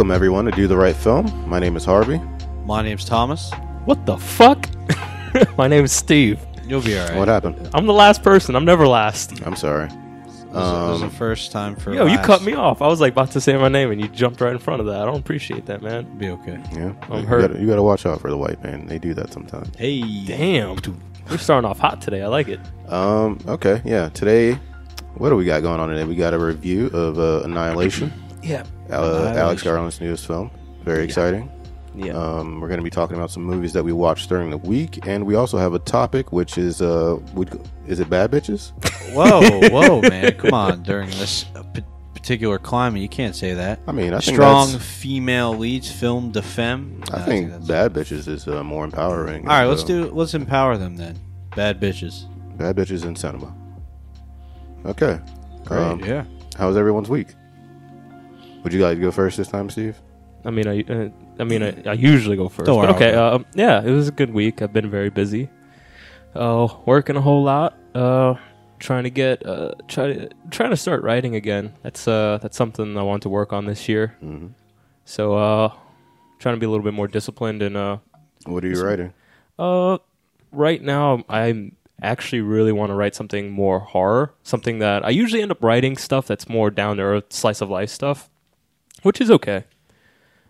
Welcome, everyone, to Do the Right Film. My name is Harvey. My name's Thomas. What the fuck? My name is Steve. You'll be all right. What happened? I'm the last person. I'm never last. I'm sorry. This, is- this is the first time for Yo, you last. cut me off. I was like about to say my name and you jumped right in front of that. I don't appreciate that, man. Be okay. Yeah, I'm you hurt. Gotta, you got to watch out for the white man. They do that sometimes. Hey. Damn. We're starting off hot today. I like it. Um. Okay. Yeah. Today, what do we got going on today? We got a review of uh, Annihilation, Yeah. Uh, Alex Garland's newest film. Very exciting. Yeah. Um, we're going to be talking about some movies that we watched during the week, and we also have a topic, which is uh, would, is it bad bitches? Whoa, whoa, man. Come on. During this uh, particular climate, you can't say that. I mean, I think Strong female leads, film de femme. I think that's- bad bitches is uh, more empowering. All right, let's do. Let's empower them then. Bad bitches. bad bitches in cinema. Okay. Great. Um, yeah. How was everyone's week? Would you guys go first this time, Steve? I mean, I, uh, I mean, I, I usually go 1st Don't worry, but okay, uh, yeah, it was a good week. I've been very busy. Uh, working a whole lot. Uh, trying to get, uh, try to, trying to start writing again. That's uh, that's something I want to work on this year. hmm So, uh, trying to be a little bit more disciplined and uh, What are you writing? Uh, right now I actually really want to write something more horror, something that I usually end up writing stuff that's more down to earth, slice of life stuff, which is okay.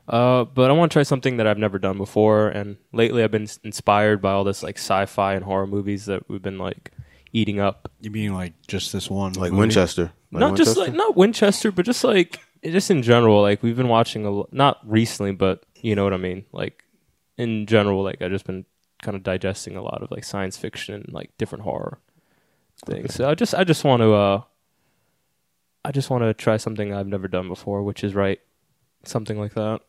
Uh, but I want to try something that I've never done before, and lately I've been s- inspired by all this like sci-fi and horror movies that we've been like eating up. You mean like just this one? Like movie? Winchester? Like not just like not Winchester, but just like just in general. Like we've been watching a lo- not recently, but you know what I mean. Like in general, like I've just been kind of digesting a lot of like science fiction and like different horror things. So I just I just want to uh I just want to try something I've never done before, which is write something like that.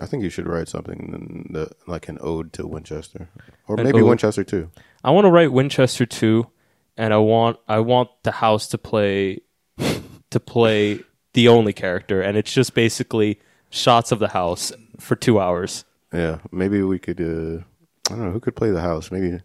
I think you should write something in the, like an ode to Winchester, or An maybe ode. Winchester too. I want to write Winchester 2 and I want I want the house to play to play the only character and it's just basically shots of the house for 2 hours. Yeah, maybe we could. Uh, I don't know who could play the house. Maybe,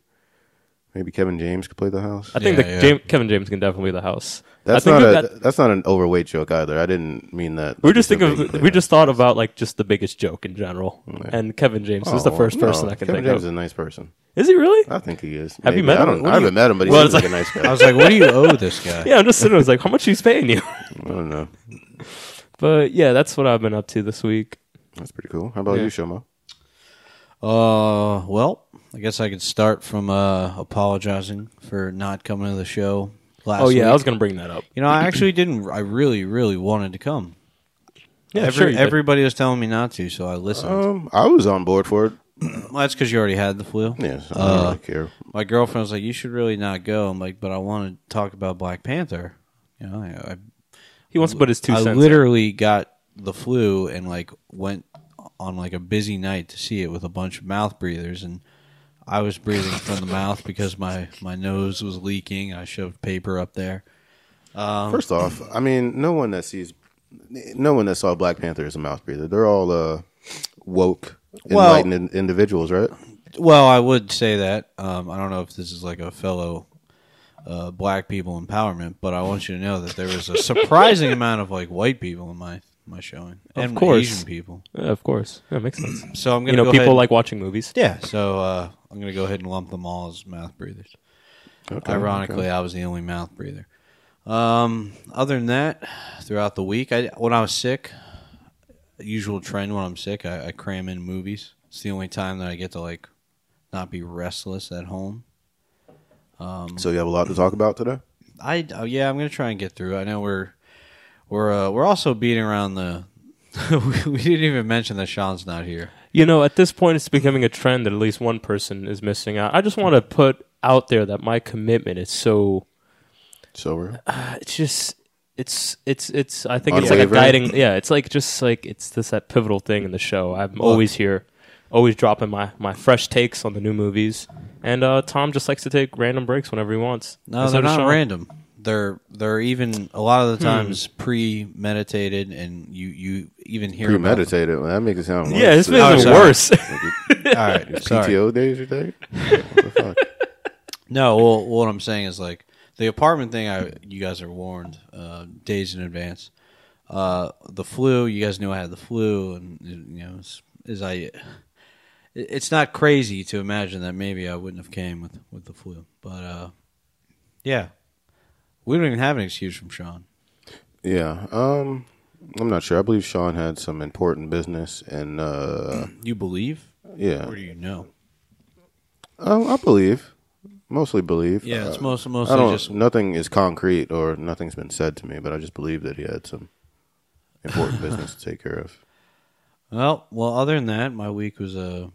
maybe Kevin James could play the house. I think Yeah, that yeah. James, Kevin James can definitely be the house. That's not a. got- that's not an overweight joke either. I didn't mean that. we like just it's think of we just thought about like just the biggest joke in general, and Kevin James is the Oh, first no, person I can Kevin think James is of. a nice person. Is he really? I think he is. Have you Maybe. met I him? don't. I haven't met him, but he Well, seems it's like a nice guy. I was like, what do you owe this guy? Yeah, I'm just sitting. there, I was like, how much he's paying you? I don't know. but yeah, that's what I've been up to this week. That's pretty cool. How about Yeah. you, Shomo? Uh, well, I guess I could start from uh, apologizing for not coming to the show last oh yeah, week. I was gonna bring that up. You know, I actually didn't. I really, really wanted to come. Yeah, Every, sure. you did. everybody was telling me not to, so I listened. Um, I was on board for it. well, that's because you already had the flu. Yes, I Uh, don't really care. My girlfriend was like, "You should really not go." I'm like, "But I want to talk about Black Panther." You know, I, he wants to put his two I, I cents. in. literally got the flu and like went on like a busy night to see it with a bunch of mouth breathers and. I was breathing from the mouth because my, my nose was leaking. I shoved paper up there. Um, First off, I mean, no one that sees, no one that saw Black Panther is a mouth breather. They're all uh, woke, Well- enlightened in- individuals, right? Well, I would say that. Um, I don't know if this is like a fellow uh, black people empowerment, but I want you to know that there was a surprising amount of like white people in my my showing, Of and course. Asian people. Yeah, of course, that makes sense. So I'm gonna you know, go people ahead- like watching movies. yeah. So uh, I'm gonna go ahead and lump them all as mouth breathers. Okay, Ironically, okay. I was the only mouth breather. Um, other than that, throughout the week, I when I was sick, usual trend when I'm sick, I, I cram in movies. It's the only time that I get to like not be restless at home. Um, So you have a lot to talk about today. I oh, yeah, I'm gonna try and get through. I know we're we're uh, we're also beating around the. we didn't even mention that Sean's not here. You know, at this point, it's becoming a trend that at least one person is missing out. I just want to put out there that my commitment is so. So we're Uh, it's just. It's it's it's. I think it's like a guiding. Yeah, it's like just like it's this that pivotal thing in the show. I'm always here, always dropping my my fresh takes on the new movies. And uh, Tom just likes to take random breaks whenever he wants. No, And they're not Sean. random. They're they're even a lot of the Hmm. times premeditated, and you you even hear about them. premeditated. Well, that makes it sound. Yeah, this worse. makes Oh, it sorry. worse. All right, sorry. PTO days you take? What the fuck? No, well, what I'm saying is like the apartment thing. I you guys are warned uh, days in advance. uh, the flu. You guys knew I had the flu, and you know, as, as I, it- it's not crazy to imagine that maybe I wouldn't have came with with the flu, but uh, yeah, we don't even have an excuse from Sean. Yeah. Um, I'm not sure. I believe Sean had some important business, and uh, You believe, yeah, or do you know? um, I believe, mostly believe. Yeah, it's Uh, most I mostly don't. just Nothing is concrete, or nothing's been said to me, but I just believe that he had some important business to take care of. Well, well. Other than that, my week was uh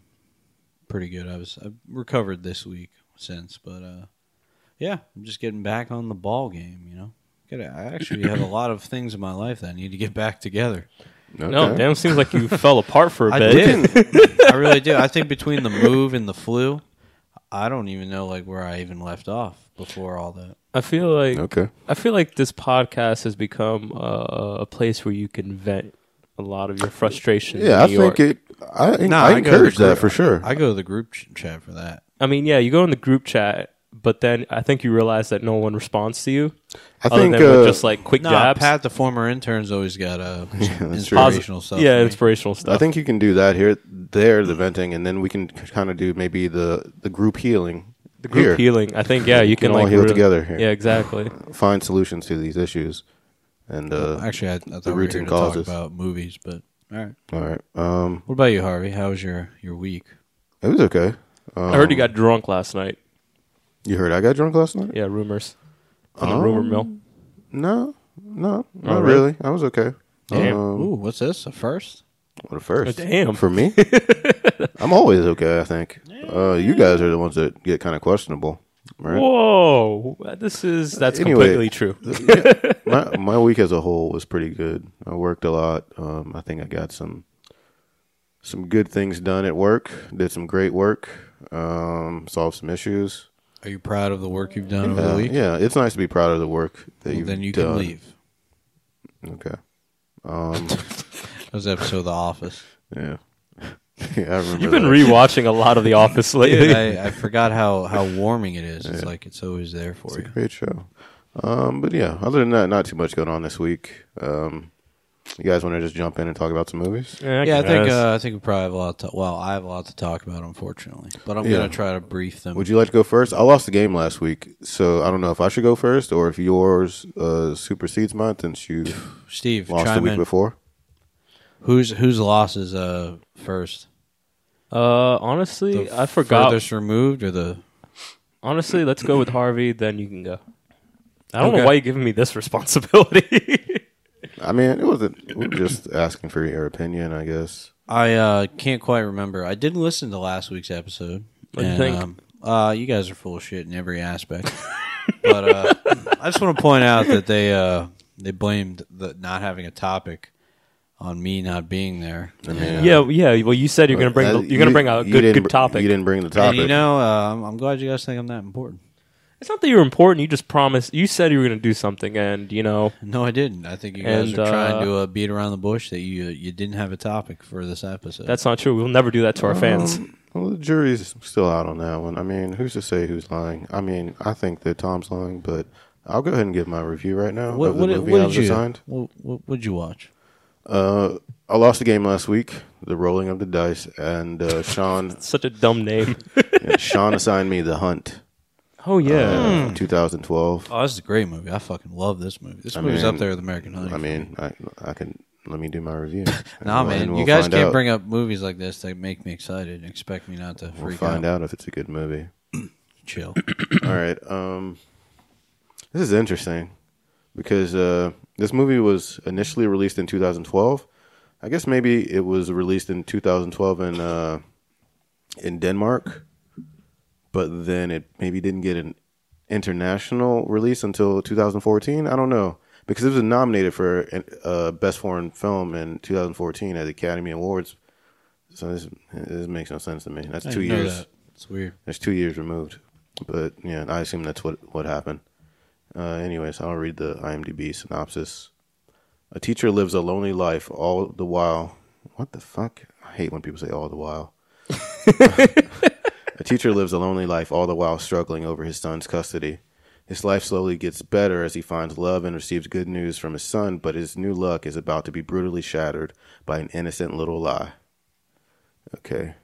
pretty good. I was I recovered this week since, but uh, yeah, I'm just getting back on the ball game. You know, I actually have a lot of things in my life that I need to get back together. No, Okay. damn, seems like you fell apart for a I bit. did. I really do. I think between the move and the flu, I don't even know like where I even left off before all that. I feel like Okay. I feel like this podcast has become uh, a place where you can vent a lot of your frustration. Yeah, I in New York. think it. I, Nah, I I encourage that for sure. I go to the group chat for that. I mean, yeah, you go in the group chat, but then I think you realize that no one responds to you. I other think than with uh, just like quick No, jabs. Pat, the former intern's always got uh, some that's true. inspirational stuff. yeah, for inspirational stuff. I think you can do that here, there, the venting, and then we can kind of do maybe the the group healing. the group here. healing. I think yeah, you can can, all like heal really- together here. Yeah, exactly. Find solutions to these issues, and uh, Actually, I, I thought the we were roots here and to talk causes. about movies, but all right. all right. Um, What about you, Harvey? How was your your week? it was okay. Um, I heard you got drunk last night. You heard I got drunk last night? Yeah, rumors from Um, the rumor mill. No, no, not Oh, really? really. I was okay. Damn. Um, Ooh, what's this? A first? what a first. Oh, damn. For me, I'm always okay. I think. Uh, you guys are the ones that get kind of questionable, right? Whoa, this is that's Anyway. completely true. my my week as a whole was pretty good. I worked a lot. Um, I think I got some some good things done at work. Did some great work. Um, solved some issues. Are you proud of the work you've done over the week? yeah, it's nice to be proud of the work that Well, you've then you done. can leave. Okay. Um, That was an episode of The Office. yeah. yeah, I remember. You've been that. rewatching a lot of The Office lately. Dude, I, I forgot how, how warming it is. It's like it's always there It's for a you. great show. Um, but yeah, other than that, not too much going on this week. Um, you guys want to just jump in and talk about some movies? yeah, Yeah, I think uh, I think we probably have a lot. To, well, I have a lot to talk about, unfortunately, but I'm Yeah. gonna try to brief them. Would you like to go first? I lost the game last week, so I don't know if I should go first or if yours uh, supersedes mine since you Steve, lost the chime week in. before. Who's whose loss is uh first? uh, honestly, The I forgot. Furthest removed or the Honestly, let's go with Harvey. Then you can go. I don't Okay. know why you're giving me this responsibility. I mean, it wasn't. We were just asking for your opinion, I guess. I uh, can't quite remember. I didn't listen to last week's episode. What'd you think? Um, uh, you guys are full of shit in every aspect. but uh, I just want to point out that they uh, they blamed the not having a topic on me not being there. I mean, And, yeah, yeah. Well, you said you're gonna bring. Uh, The, you're gonna bring a you good, didn't good topic. You didn't bring the And topic. you know, uh, I'm- I'm glad you guys think I'm that important. It's not that you're important. You just promised. You said you were gonna do something, and you know. No, I didn't. I think you guys And, are trying uh, to uh, beat around the bush that you you didn't have a topic for this episode. That's not true. We'll never do that to our fans. Um, well, the jury's still out on that one. I mean, who's to say who's lying? I mean, I think that Tom's lying, but I'll go ahead and give my review right now what of the what, movie what I did was you assigned. what, what would you watch? Uh, I lost the game last week, the rolling of the dice, and uh, Sean Such a dumb name. yeah, Sean assigned me The Hunt, Oh yeah. uh, 2012. Oh, this is a great movie. I fucking love this movie. This I movie's mean- up there with American Honey. I mean, I I can let me do my review. nah, And man, we'll you guys can't out. bring up movies like this that make me excited and expect me not to We'll find out. out if it's a good movie. Chill. All right. Um, this is interesting because uh, this movie was initially released in 2012. I guess maybe it was released in 2012 in uh, in Denmark, but then it maybe didn't get an international release until 2014. I don't know because it was nominated for uh, best foreign film in 2014 at the Academy Awards. So this, this makes no sense to me. That's I two years. that. It's weird. That's two years removed. But yeah, I assume that's what what happened. Uh, anyways, I'll read the IMDb synopsis. A teacher lives a lonely life all the while. What the fuck? I hate when people say all the while. a teacher lives a lonely life all the while struggling over his son's custody. His life slowly gets better as he finds love and receives good news from his son, but his new luck is about to be brutally shattered by an innocent little lie. Okay.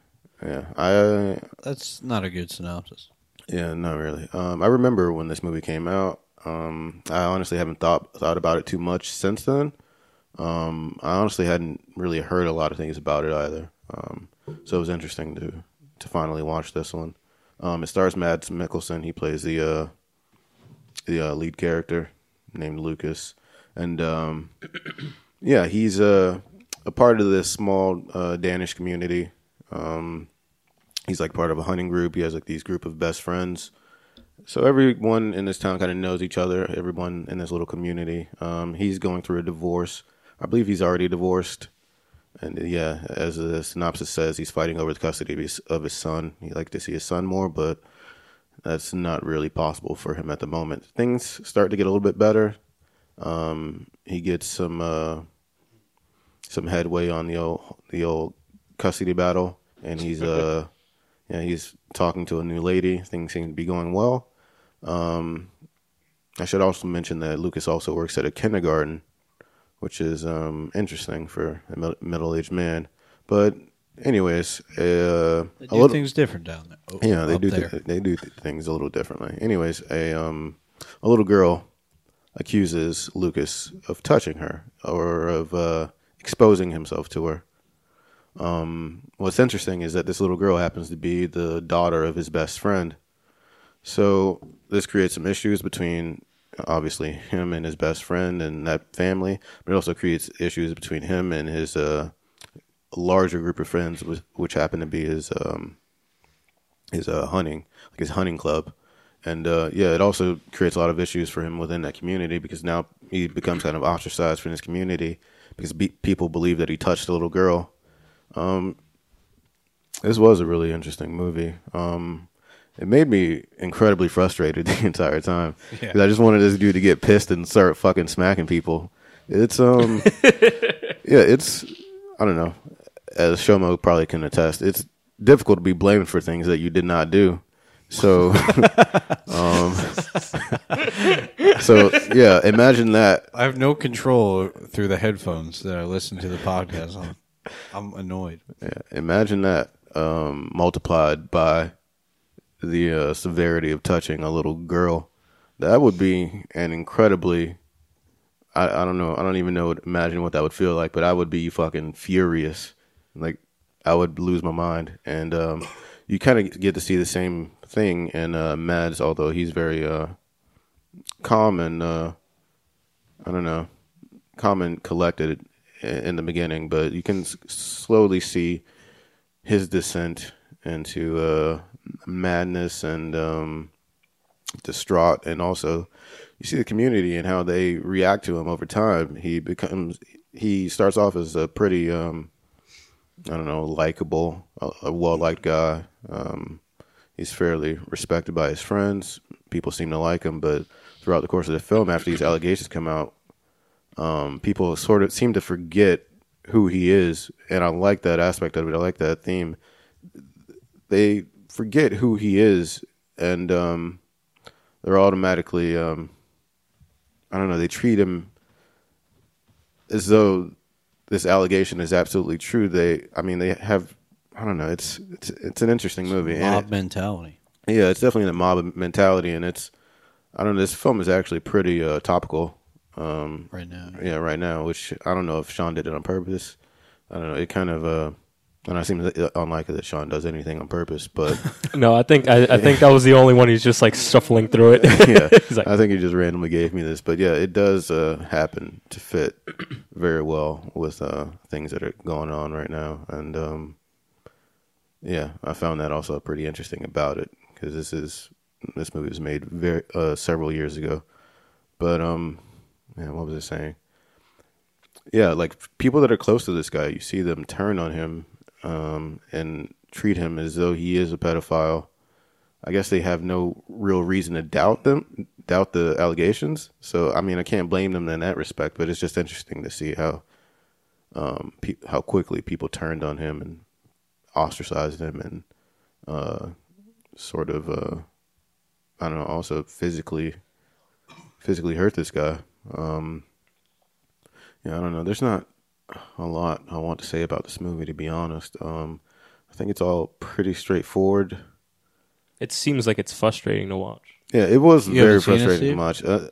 Yeah. I uh, That's not a good synopsis. yeah, not really. Um, I remember when this movie came out. Um, I honestly haven't thought thought about it too much since then. Um, I honestly hadn't really heard a lot of things about it either. Um, so it was interesting to to finally watch this one. Um, it stars Mads Mikkelsen. He plays the uh, the uh, lead character named Lucas, and um, yeah, he's uh, a part of this small uh, Danish community. Um, he's like part of a hunting group. He has like these group of best friends. So everyone in this town kind of knows each other. Everyone in this little community. Um, he's going through a divorce. I believe he's already divorced. And uh, yeah, as the synopsis says, he's fighting over the custody of his, of his son. He'd like to see his son more, but that's not really possible for him at the moment. Things start to get a little bit better. Um, he gets some uh, some headway on the old the old custody battle, and he's uh yeah he's talking to a new lady. Things seem to be going well. Um, I should also mention that Lucas also works at a kindergarten, which is um interesting for a mid- middle aged man. But anyways, uh, They a do little- things different down there. Oh, yeah, they do. Th- they do th- things a little differently. Anyways, a um, a little girl accuses Lucas of touching her or of uh, exposing himself to her. Um, what's interesting is that this little girl happens to be the daughter of his best friend. So this creates some issues between obviously him and his best friend and that family, but it also creates issues between him and his uh, larger group of friends, which, happen to be his um, his uh, hunting, like his hunting club. And uh, yeah, it also creates a lot of issues for him within that community because now he becomes kind of ostracized from his community because be- people believe that he touched a little girl. Um, this was a really interesting movie. Um, it made me incredibly frustrated the entire time Yeah. 'Cause I just wanted this dude to get pissed and start fucking smacking people. It's um, yeah, it's I don't know. As Shomo probably can attest, it's difficult to be blamed for things that you did not do. So, um, so yeah, imagine that. I have no control through the headphones that I listen to the podcast on. I'm annoyed. Yeah, imagine that um, multiplied by the uh, severity of touching a little girl. That would be an incredibly. I, I don't know. I don't even know. Imagine what that would feel like, but I would be fucking furious. Like I would lose my mind. And um, you kind of get to see the same thing in uh, Mads, although he's very uh, calm and uh, I don't know, calm and collected in the beginning, but you can slowly see his descent into uh, madness and um, distraught, and also you see the community and how they react to him over time. He becomes he starts off as a pretty um, I don't know likable, a, well liked guy. Um, he's fairly respected by his friends. People seem to like him, but throughout the course of the film, after these allegations come out, um, people sort of seem to forget who he is, and I like that aspect of it. I like that theme. They forget who he is, and um, they're automatically, um, I don't know, they treat him as though this allegation is absolutely true. They, I mean, they have, I don't know, it's it's it's an interesting movie. Mob it- mentality. yeah, it's definitely the mob mentality, and it's I don't know. This film is actually pretty uh, topical. Um, right now. yeah, right now, which I don't know if Sean did it on purpose. I don't know. It kind of uh, and I seem unlikely that Sean does anything on purpose, but No, I think I, I think that was the only one. He's just like shuffling through it. yeah, like, I think he just randomly gave me this. But yeah, it does uh, happen to fit very well with uh, things that are going on right now, and um, yeah, I found that also pretty interesting about it because this is this movie was made very uh, several years ago, but um, yeah, what was I saying? Yeah, like people that are close to this guy, you see them turn on him um, and treat him as though he is a pedophile. I guess they have no real reason to doubt them, doubt the allegations. So I mean, I can't blame them in that respect. But it's just interesting to see how, um, pe- how quickly people turned on him and ostracized him, and uh, sort of, uh, I don't know, also physically physically hurt this guy. Um, yeah, I don't know. There's not a lot I want to say about this movie, to be honest. Um, I think it's all pretty straightforward. It seems like it's frustrating to watch. Yeah, it was You very haven't seen it, frustrating to Steve? watch. Uh,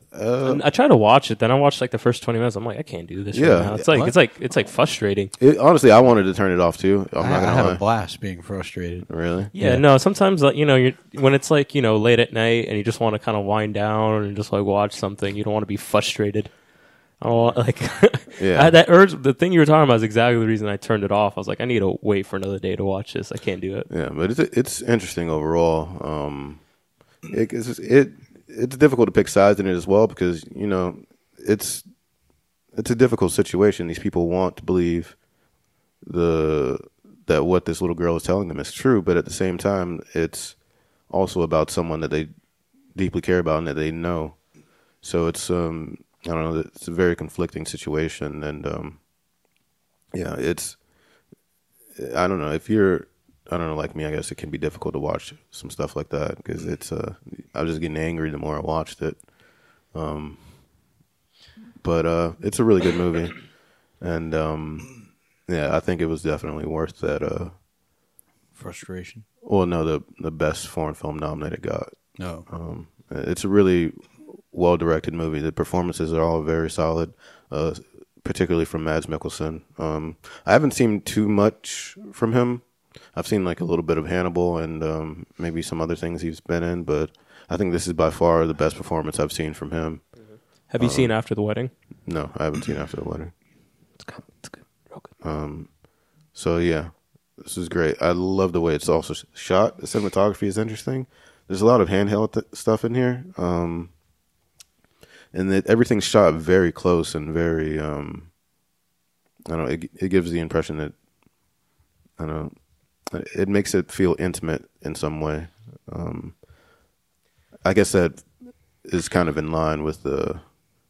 uh, And I try to watch it, then I watch like the first twenty minutes. I'm like, I can't do this. Yeah. right now. it's like What? it's like it's like frustrating. it, honestly, I wanted to turn it off too. I'm I, not gonna have lie. a blast being frustrated. really? Yeah, Yeah. no. Sometimes like you know, you when it's like you know late at night and you just want to kind of wind down and just like watch something. You don't want to be frustrated. Oh, like Yeah. I, that urge. The thing you were talking about is exactly the reason I turned it off. I was like, I need to wait for another day to watch this. I can't do it. Yeah, but it's it's interesting overall. Um, it, it's it it's difficult to pick sides in it as well because you know it's it's a difficult situation. These people want to believe the that what this little girl is telling them is true, but at the same time, it's also about someone that they deeply care about and that they know. So it's um I don't know. It's a very conflicting situation, and um yeah, it's I don't know if you're I don't know like me. I guess it can be difficult to watch some stuff like that because it's uh I was just getting angry the more I watched it. Um, but uh, it's a really good movie, and um, yeah, I think it was definitely worth that. Uh, Frustration. well, no, the the best foreign film nominated got. No. Um, it's a really well directed movie. The performances are all very solid, uh, particularly from Mads Mikkelsen. Um, I haven't seen too much from him. I've seen like a little bit of Hannibal and um, maybe some other things he's been in, but I think this is by far the best performance I've seen from him. Have you seen After the Wedding? No, I haven't seen After the Wedding. It's good. It's good. Real good. Um, so yeah, this is great. I love the way it's also shot. The cinematography is interesting. There's a lot of handheld th- stuff in here, um, and that everything's shot very close and very. Um, I don't know. It, it gives the impression that I don't. know. It makes it feel intimate in some way. Um, I guess that is kind of in line with the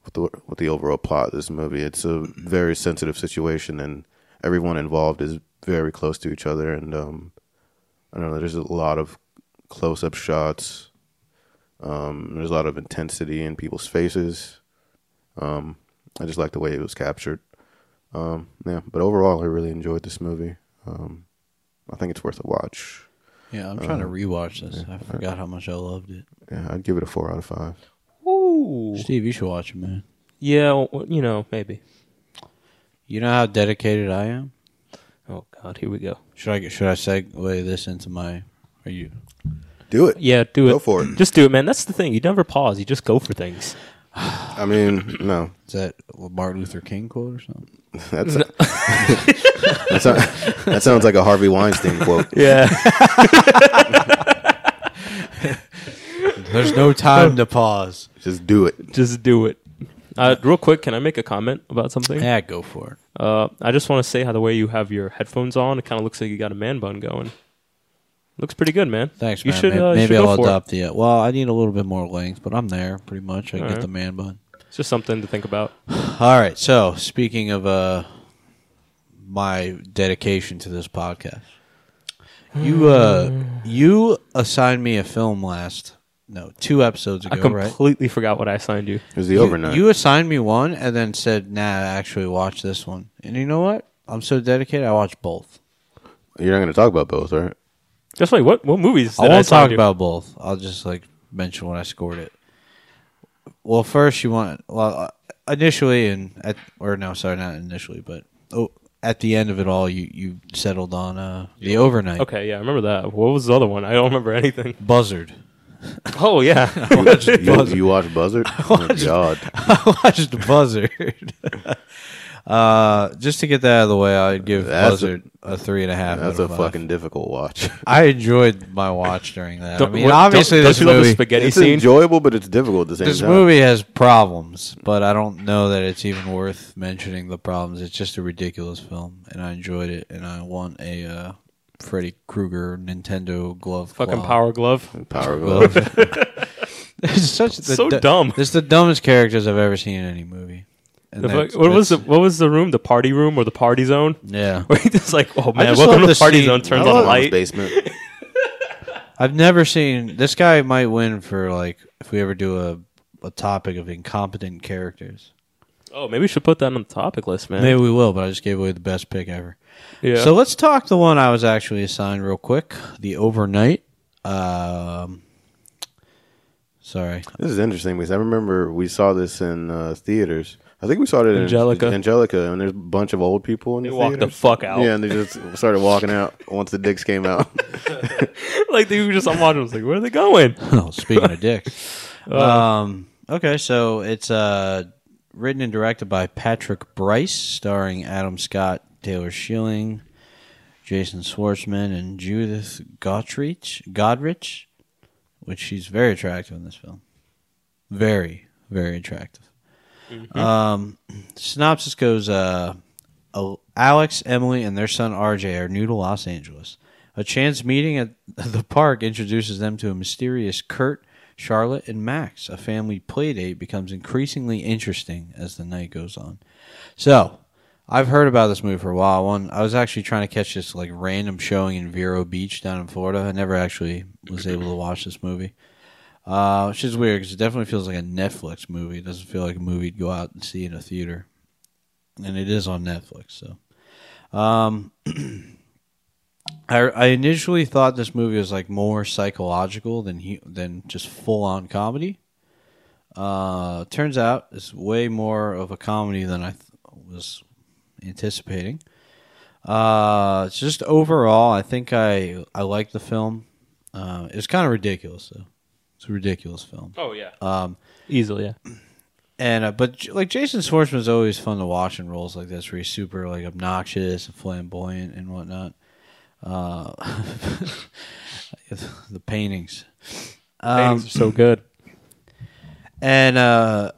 with the with the overall plot of this movie. It's a very sensitive situation, and everyone involved is very close to each other. And um, I don't know. There's a lot of close-up shots. Um, there's a lot of intensity in people's faces. Um, I just like the way it was captured. Um, yeah, but overall, I really enjoyed this movie. Um, I think it's worth a watch. Yeah, I'm trying to rewatch this. I forgot how much I loved it. Yeah, I'd give it a four out of five. Ooh. Steve, you should watch it, man. Yeah, well, you know, maybe. You know how dedicated I am. Oh God, here we go. Should I should I segue this into my? Are you? Do it. Yeah, do it. Go for it. Just do it, man. That's the thing. You never pause. You just go for things. I mean, no, Is that a Martin Luther King quote or something? that's that, sound- that sounds like a Harvey Weinstein quote. Yeah. There's no time to pause. Just do it. just do it. Uh, real quick, can I make a comment about something? Yeah, go for it. Uh, I just want to say how the way you have your headphones on, it kind of looks like you got a man bun going. Looks pretty good, man. Thanks, You man. should, maybe uh, you maybe should I'll for it. adopt the. Uh, well, I need a little bit more length, but I'm there pretty much. I All get right. the man bun. It's just something to think about. All right. So speaking of uh, my dedication to this podcast, you uh, you assigned me a film last no two episodes ago. I completely forgot what I assigned you. It was the You- overnight. You assigned me one and then said, "Nah, actually, watch this one." And you know what? I'm so dedicated. I watched both. You're not going to talk about both, right? Just wait, what what movies? I did won't assign talk you? about both. I'll just like mention when I scored it. Well, first you want well uh, initially and at or no, sorry, not initially, but oh, at the end of it all, you you settled on uh the overnight Okay, yeah, I remember that. What was the other one? I don't remember anything. buzzard. Oh yeah, You, you, you watch Buzzard? Oh, my God. I watched Buzzard. Uh, just to get that out of the way, I'd give That's a- Buzzard a, three and a half. That's a five. fucking difficult watch. I enjoyed my watch during that. I Don't- mean, what- obviously, don't, this don't you love the movie. spaghetti it's scene? enjoyable, but it's difficult at the same This time. movie has problems, but I don't know that it's even worth mentioning the problems. It's just a ridiculous film, and I enjoyed it, and I want a uh, Freddy Krueger Nintendo glove. Fucking claw. power glove. Power glove. it's such the So du- dumb. It's the dumbest characters I've ever seen in any movie. And The fuck- that's- what was the that's- what was the room? The party room or the party zone? Yeah, Where he just like, oh man, just welcome love to the the party scene- zone. Turns I on love a light. basement. I've never seen this guy. Might win for like if we ever do a a topic of incompetent characters. Oh, maybe we should put that on the topic list, man. Maybe we will, but I just gave away the best pick ever. Yeah. So let's talk the one I was actually assigned real quick. The overnight. Um, sorry. This is interesting because I remember we saw this in uh, theaters. I think we saw it in Angelika. Angelika, and there's a bunch of old people in they the walked the theaters. fuck out. Yeah, and they just started walking out once the dicks came out. like they were just I'm watching. I was like, where are they going? Oh, speaking of dicks. Um, okay, so it's uh, written and directed by Patrick Brice, starring Adam Scott, Taylor Schilling, Jason Schwartzman, and Judith Godrich, Godrich, which she's very attractive in this film. Very, very attractive. Um, synopsis goes: uh, Alex, Emily, and their son RJ are new to Los Angeles. A chance meeting at the park introduces them to a mysterious Kurt, Charlotte, and Max. A family playdate becomes increasingly interesting as the night goes on. So, I've heard about this movie for a while. One, I was actually trying to catch this like random showing in Vero Beach down in Florida. I never actually was able to watch this movie. Uh, which is weird because it definitely feels like a Netflix movie. It doesn't feel like a movie you'd go out and see in a theater, and it is on Netflix. So, um, I, I initially thought this movie was like more psychological than he, than just full on comedy. Uh, turns out it's way more of a comedy than I th- was anticipating. Uh, it's just overall, I think I I like the film. Uh, it's kind of ridiculous though. It's a ridiculous film. Oh yeah, Um, easily. Yeah. and uh, but like Jason Schwartzman is always fun to watch in roles like this, where he's super like obnoxious and flamboyant and whatnot. Uh, the paintings, um, Paintings are so good. and uh,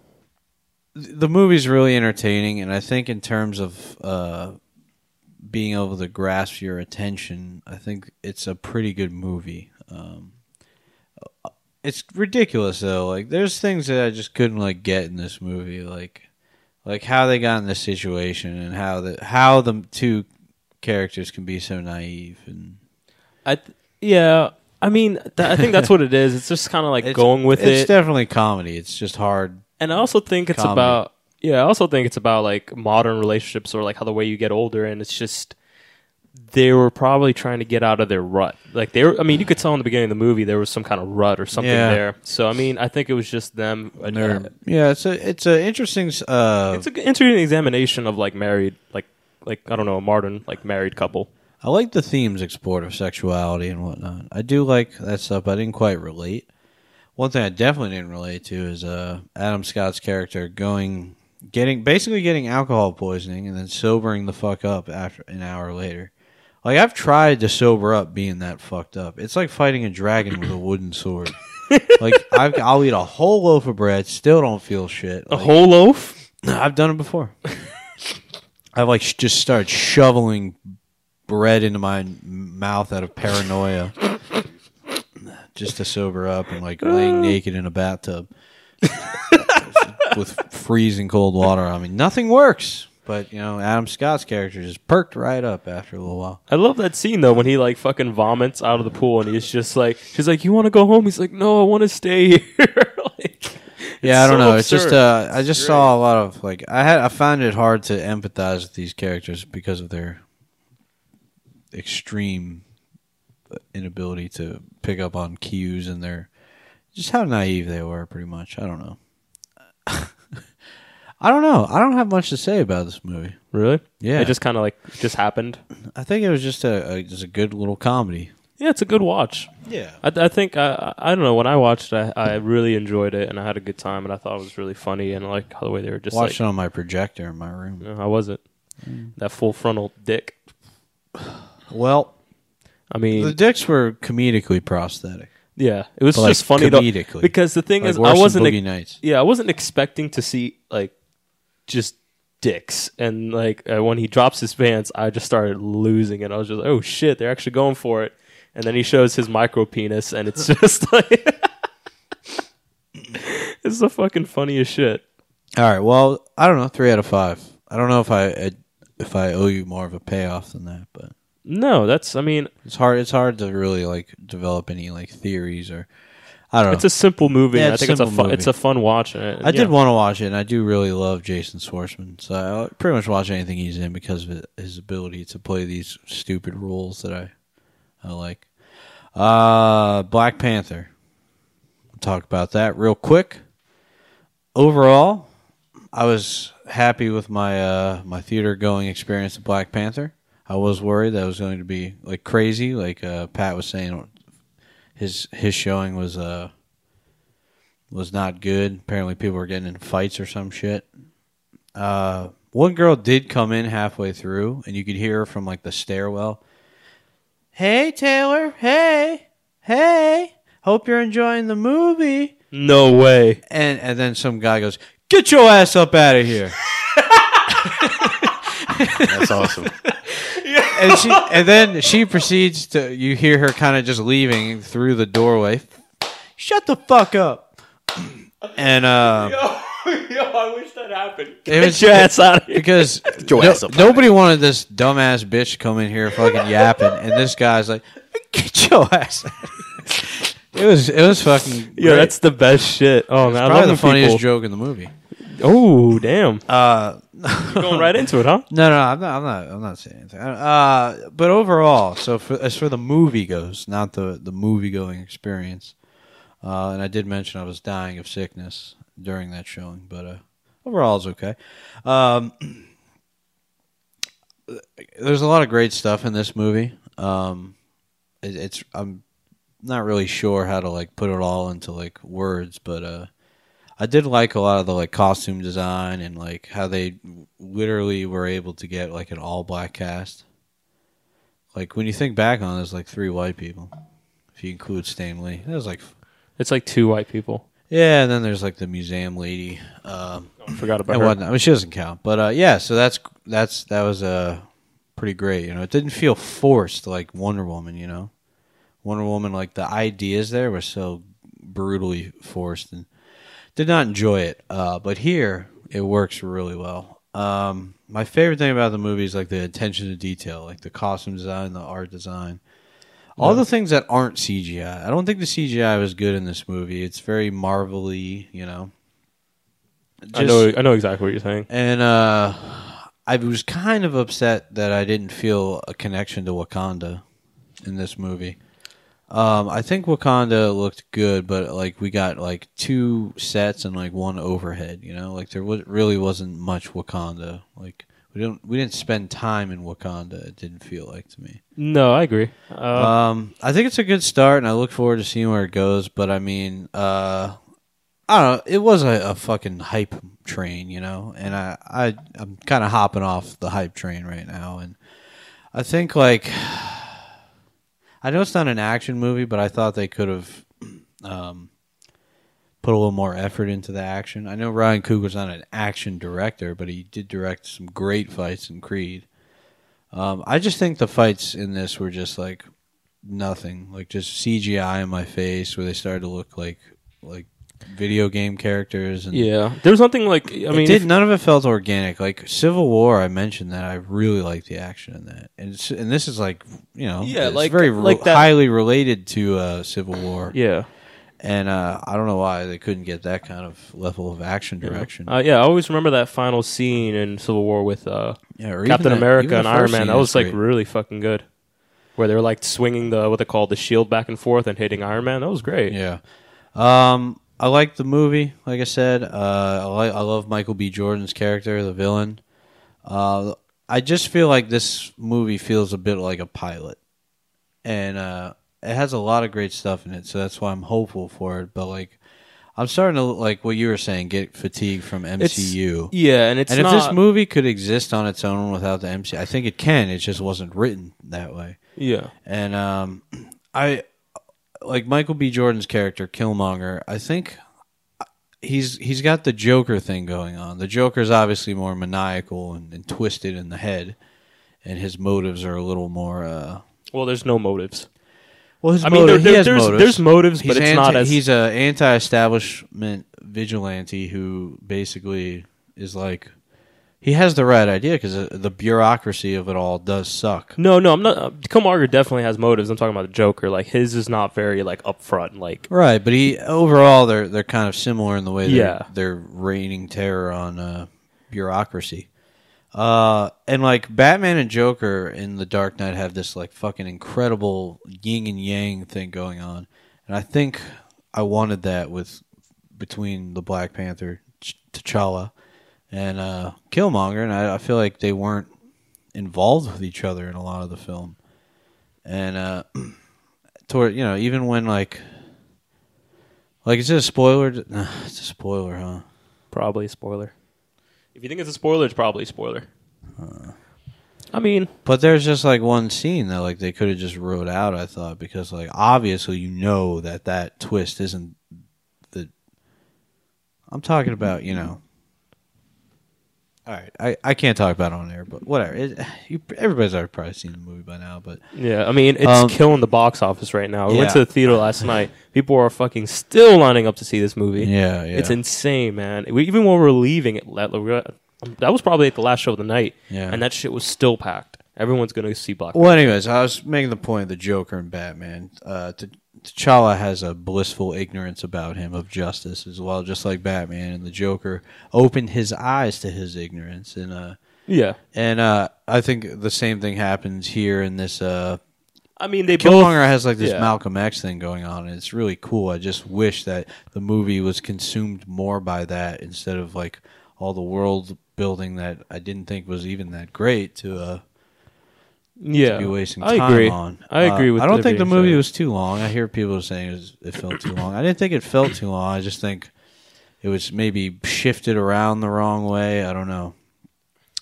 the movie's really entertaining. And I think in terms of uh, being able to grasp your attention, I think it's a pretty good movie. Um, it's ridiculous though. Like there's things that I just couldn't like get in this movie, like like how they got in this situation and how the how the two characters can be so naive and I th- yeah. I mean, th- I think that's what it is. It's just kind of like It's- going with it's it. It's definitely comedy. It's just hard. and I also think it's comedy. about yeah. I also think it's about like modern relationships or like how the way you get older, and it's just they were probably trying to get out of their rut. Like they were. I mean, you could tell in the beginning of the movie there was some kind of rut or something Yeah. there. So I mean, I think it was just them. uh, They're- yeah, it's a it's a interesting. Uh, it's an interesting examination of like married, like like I don't know, a modern like married couple. I like the themes explored of sexuality and whatnot. I do like that stuff. I didn't quite relate. One thing I definitely didn't relate to is uh, Adam Scott's character going, getting basically getting alcohol poisoning and then sobering the fuck up after an hour later. Like I've tried to sober up being that fucked up. It's like fighting a dragon with a wooden sword. like I've, I'll eat a whole loaf of bread, still don't feel shit. A Like, whole loaf. I've done it before. I've like sh- just started shoveling bread into my m- mouth out of paranoia, just to sober up and like laying naked in a bathtub with freezing cold water I mean, Nothing works. But you know, Adam Scott's character just perked right up after a little while. I love that scene though when he like fucking vomits out of the pool and he's just like she's like you want to go home he's like no I want to stay here like, Yeah, I don't so know. It's just absurd. uh, I just saw a lot of like I had I found it hard to empathize with these characters because of their extreme inability to pick up on cues and their just how naive they were. Pretty much, I don't know. I don't know. I don't have much to say about this movie. really Yeah. it just kind of like just happened I think it was just a, a just a good little comedy. yeah it's a good watch Yeah. I, I think I I don't know when I watched it I, I really enjoyed it and I had a good time and I thought it was really funny and I like how the way they were just Watched like on my projector in my room. Uh, no, I wasn't mm. that full frontal dick Well, I mean the dicks were comedically prosthetic. yeah it was But, like, just funny to, comedically. because the thing Like is worse I than wasn't Boogie Nights. yeah, I wasn't expecting to see like just dicks, and like uh, when he drops his pants, I just started losing it. I was just like, oh shit, they're actually going for it. And then he shows his micro penis, and it's just like it's the fucking funniest shit. All right. Well, I don't know. Three out of five. I don't know if I if I owe you more of a payoff than that, but No, that's I mean, it's hard. It's hard to really like develop any like theories or. I don't know. It's a simple movie. Yeah, I it's think it's a simple fun, movie. it's a fun watch. I yeah. did want to watch it, and I do really love Jason Schwartzman. So I pretty much watch anything he's in because of his ability to play these stupid roles that I, I like. Uh, Black Panther. We'll talk about that real quick. Overall, I was happy with my uh, my theater going experience of Black Panther. I was worried that it was going to be like crazy, like uh, Pat was saying. His his showing was uh was not good. Apparently, people were getting in fights or some shit. Uh, one girl did come in halfway through, and you could hear her from like the stairwell. Hey Taylor, hey, hey. Hope you're enjoying the movie. No way. And and then some guy goes, "Get your ass up out of here." That's awesome. And she and then she proceeds to you hear her kind of just leaving through the doorway. Shut the fuck up. And uh Yo, I wish that happened. It was- Get your ass out of here. because no- ass nobody wanted this dumbass bitch to come in here fucking yapping, and this guy's like, "Get your ass!" out of here." It was it was fucking. Yo, great. that's the best shit. Oh man, I probably love the funniest people- joke in the movie. Oh damn, Uh, You're going right into it, huh? no, no, I'm not. I'm not. I'm not saying anything. Uh, but overall, so for, as for the movie goes, not the the movie going experience, uh, and I did mention I was dying of sickness during that showing, but uh, overall it's okay. Um, there's a lot of great stuff in this movie. Um, it, it's I'm not really sure how to like put it all into like words, but uh, I did like a lot of the like costume design and like how they literally were able to get like an all black cast. Like when you think back on it, there's like three white people, if you include Stan Lee. That was like It's like two white people. yeah, and then there's like the museum lady. Um, I forgot about and her. whatnot. I mean, she doesn't count, but uh, yeah. So that's that's that was uh, pretty great. You know, it didn't feel forced like Wonder Woman. You know, Wonder Woman like the ideas there were so brutally forced, and did not enjoy it. Uh, but here it works really well. Um, my favorite thing about the movie is like the attention to detail, like the costume design, the art design. All the things that aren't CGI. I don't think the CGI was good in this movie. It's very marvelly, you know. I know. I know exactly what you're saying. And uh, I was kind of upset that I didn't feel a connection to Wakanda in this movie. Um, I think Wakanda looked good, but like we got like two sets and like one overhead. You know, like there was really wasn't much Wakanda. Like we don't we didn't spend time in Wakanda. It didn't feel like to me. No, I agree. Uh, Um, I think it's a good start, and I look forward to seeing where it goes. But I mean, uh, I don't know. It was a, a fucking hype train, you know, and I, I I'm kind of hopping off the hype train right now, and I think like I know it's not an action movie, but I thought they could have um, put a little more effort into the action. I know Ryan Coogler's not an action director, but he did direct some great fights in Creed. Um, I just think the fights in this were just like nothing, like just CGI in my face, where they started to look like like video game characters. And yeah, there's nothing like. I mean, did, if- none of it felt organic. Like Civil War, I mentioned that I really liked the action in that, and and this is like you know, Yeah, it's like- very like re- that- highly related to uh, Civil War. yeah, and uh, I don't know why they couldn't get that kind of level of action direction. uh, yeah. I always remember that final scene in Civil War with uh, yeah, Captain the- America and Iron Man. That was like great. really fucking good. Where they were like swinging the what they call the shield back and forth and hitting Iron Man. That was great. Yeah. Um, I like the movie. Like I said, uh, I like I love Michael B. Jordan's character, the villain. Uh, I just feel like this movie feels a bit like a pilot, and uh, it has a lot of great stuff in it. So that's why I'm hopeful for it. But like, I'm starting to like what you were saying, get fatigued from It's- MCU. Yeah, and it's and if this movie could exist on its own without the MCU, I think it can. It just wasn't written that way. yeah, And um, I like Michael B. Jordan's character Killmonger. I think he's he's got the Joker thing going on. The Joker's obviously more maniacal and, and twisted in the head, and his motives are a little more. Uh, well, there's no motives. well, his I mean, motive, there- there's- motives. there's motives, he's but it's anti, not as- He's a anti-establishment vigilante who basically is like he has the right idea because the bureaucracy of it all does suck. No, no, I'm not. Uh, Killmonger definitely has motives. I'm talking about the Joker. Like his is not very like upfront. Like Right, but he overall they're they're kind of similar in the way they're, Yeah. they're raining terror on uh, bureaucracy. Uh, and like Batman and Joker in The Dark Knight have this like fucking incredible yin and yang thing going on, and I think I wanted that with between the Black Panther, Ch- T'Challa, and uh, Killmonger, and I, I feel like they weren't involved with each other in a lot of the film, and uh, toward you know even when like like is it a spoiler? Nah, it's a spoiler, huh? probably a spoiler. If you think it's a spoiler, it's probably a spoiler. I mean, But there's just like one scene that like they could have just wrote out. I thought because like obviously you know that that twist isn't the. I'm talking about you know. All right, I, I can't talk about it on air, but whatever. It, you, everybody's already probably seen the movie by now, but yeah, I mean, it's Um, killing the box office right now. We went to the theater last night. People are fucking still lining up to see this movie. yeah, yeah, It's insane, man. We, even when we were leaving it, that was probably like the last show of the night, yeah. and that shit was still packed. Everyone's gonna see Black. Well, anyways, I was making the point of the Joker and Batman. Uh, T- T'Challa has a blissful ignorance about him of justice as well, just like Batman. And the Joker opened his eyes to his ignorance, and uh, yeah, and uh, I think the same thing happens here in this. Uh, I mean they both. Killmonger has like this yeah. Malcolm X thing going on, and it's really cool. I just wish that the movie was consumed more by that instead of like all the world building that I didn't think was even that great to. Uh, Yeah, be wasting time I agree. on. I agree Uh, with I don't think the movie was too long. I hear people saying it, was, it felt too long. I didn't think it felt too long. I just think it was maybe shifted around the wrong way. I don't know.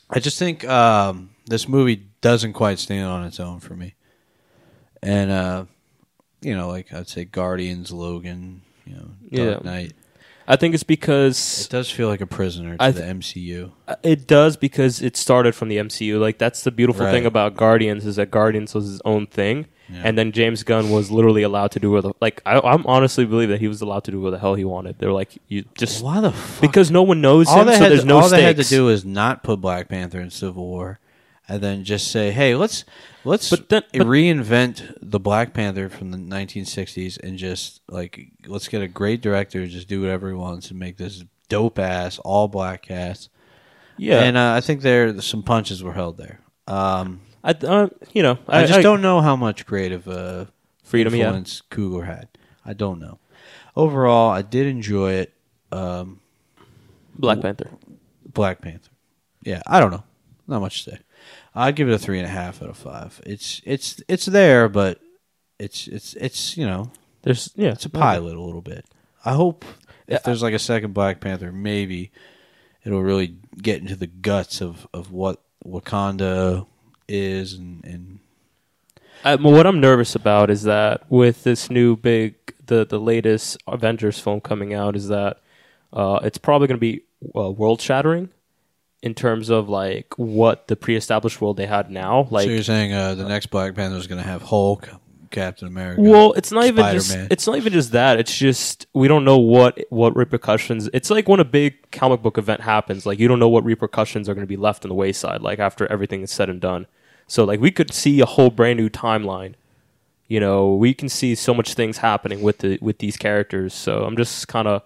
I just think um, this movie doesn't quite stand on its own for me. And uh, you know, like I'd say, Guardians, Logan, you know, Dark Yeah. Knight. I think it's because It does feel like a prisoner to I the MCU. Uh, It does because it started from the MCU. Like that's the beautiful thing about Guardians is that Guardians was his own thing, Yeah. and then James Gunn was literally allowed to do what the like. I, I'm honestly believe that he was allowed to do what the hell he wanted. They're like you just Why the fuck? because no one knows all him, they so had there's to, no all they had to do is not put Black Panther in Civil War, and then just say, "Hey, let's let's But then- but- reinvent the Black Panther from the 1960s and just like let's get a great director, just do whatever he wants and make this dope ass all black cast." yeah, and uh, I think there some punches were held there. Um, I uh, you know I, just don't know how much creative uh, freedom. Yeah, influence Coogler had. I don't know. Overall, I did enjoy it. Um, Black Panther. Black Panther. Yeah, I don't know. Not much to say. I'd give it a three and a half out of five. It's it's it's there, but it's it's it's you know There's yeah, it's a pilot a little bit. I hope Yeah, if there's like a second Black Panther, maybe it'll really get into the guts of of what Wakanda is and and I, well, what I'm nervous about is that with this new big, the the latest Avengers film coming out, is that uh, it's probably going to be uh, world shattering in terms of like what the pre-established world they had now. Like, so you're saying uh, the next Black Panther is going to have Hulk, Captain America. well, it's not even just it's not even just that. It's just we don't know what what repercussions. It's like when a big comic book event happens. Like you don't know what repercussions are going to be left on the wayside. Like after everything is said and done. So like we could see a whole brand new timeline. You know, we can see so much things happening with the with these characters. So I'm just kind of,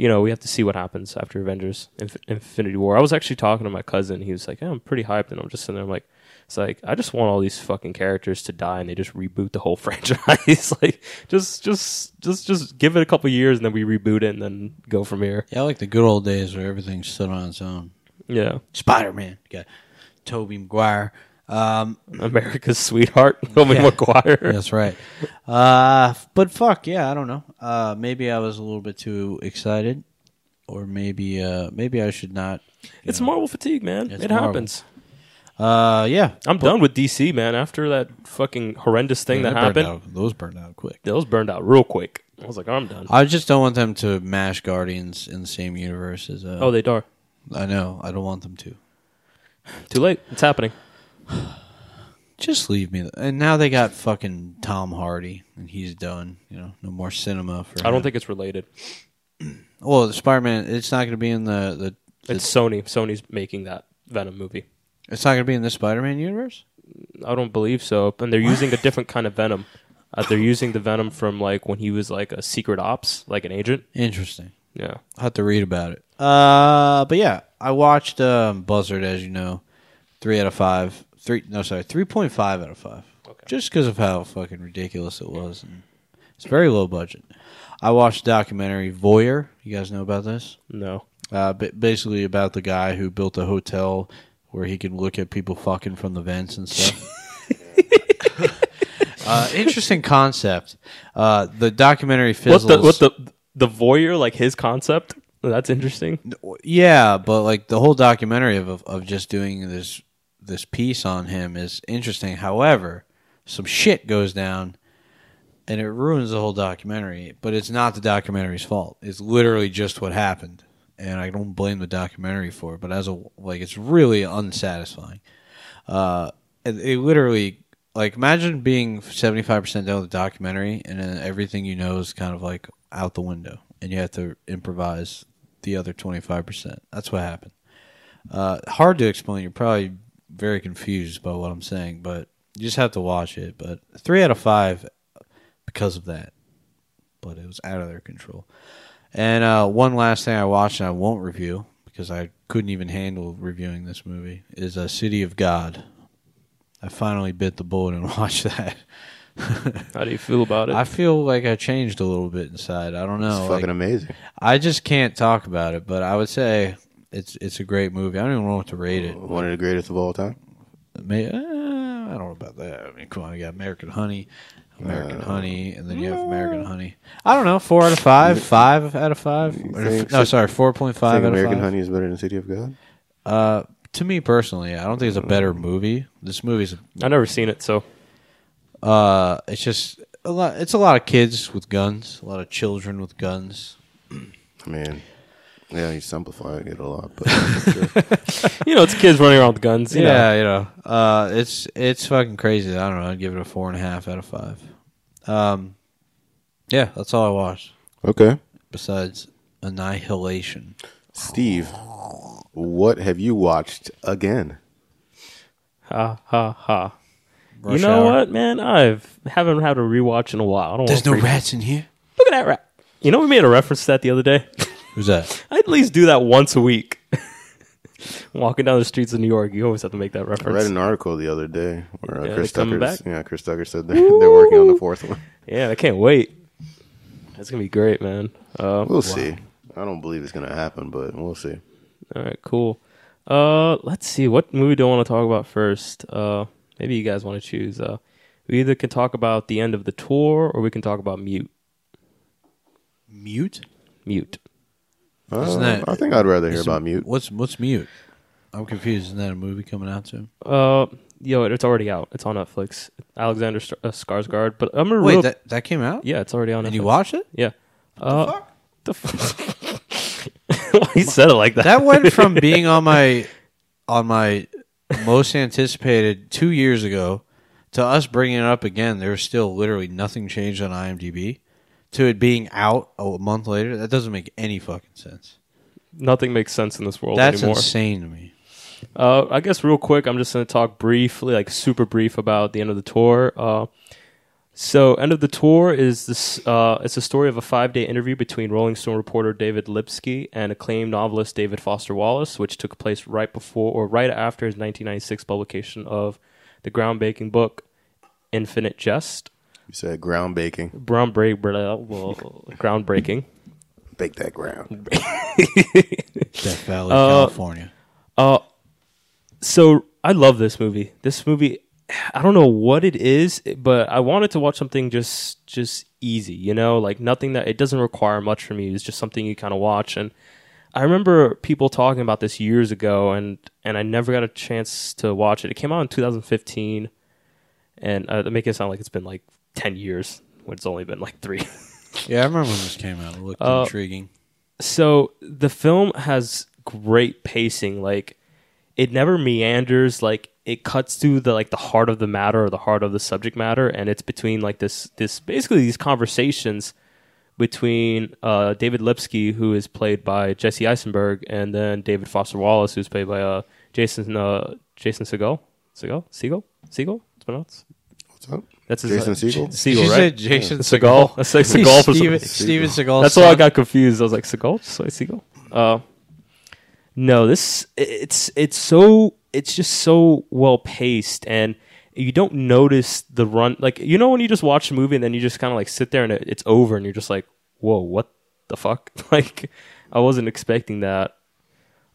you know, we have to see what happens after Avengers Inf- Infinity War. I was actually talking to my cousin. He was like, yeah, "I'm pretty hyped," and I'm just sitting there. I'm like, it's like I just want all these fucking characters to die and they just reboot the whole franchise. like, just just just just give it a couple years and then we reboot it and then go from here. yeah, I like the good old days where everything stood on its own. Yeah, Spider Man, got Tobey Maguire. Um, America's sweetheart, Tobey Yeah. Maguire. That's right. Uh, but fuck yeah, I don't know. Uh, maybe I was a little bit too excited, or maybe uh, maybe I should not. It's know. Marvel fatigue, man. It's it Marvel. happens. Uh, yeah, I'm done with DC, man. After that fucking horrendous thing Yeah, that happened, out- those burned out quick. those burned out real quick. I was like, I'm done. I just don't want them to mash Guardians in the same universe as. Uh, oh, they are. I know. I don't want them to. Too late. It's happening. Just leave me. And now they got fucking Tom Hardy, and he's done. You know, no more cinema for. I don't him. think it's related. Well, the Spider Man. It's not going to be in the the. It's Sony. Sony's making that. Venom movie. It's not going to be in the Spider-Man universe. I don't believe so. And they're using a different kind of Venom. Uh, they're using the Venom from like when he was like a secret ops, like an agent. Interesting. Yeah. I'll have to read about it. Uh, but yeah, I watched um, Buzzard, as you know, three out of five. Three, no, sorry, three point five out of five. Okay. Just because of how fucking ridiculous it was, and it's very low budget. I watched the documentary Voyeur. You guys know about this? No. Uh, ba- basically about the guy who built a hotel where he could look at people fucking from the vents and stuff. uh, interesting concept. Uh, the documentary What the what the the voyeur like his concept? That's interesting. Yeah, but like the whole documentary of, of of just doing this this piece on him is interesting. However, some shit goes down and it ruins the whole documentary, but it's not the documentary's fault. It's literally just what happened. And I don't blame the documentary for it, but as a like it's really unsatisfying. Uh it, it literally like imagine being 75% done with the documentary and then everything you know is kind of like out the window and you have to improvise the other 25%. That's what happened. Uh, hard to explain. You're probably very confused by what I'm saying, but you just have to watch it. But three out of five because of that. But it was out of their control. And uh, one last thing I watched and I won't review because I couldn't even handle reviewing this movie is a City of God. I finally bit the bullet and watched that. How do you feel about it? I feel like I changed a little bit inside. I don't know. It's like- fucking amazing. I just can't talk about it, but I would say it's it's a great movie. I don't even know what to rate it. One of the greatest of all time. May, uh, I don't know about that. I mean, come on, you got American Honey, American Uh, Honey, and then you have American Honey. I don't know, four out of five, five out of five. You Or- think no, so- sorry, four point I five think out of American five. Honey is better than City of God. Uh, to me personally, I don't think it's a better movie. This movie's I've never seen it, so uh, it's just a lot. It's a lot of kids with guns, a lot of children with guns. I mean, yeah, he's simplifying it a lot, but sure. you know it's kids running around with guns. You yeah, know. you know, uh, it's it's fucking crazy. I don't know. I'd give it a four and a half out of five. Um, yeah, that's all I watched. okay. Besides Annihilation. Steve, what have you watched again? Ha ha ha. Rush you know Hour. what, man? I've haven't had a rewatch in a while. I don't There's no freak- rats in here. Look at that rat. You know we made a reference to that the other day. Who's that? I at least do that once a week. Walking down the streets of New York, you always have to make that reference. I read an article the other day where uh, Yeah, Chris they coming Tucker's, back? yeah, Chris Tucker said they're, they're working on the fourth one. Yeah, I can't wait. That's gonna be great, man. Uh, We'll see. I don't believe it's gonna happen, but we'll see. All right, cool. Uh, let's see. What movie do I want to talk about first? Uh, maybe you guys want to choose. Uh, we either can talk about the end of the tour, or we can talk about Mute. Mute? Mute. Isn't Uh, that- I think I'd rather hear about Mute. What's what's Mute? I'm confused. Isn't that a movie coming out soon? Uh, yo, it's already out. It's on Netflix. Alexander St- uh, Skarsgård. But I'm a Wait, real. that that came out? yeah, it's already on. And Netflix. you watch it? Yeah. Uh, the fuck? he said it like that. That went from being on my on my most anticipated two years ago to us bringing it up again. There's still literally nothing changed on IMDb to it being out a month later. That doesn't make any fucking sense. Nothing makes sense in this world That's anymore. insane to me. Uh, I guess real quick, I'm just going to talk briefly, like super brief, about the end of the tour. Uh, so, end of the tour is this. Uh, it's a story of a five day interview between Rolling Stone reporter David Lipsky and acclaimed novelist David Foster Wallace, which took place right before or right after his 1996 publication of the groundbreaking book Infinite Jest. You said ground baking. Groundbreak, well, groundbreaking. Bake that ground. Death Valley, Uh, California. Uh, so I love this movie. This movie, I don't know what it is, but I wanted to watch something just just easy, you know, like nothing that it doesn't require much from you. It's just something you kind of watch. And I remember people talking about this years ago, and and I never got a chance to watch it. It came out in 2015, and uh, they make it sound like it's been like 10 years when it's only been like three. Yeah, I remember when this came out. It looked uh, intriguing. so the film has great pacing like it never meanders like it cuts to the like the heart of the matter or the heart of the subject matter and it's between like this this basically these conversations between uh, David Lipsky who is played by Jesse Eisenberg and then David Foster Wallace who's played by uh, Jason uh, Jason Segal, Segal, Segal, Segal. It's pronounced. What's up? That's his Jason uh, Segel? Right? said Jason Segal. I said Segal for some- Steven, Steven Seagal. That's why I got confused. I was like Seagal, just like Seagal. Uh, no, this it's it's so it's just so well paced, and you don't notice the run. Like you know when you just watch a movie and then you just kind of like sit there and it, it's over, and you're just like, whoa, what the fuck? like I wasn't expecting that.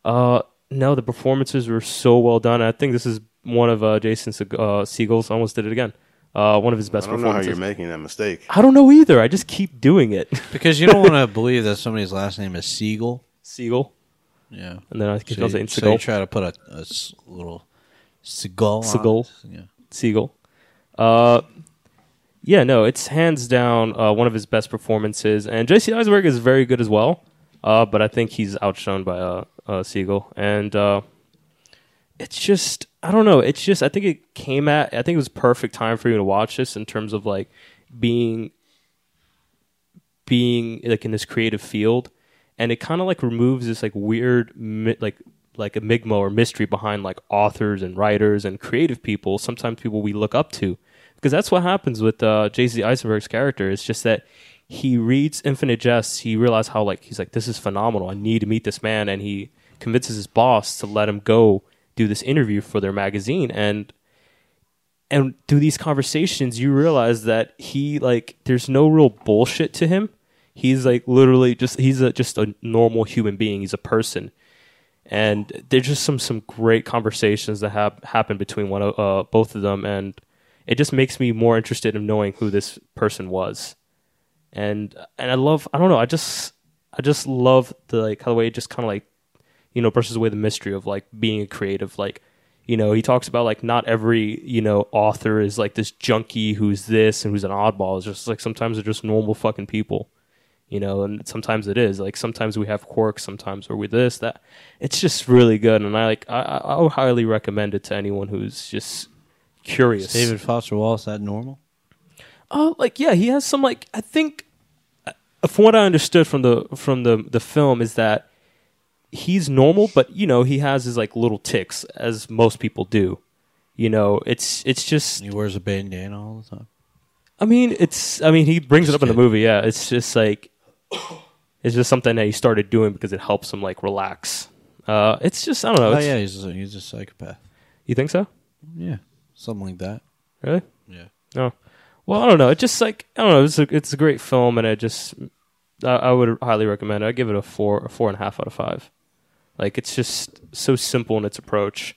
Uh, no, the performances were so well done. I think this is one of uh, Jason Seg- uh, Siegel's. Almost did it again. Uh, one of his I best don't know how performances. you're making that mistake. I don't know either. I just keep doing it. because you don't want to believe that somebody's last name is Siegel. Siegel. Yeah. And then I keep So, on you, saying so you Seagal. try to put a, a s- little Seagal. on it. Yeah. Siegel. Uh, yeah, no, it's hands down uh, one of his best performances, and Jesse Eisenberg is very good as well. Uh, but I think he's outshone by uh, uh, Siegel, and uh, it's just I don't know. It's just I think it came at I think it was perfect time for you to watch this in terms of like being being like in this creative field, and it kind of like removes this like weird like like enigma or mystery behind like authors and writers and creative people. Sometimes people we look up to because that's what happens with uh, Jesse Eisenberg's character. It's just that he reads Infinite Jest. He realizes how like he's like this is phenomenal. I need to meet this man, and he convinces his boss to let him go do this interview for their magazine and and through these conversations you realize that he like there's no real bullshit to him. He's like literally just he's a, just a normal human being. He's a person. And there's just some some great conversations that have happened between one of uh, both of them and it just makes me more interested in knowing who this person was. And and I love I don't know I just I just love the like how the way it just kind of like you know brushes away the mystery of like being a creative like you know he talks about like not every you know author is like this junkie who's this and who's an oddball. It's just like sometimes they're just normal fucking people you know and sometimes it is. Like sometimes we have quirks sometimes we're with this that. It's just really good and i like i i I would highly recommend it to anyone who's just curious. David Foster Wallace, that normal? Oh, like yeah, he has some like I think uh, from what I understood from the from the the film is that he's normal, but you know he has his like little ticks as most people do. You know, it's it's just He wears a bandana all the time. I mean it's I mean he brings it up in the movie. Yeah, it's just like it's just something that he started doing because it helps him like relax. Uh, it's just I don't know. Oh, it's- yeah, he's a, he's a psychopath. You think so? Yeah, something like that. Really? Yeah. No. Well, I don't know. It just like I don't know. It's a it's a great film, and I just I, I would highly recommend it. I give it a four a four and a half out of five. Like it's just so simple in its approach,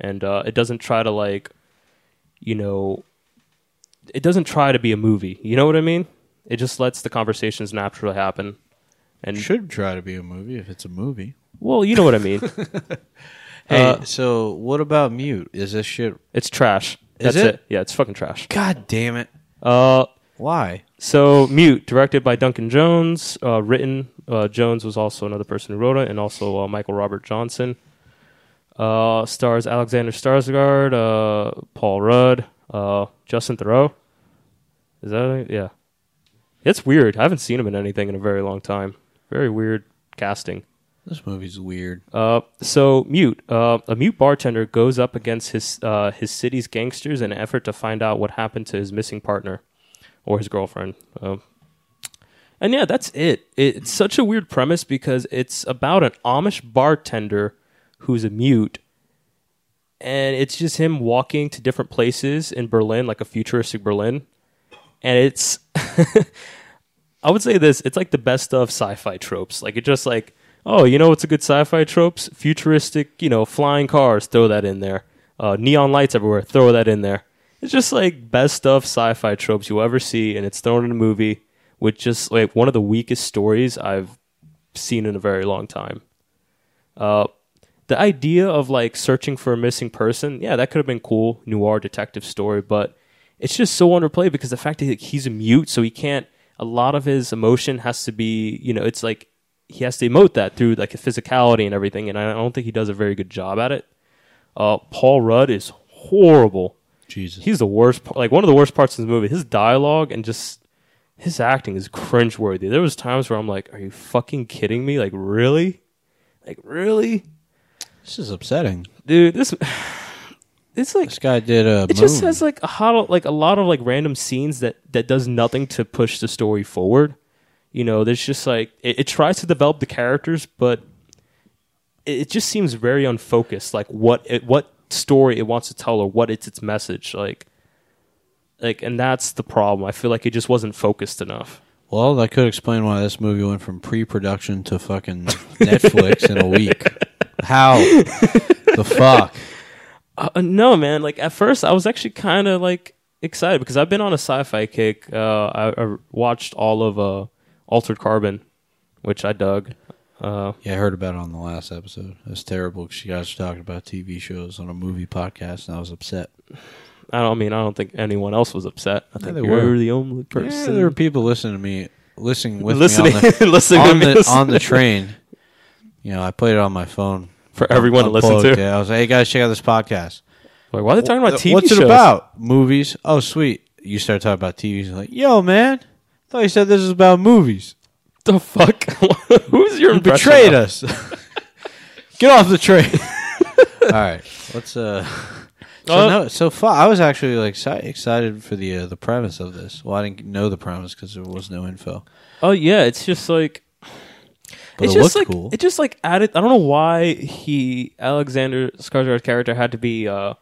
and uh, it doesn't try to like, you know, it doesn't try to be a movie. You know what I mean? It just lets the conversations naturally happen. And Should try to be a movie if it's a movie. well, you know what I mean. Hey, Uh, so what about Mute? Is this shit? it's trash. Is That's it? Yeah, it's fucking trash. God damn it! Uh, Why? So, Mute, directed by Duncan Jones, uh, written. Uh, Jones was also another person who wrote it, and also uh, Michael Robert Johnson. Uh, stars Alexander Skarsgård, uh, Paul Rudd, uh, Justin Theroux. Is that yeah? It's weird. I haven't seen him in anything in a very long time. Very weird casting. This movie's weird. Uh, so mute. Uh, a mute bartender goes up against his uh, his city's gangsters in an effort to find out what happened to his missing partner or his girlfriend. And yeah, that's it. It's such a weird premise because it's about an Amish bartender who's a mute, and it's just him walking to different places in Berlin, like a futuristic Berlin, and it's. I would say this: it's like the best of sci-fi tropes. Like it just like, oh, you know what's a good sci-fi tropes? Futuristic, you know, flying cars. Throw that in there. Uh, neon lights everywhere. Throw that in there. It's just like best of sci-fi tropes you'll ever see, and it's thrown in a movie with just like one of the weakest stories I've seen in a very long time. Uh, the idea of like searching for a missing person, yeah, that could have been cool, noir detective story, but it's just so underplayed because the fact that he's a mute, so he can't. A lot of his emotion has to be, you know, it's like he has to emote that through like physicality and everything, and I don't think he does a very good job at it. Uh, Paul Rudd is horrible. Jesus. He's the worst, like one of the worst parts of the movie. His dialogue and just his acting is cringeworthy. There was times where I'm like, "Are you fucking kidding me? Like really? Like really?" This is upsetting. dude. This it's like This guy did a. it just has like a hot, like a lot of like random scenes that that does nothing to push the story forward. You know, there's just like it, it tries to develop the characters, but it, it just seems very unfocused. Like what it, what story it wants to tell or what it's its message. Like, like, and that's the problem. I feel like it just wasn't focused enough. Well, that could explain why this movie went from pre-production to fucking Netflix in a week. How the fuck? Uh, no, man. Like at first, I was actually kind of like excited because I've been on a sci-fi kick. Uh, I, I watched all of uh, Altered Carbon, which I dug. Uh, Yeah, I heard about it on the last episode. It's terrible because you guys were talking about TV shows on a movie podcast, and I was upset. I don't I mean I don't think anyone else was upset. I think they you're were. the only person. Yeah, there were people listening to me, listening with listening, me on the, listening on to the, on the train. You know, I played it on my phone for everyone to listen to. Yeah, I was like, "Hey guys, check out this podcast." Like, why are they talking about TV What's shows? it about? Movies. Oh, sweet. You start talking about TV. You're like, yo, man, I thought you said this was about movies. The fuck? Who's your You betrayed of? us. Get off the train. All right, let's. uh So Uh, no, so far I was actually like excited for the uh, the premise of this. Well, I didn't know the premise because there was no info, Oh yeah, it's just like but it's it just like cool. it just like added. I don't know why he Alexander Skarsgård's character had to be. uh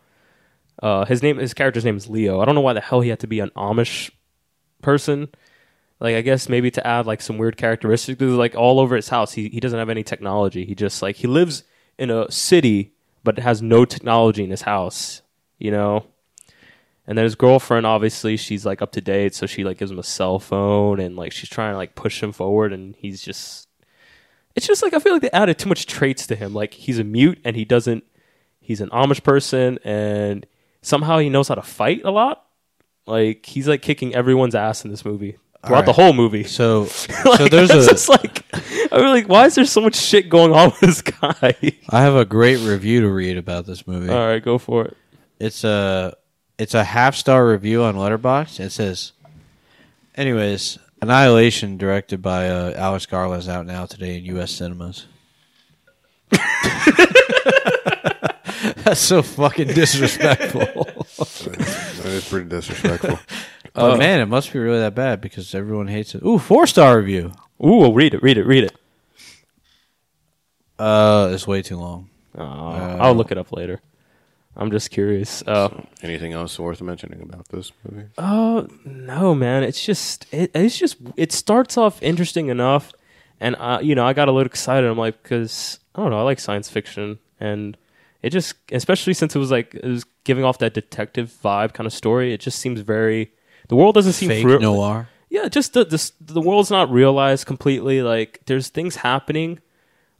uh His name, his character's name is Leo. I don't know why the hell he had to be an Amish person. Like I guess maybe to add like some weird characteristics. Like all over his house, he he doesn't have any technology. He just like he lives in a city, but has no technology in his house. You know. And then his girlfriend, obviously, she's like up to date, so she like gives him a cell phone and like she's trying to like push him forward, and he's just. It's just like I feel like they added too much traits to him. Like he's a mute and he doesn't. He's an Amish person, and somehow he knows how to fight a lot. Like he's like kicking everyone's ass in this movie throughout the whole movie. so, Like, so there's it's a. just like I'm like, why is there so much shit going on with this guy? I have a great review to read about this movie. All right, go for it. It's a it's a half star review on Letterboxd. It says, anyways, Annihilation, directed by uh, Alex Garland, is out now today in U.S. cinemas. That's so fucking disrespectful. That is pretty disrespectful. oh man, it must be really that bad because everyone hates it. Ooh, four star review. Ooh, read it, read it, read it. Uh, it's way too long. Uh, I'll look it up later. I'm just curious. Uh, Anything else worth mentioning about this movie? Uh, no, man. It's just it, it's just it starts off interesting enough, and uh, you know I got a little excited. I'm like, because I don't know, I like science fiction, and it just especially since it was like it was giving off that detective vibe kind of story. It just seems very the world doesn't seem Fake fru- noir. yeah, just the, the the world's not realized completely. Like there's things happening.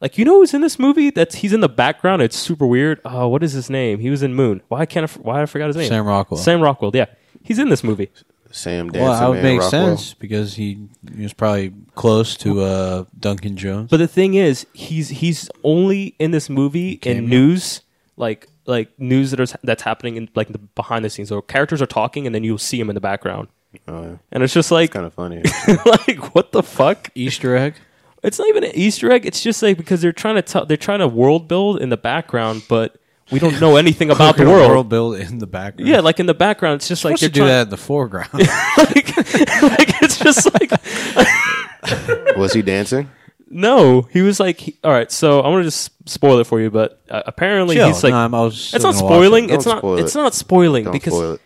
Like you know who's in this movie? That's he's in the background. It's super weird. Oh, what is his name? He was in Moon. Why can't I? f- Why I forgot his name? Sam Rockwell. Sam Rockwell. Yeah, he's in this movie. Sam Dancing well, that would Man make Rockwell. sense because he, he was probably close to uh, Duncan Jones. But the thing is, he's he's only in this movie in Cameo. news, like like news that is that's happening in like the behind the scenes. So characters are talking, and then you'll see him in the background, Oh, yeah. and it's just like Kind of funny. like what the fuck? Easter egg. It's not even an Easter egg. It's just like because they're trying to tell they're trying to world build in the background, but we don't know anything about the World, world. world build in the background. Yeah, like in the background, it's just like supposed to they're do trying, that in the foreground. like, like it's just like Was he dancing? no. He was like, he- all right. So I'm gonna just spoil it for you, but uh, apparently Chill. he's like, No, I'm- I was still it's not gonna watch spoiling. it. Don't It's not. spoil It's not spoiling Don't because spoil it.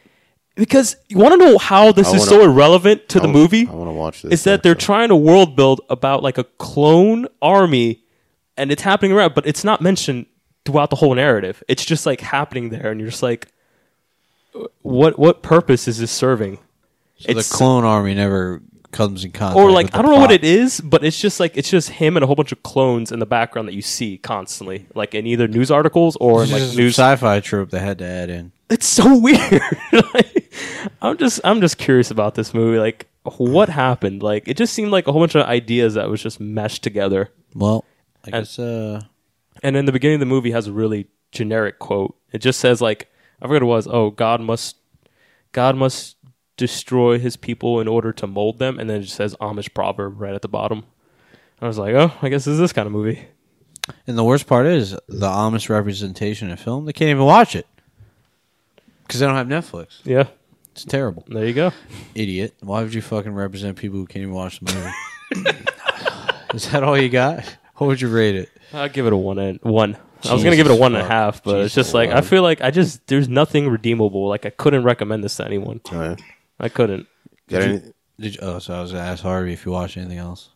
Because you want to know how this I is wanna- so irrelevant to I the wanna- movie. I want to watch this. Is that they're trying to world build about like a clone army, and it's happening around, but it's not mentioned throughout the whole narrative. It's just like happening there, and you're just like, what what purpose is this serving? So the clone army never comes in contact. or like I don't know what it is, but it's just like it's just him and a whole bunch of clones in the background that you see constantly, like in either news articles or in like news. sci-fi trope they had to add in. It's so weird. Like, I'm just I'm just curious about this movie. Like, what happened? Like, it just seemed like a whole bunch of ideas that was just meshed together. Well, I And- guess uh, And in the beginning of the movie has a really generic quote. It just says like I forget what it was. Oh, God must God must destroy his people in order to mold them, and then it just says Amish proverb right at the bottom. I was like, oh, I guess this is this kind of movie. And the worst part is the Amish representation in film. They can't even watch it because they don't have Netflix. Yeah, It's terrible. there you go. Idiot. Why would you fucking represent people who can't even watch the movie? is that all you got? What would you rate it? I'll give it a one and one. I was gonna give it a Jesus one and a half, but it's Jesus just like I feel like I just there's nothing redeemable. Like I couldn't recommend this to anyone. All right. I couldn't. Got any? Did you, oh, so I was gonna ask Harvey if you watched anything else.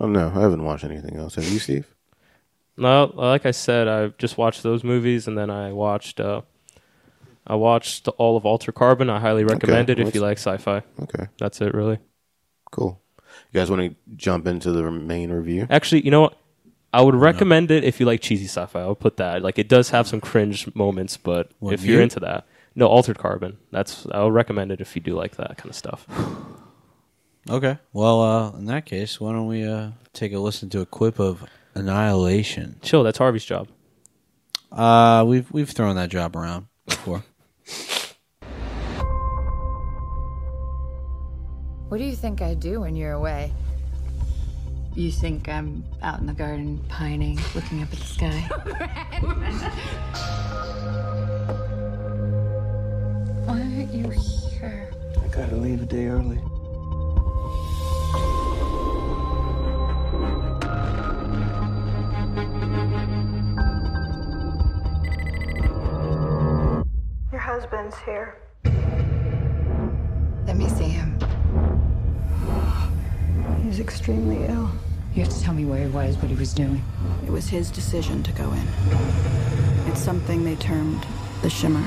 Oh no, I haven't watched anything else. Have you, Steve? No, like I said, I just watched those movies, and then I watched uh, I watched all of Alter Carbon. I highly recommend it if you like sci-fi. Okay, That's it, really. cool. You guys want to jump into the main review? Actually, you know what? I would recommend it if you like cheesy sci-fi. I'll put that. Like it does have some cringe moments, but What, if you're into that, no, Altered Carbon. That's I'll recommend it if you do like that kind of stuff. Okay. Well, uh, in that case, why don't we uh, take a listen to a quip of Annihilation? Chill. That's Harvey's job. Uh, we've we've thrown that job around before. What do you think I do when you're away? You think I'm out in the garden pining, looking up at the sky? Why aren't you here? I gotta leave a day early. Your husband's here. Let me see him. He's extremely ill. You have to tell me where he was, what he was doing. It was his decision to go in. It's something they termed the shimmer.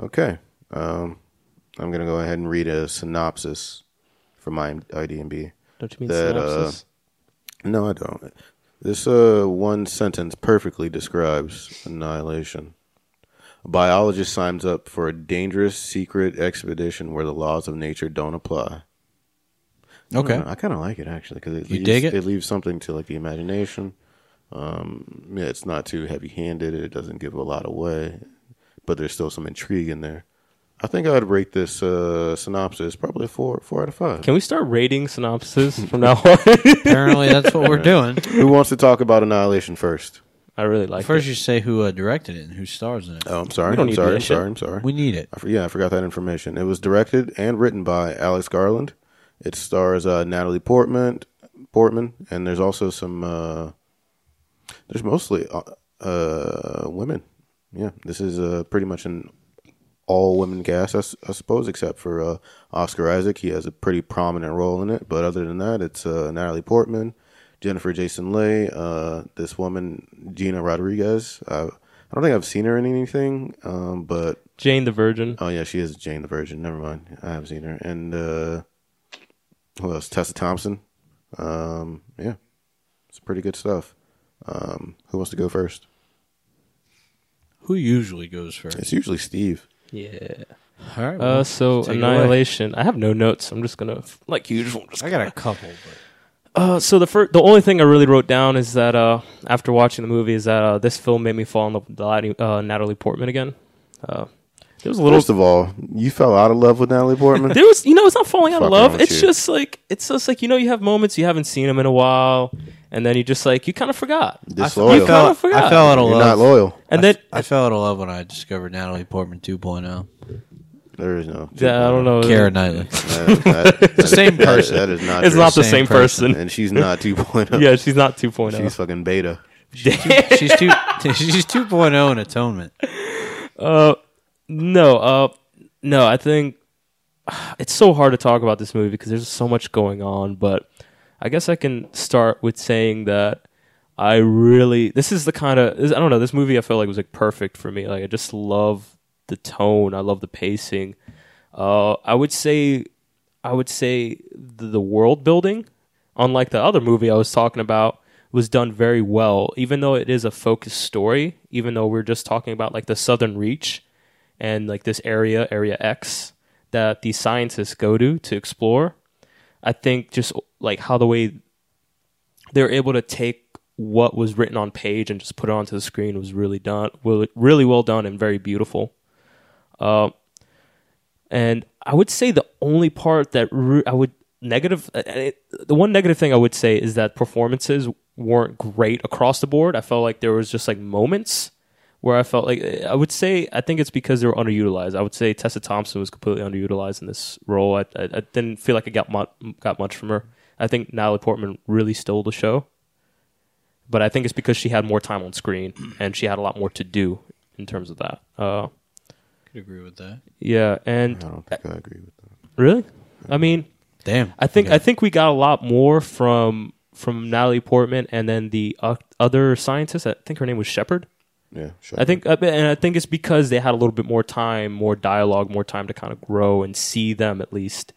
Okay. Um, I'm gonna go ahead and read a synopsis from my IDMB. Don't you mean That, uh, synopsis? No, I don't. This uh, one sentence perfectly describes annihilation. A biologist signs up for a dangerous secret expedition where the laws of nature don't apply. Okay. I, I kind of like it actually because it You leaves, dig it? It leaves something to like the imagination. Um, yeah, it's not too heavy-handed. It doesn't give a lot away, but there's still some intrigue in there. I think I'd rate this uh, synopsis probably a four, four out of five. Can we start rating synopses from now on? Apparently, that's what we're doing. Who wants to talk about Annihilation first? I really like First, it. you say who uh, directed it and who stars in it. Oh, I'm sorry. We don't I'm need sorry. I'm sorry. I'm sorry. We need it. I for, yeah, I forgot that information. It was directed and written by Alex Garland. It stars uh, Natalie Portman, Portman, and there's also some. There's mostly uh, uh, women. Yeah, this is uh, pretty much an all women cast, I suppose, except for uh, Oscar Isaac. He has a pretty prominent role in it. But other than that, it's uh, Natalie Portman, Jennifer Jason Leigh, uh, this woman Gina Rodriguez. Uh, I don't think I've seen her in anything, um, but Jane the Virgin. Oh yeah, she is Jane the Virgin. Never mind, I have seen her. And uh, who else? Tessa Thompson. Um, yeah, it's pretty good stuff. Um, who wants to go first? Who usually goes first? It's usually Steve. Yeah. All right. Uh, so take it away. Annihilation. I have no notes. I'm just gonna, like usual. Just I got a couple. But Uh, so the first, the only thing I really wrote down is that uh, after watching the movie, is that uh, this film made me fall in love with Natalie- uh, Natalie Portman again. Uh, there was a little. First of all, you fell out of love with Natalie Portman. There was, you know, it's not falling out of Fuck love. with It's you. just like it's just like you know, you have moments you haven't seen him in a while, and then you just like you kind of forgot. I Disloyal. fell- kinda fell, I forgot. fell out of You're love. not loyal. And I, then f- I fell out of love when I discovered Natalie Portman oh. 2.0. There is no. yeah, I don't know. Keira Knightley. That- that- that is- same that- person. That is not. It's true. not the Same same person. And she's not 2.0. yeah, she's not oh. 2.0. she's fucking beta. she's two. She's 2.0 in Atonement. Uh, no, uh, no. I think it's so hard to talk about this movie because there's so much going on. But I guess I can start with saying that I really this is the kind of I don't know. This movie I felt like was like perfect for me. Like I just love the tone. I love the pacing. Uh, I would say, I would say the, the world building, unlike the other movie I was talking about, was done very well. Even though it is a focused story, even though we're just talking about like the Southern Reach and like this area, Area X, that these scientists go to to explore. I think just like how the way they're able to take what was written on page and just put it onto the screen was really done, really, well done and very beautiful. Uh, and I would say the only part that re- I would negative. uh, It, the one negative thing I would say is that performances weren't great across the board. I felt like there was just like moments where I felt like I would say I think it's because they were underutilized. I would say Tessa Thompson was completely underutilized in this role. I, I, I didn't feel like I got mu- got much from her. I think Natalie Portman really stole the show, but I think it's because she had more time on screen and she had a lot more to do in terms of that. Uh, Could agree with that. yeah, and I and don't think I agree with that. really, I mean, Damn. I think Okay. I think we got a lot more from from Natalie Portman and then the uh, other scientist. I think her name was Shepard. Yeah, sure. I think, uh, and I think it's because they had a little bit more time, more dialogue, more time to kind of grow and see them at least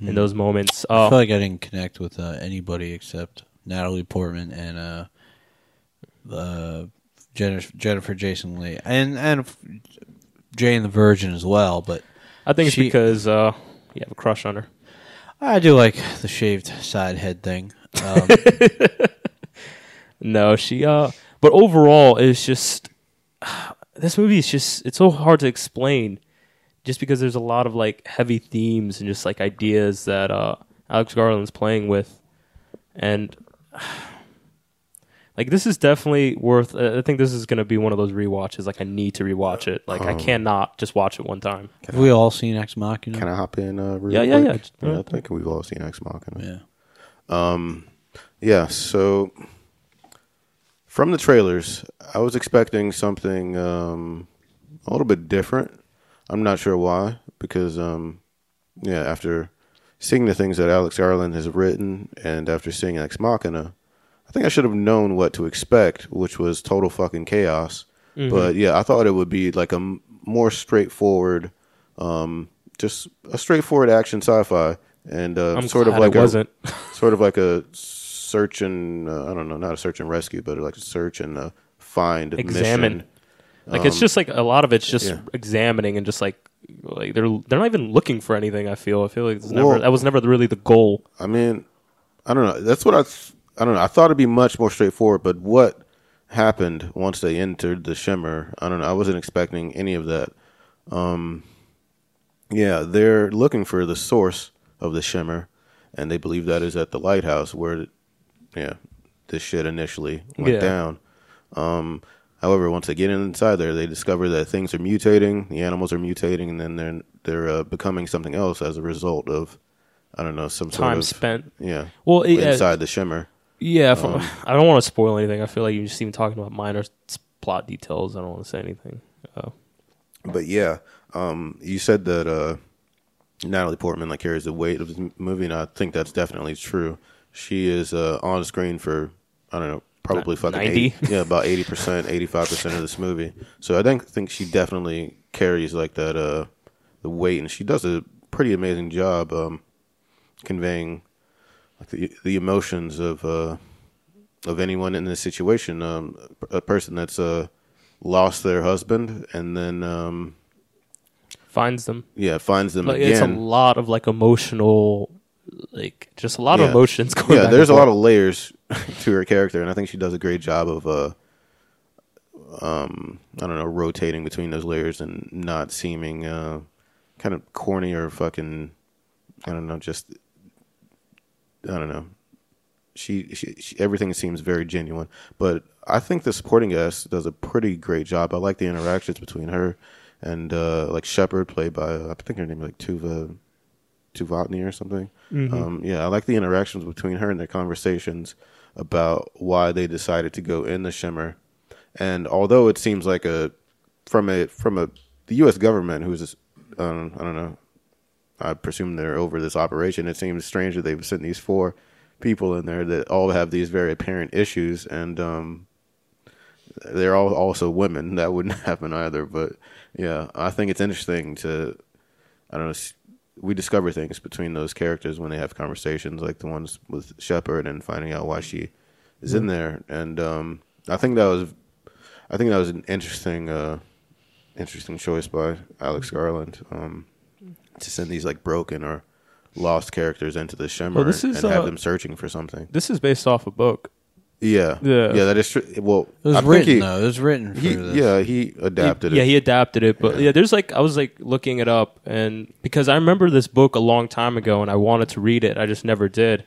in those moments. I Uh, feel like I didn't connect with uh, anybody except Natalie Portman and uh, uh, Jennifer, Jennifer Jason Leigh and and Jane the Virgin as well. But I think it's because uh, you have a crush on her. I do like the shaved side head thing. Um, No, she. uh But overall, it's just this movie is just it's so hard to explain, just because there's a lot of like heavy themes and just like ideas that uh Alex Garland's playing with, and like this is definitely worth. Uh, I think this is gonna be one of those rewatches. Like I need to rewatch it. Like I cannot just watch it one time. have we all seen Ex Machina? Can I hop in? Uh, real Yeah, yeah, quick? yeah. yeah. I think we've all seen Ex Machina. yeah. Um Yeah, so from the trailers, I was expecting something um, a little bit different. I'm not sure why, because um, yeah, after seeing the things that Alex Garland has written and after seeing Ex Machina, I think I should have known what to expect, which was total fucking chaos. But yeah, I thought it would be like a m- more straightforward, um, just a straightforward action sci-fi, and uh, I'm sort of like it a wasn't. sort of like a search and uh, I don't know, not a search and rescue, but like a search and uh find Examine. mission. Like it's just like a lot of it's just Um, yeah. examining and just like like they're they're not even looking for anything. I feel I feel like it's never that was never really the goal. I mean, I don't know. That's what I. Th- I don't know. I thought it'd be much more straightforward, but what happened once they entered the shimmer? I don't know. I wasn't expecting any of that. Um, yeah, they're looking for the source of the shimmer, and they believe that is at the lighthouse where, yeah, this shit initially went Yeah. down. Um, however, once they get inside there, they discover that things are mutating, the animals are mutating, and then they're they're uh, becoming something else as a result of, I don't know, some Time sort of spent. yeah, Well, it- uh, inside the shimmer. Yeah, Um, I don't want to spoil anything. I feel like you're just even talking about minor plot details. I don't want to say anything. Uh, But yeah, um, you said that uh, Natalie Portman like carries the weight of the movie, and I think that's definitely true. She is uh, on screen for I don't know, probably fucking 90? 80, yeah, about eighty percent, eighty five percent of this movie. So I think think she definitely carries like that uh, the weight, and she does a pretty amazing job um, conveying like the the emotions of uh, of anyone in this situation. Um, a person that's uh, lost their husband and then um, finds them. yeah finds them Like it's a lot of like emotional, like just a lot Yeah. of emotions going. yeah, there's a lot of layers to her character, and I think she does a great job of uh, um, I don't know, rotating between those layers and not seeming uh, kind of corny or fucking, I don't know, just I don't know. She, she, she everything seems very genuine, but I think the supporting cast does a pretty great job. I like the interactions between her and uh, like Shepard, played by uh, I think her name is like Tuva Tuvotny or something. Um, yeah, I like the interactions between her and their conversations about why they decided to go in the Shimmer. And although it seems like a from a from a the U.S. government who's um, I don't know, I presume they're over this operation. It seems strange that they've sent these four people in there that all have these very apparent issues, and um, they're all also women. That wouldn't happen either. But yeah, I think it's interesting to I don't know. We discover things between those characters when they have conversations, like the ones with Shepard, and finding out why she is in there. And um, I think that was, I think that was an interesting, uh, interesting choice by Alex Garland um, to send these like broken or lost characters into the Shimmer Well, this is, and have uh, them searching for something. This is based off a book. Yeah, Yeah. yeah. That is true. Well, It was I written think he, though. It was written for he this. yeah he adapted yeah, it. Yeah, he adapted it, but yeah. there's like I was like looking it up, and because I remember this book a long time ago, and I wanted to read it, I just never did.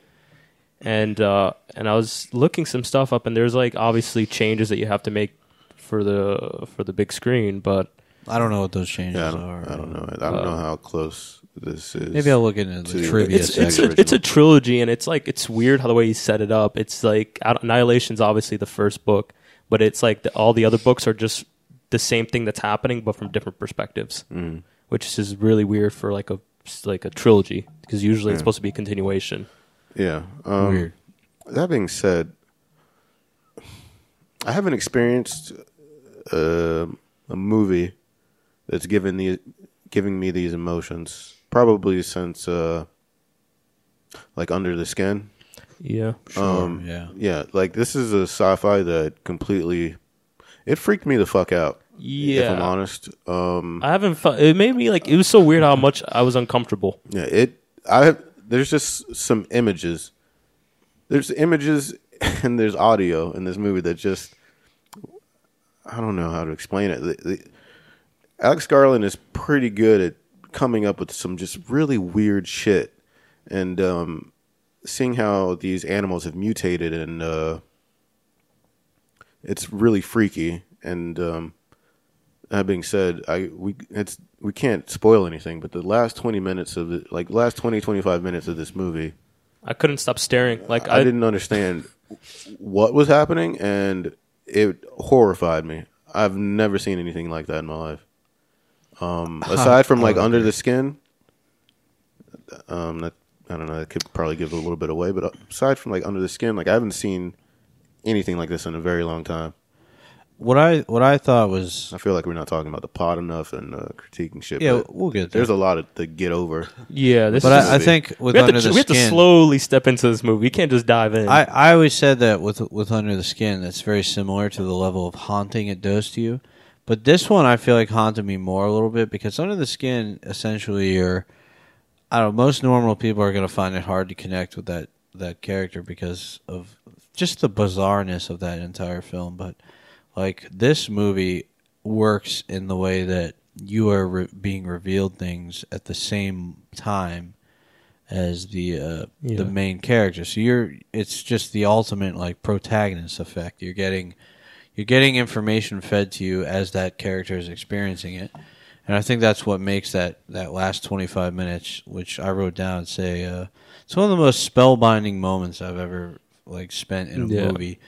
And uh, and I was looking some stuff up, and there's like obviously changes that you have to make for the for the big screen, but I don't know what those changes yeah, I don't, are. I don't know. I don't know how close this is. Maybe I'll look into the the- trivia it's section. it's a, it's a trilogy, and it's like it's weird how the way he set it up. It's like Annihilation's obviously the first book, but it's like the, all the other books are just the same thing that's happening, but from different perspectives, Mm. which is really weird for like a like a trilogy because usually it's supposed to be a continuation. Yeah. Um, Weird. That being said, I haven't experienced uh, a movie that's given the giving me these emotions probably since uh, like Under the Skin. Yeah, um, yeah. yeah. Like this is a sci-fi that completely it freaked me the fuck out. yeah. If I'm honest, um, I haven't. Fu- it made me like it was so weird how much I was uncomfortable. Yeah, it. I there's just some images. There's images and there's audio in this movie that just I don't know how to explain it. Alex Garland is pretty good at coming up with some just really weird shit, and um, seeing how these animals have mutated and uh, it's really freaky. And um, that being said, I we it's we can't spoil anything, but the last twenty minutes of the like last 20, 25 minutes of this movie, I couldn't stop staring. Like I, I, didn't understand what was happening, and it horrified me. I've never seen anything like that in my life. Um, aside from like Under the Skin, um, that I don't know, that could probably give a little bit away. But aside from like Under the Skin, like I haven't seen anything like this in a very long time. What I what I thought was I feel like we're not talking about the pot enough and uh, critiquing shit. yeah, but we'll get there. there's a lot of, to get over. yeah, this but is. I, I think with we have, Under to, the we have to Skin, slowly step into this movie. We can't just dive in. I, I always said that with with Under the Skin, that's very similar to the level of haunting it does to you. But this one, I feel like haunted me more a little bit because Under the Skin, essentially, you're I don't know. Most normal people are going to find it hard to connect with that that character because of just the bizarreness of that entire film. But like this movie works in the way that you are re- being revealed things at the same time as the uh, Yeah. the main character. So you're it's just the ultimate like protagonist effect. You're getting you're getting information fed to you as that character is experiencing it. And I think that's what makes that, that last 25 minutes, which I wrote down, say uh, it's one of the most spellbinding moments I've ever like spent in a Yeah. movie.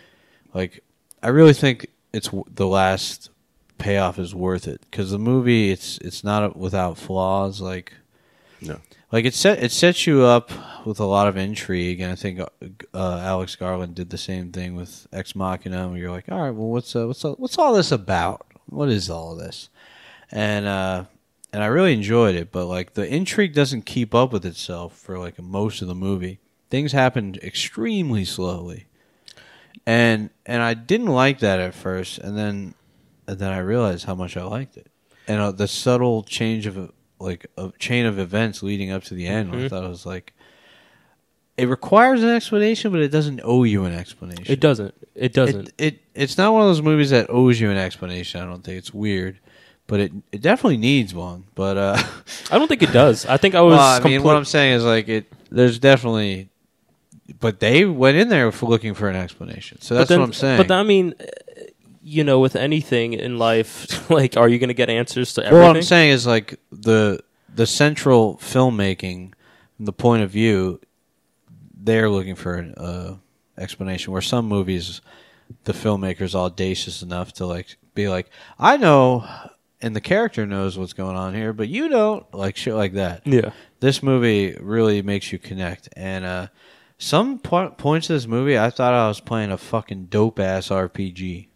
Like, I really think it's w- the last payoff is worth it because the movie it's it's not without flaws. Like, No. Like it set it sets you up with a lot of intrigue, and I think uh, uh, Alex Garland did the same thing with Ex Machina. Where you're like, all right, well, what's uh, what's all, what's all this about? What is all this? And uh, and I really enjoyed it, but like the intrigue doesn't keep up with itself for like most of the movie. Things happen extremely slowly, and and I didn't like that at first, and then and then I realized how much I liked it, and uh, the subtle change of like a chain of events leading up to the end. I thought it was like it requires an explanation, but it doesn't owe you an explanation. it doesn't. It doesn't. It, it it's not one of those movies that owes you an explanation. I don't think it's weird, but it it definitely needs one. But uh, I don't think it does. I think I was. well, I mean, what I'm saying is like it. There's definitely, but they went in there for looking for an explanation. So that's then- what I'm saying. But I mean, you know, with anything in life, like, are you going to get answers to Well, everything? what I'm saying is like the the central filmmaking, the point of view, they're looking for an uh, explanation. Where some movies, the filmmaker's audacious enough to like be like, I know, and the character knows what's going on here, but you don't, like shit like that. Yeah. This movie really makes you connect, and uh, some po- points of this movie, I thought I was playing a fucking dope ass RPG.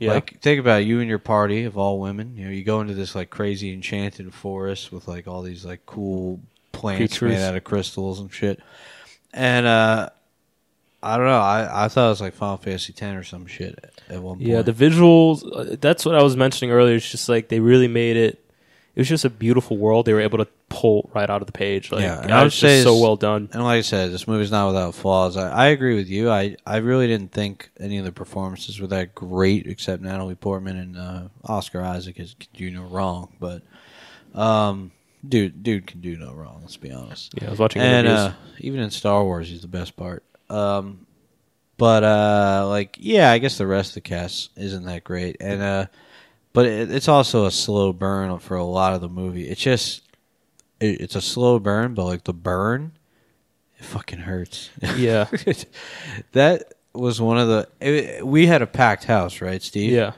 Yeah. Like think about it, you and your party of all women. You know, you go into this like crazy enchanted forest with like all these like cool plants Creatures. made out of crystals and shit. And uh I don't know. I, I thought it was like Final Fantasy X or some shit at one point. Yeah, the visuals. Uh, that's what I was mentioning earlier. It's just like they really made it. It was just a beautiful world they were able to pull right out of the page. Like, Yeah, and I would was say just so well done. And like I said, this movie's not without flaws. I, I agree with you. I, I really didn't think any of the performances were that great, except Natalie Portman and uh, Oscar Isaac is, can do no wrong. But um, dude, dude can do no wrong. Let's be honest. Yeah, I was watching and uh, even in Star Wars, he's the best part. Um, but uh, like, yeah, I guess the rest of the cast isn't that great, and uh, but it, it's also a slow burn for a lot of the movie. It's just, it, it's a slow burn, but like the burn, it fucking hurts. yeah, that was one of the. it- we had a packed house, right, Steve? yeah.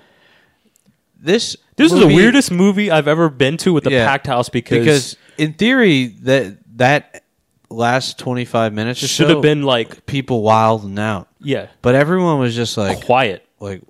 This This is the weirdest movie I've ever been to with a Yeah, packed house because, because in theory that that last twenty five minutes or should so, have been like people wilding out. yeah, But everyone was just like quiet. like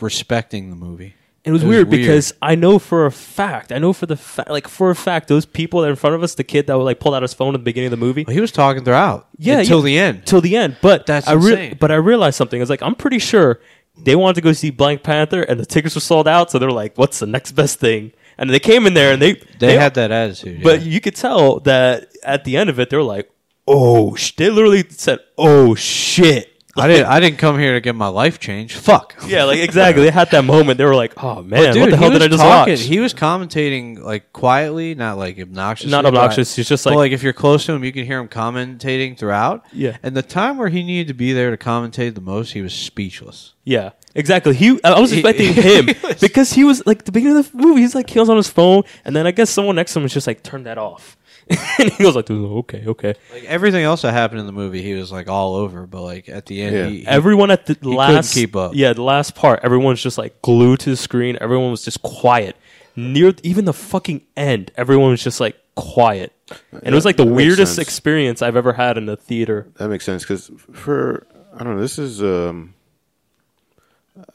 respecting the movie. It was, It was weird, weird. because I know for a fact, I know for the fact, like for a fact, those people that are in front of us, the kid that would like pulled out his phone at the beginning of the movie, Well, he was talking throughout. yeah, until yeah, the end. till the end. But That's I re- insane. but I realized something. I was like, I'm pretty sure they wanted to go see Black Panther, and the tickets were sold out. So they're like, "What's the next best thing?" And they came in there, and they They had that attitude. but you could tell that at the end of it, they were like, "Oh!" sh-. They literally said, "Oh shit." I didn't. I didn't come here to get my life changed. Fuck. Yeah, like exactly. They had that moment. They were like, "Oh man, But dude, what the hell he did I just talking, watch?" He was commentating like quietly, not like obnoxious. Not obnoxious. He's just like, like if you're close to him, you can hear him commentating throughout. Yeah. And the time where he needed to be there to commentate the most, he was speechless. Yeah, exactly. He, I was He- expecting he him was- because he was like the beginning of the movie. He's like he was on his phone, and then I guess someone next to him was just like turn that off, and he was like, okay, okay. Like everything else that happened in the movie, he was like all over. But like at the end, Yeah. he, he- Everyone at the couldn't last keep up. Yeah, the last part, everyone's just like glued to the screen. Everyone was just quiet. Near even the fucking end, everyone was just like quiet, and it was like the weirdest sense. experience I've ever had in the theater. That makes sense because for I don't know. This is um,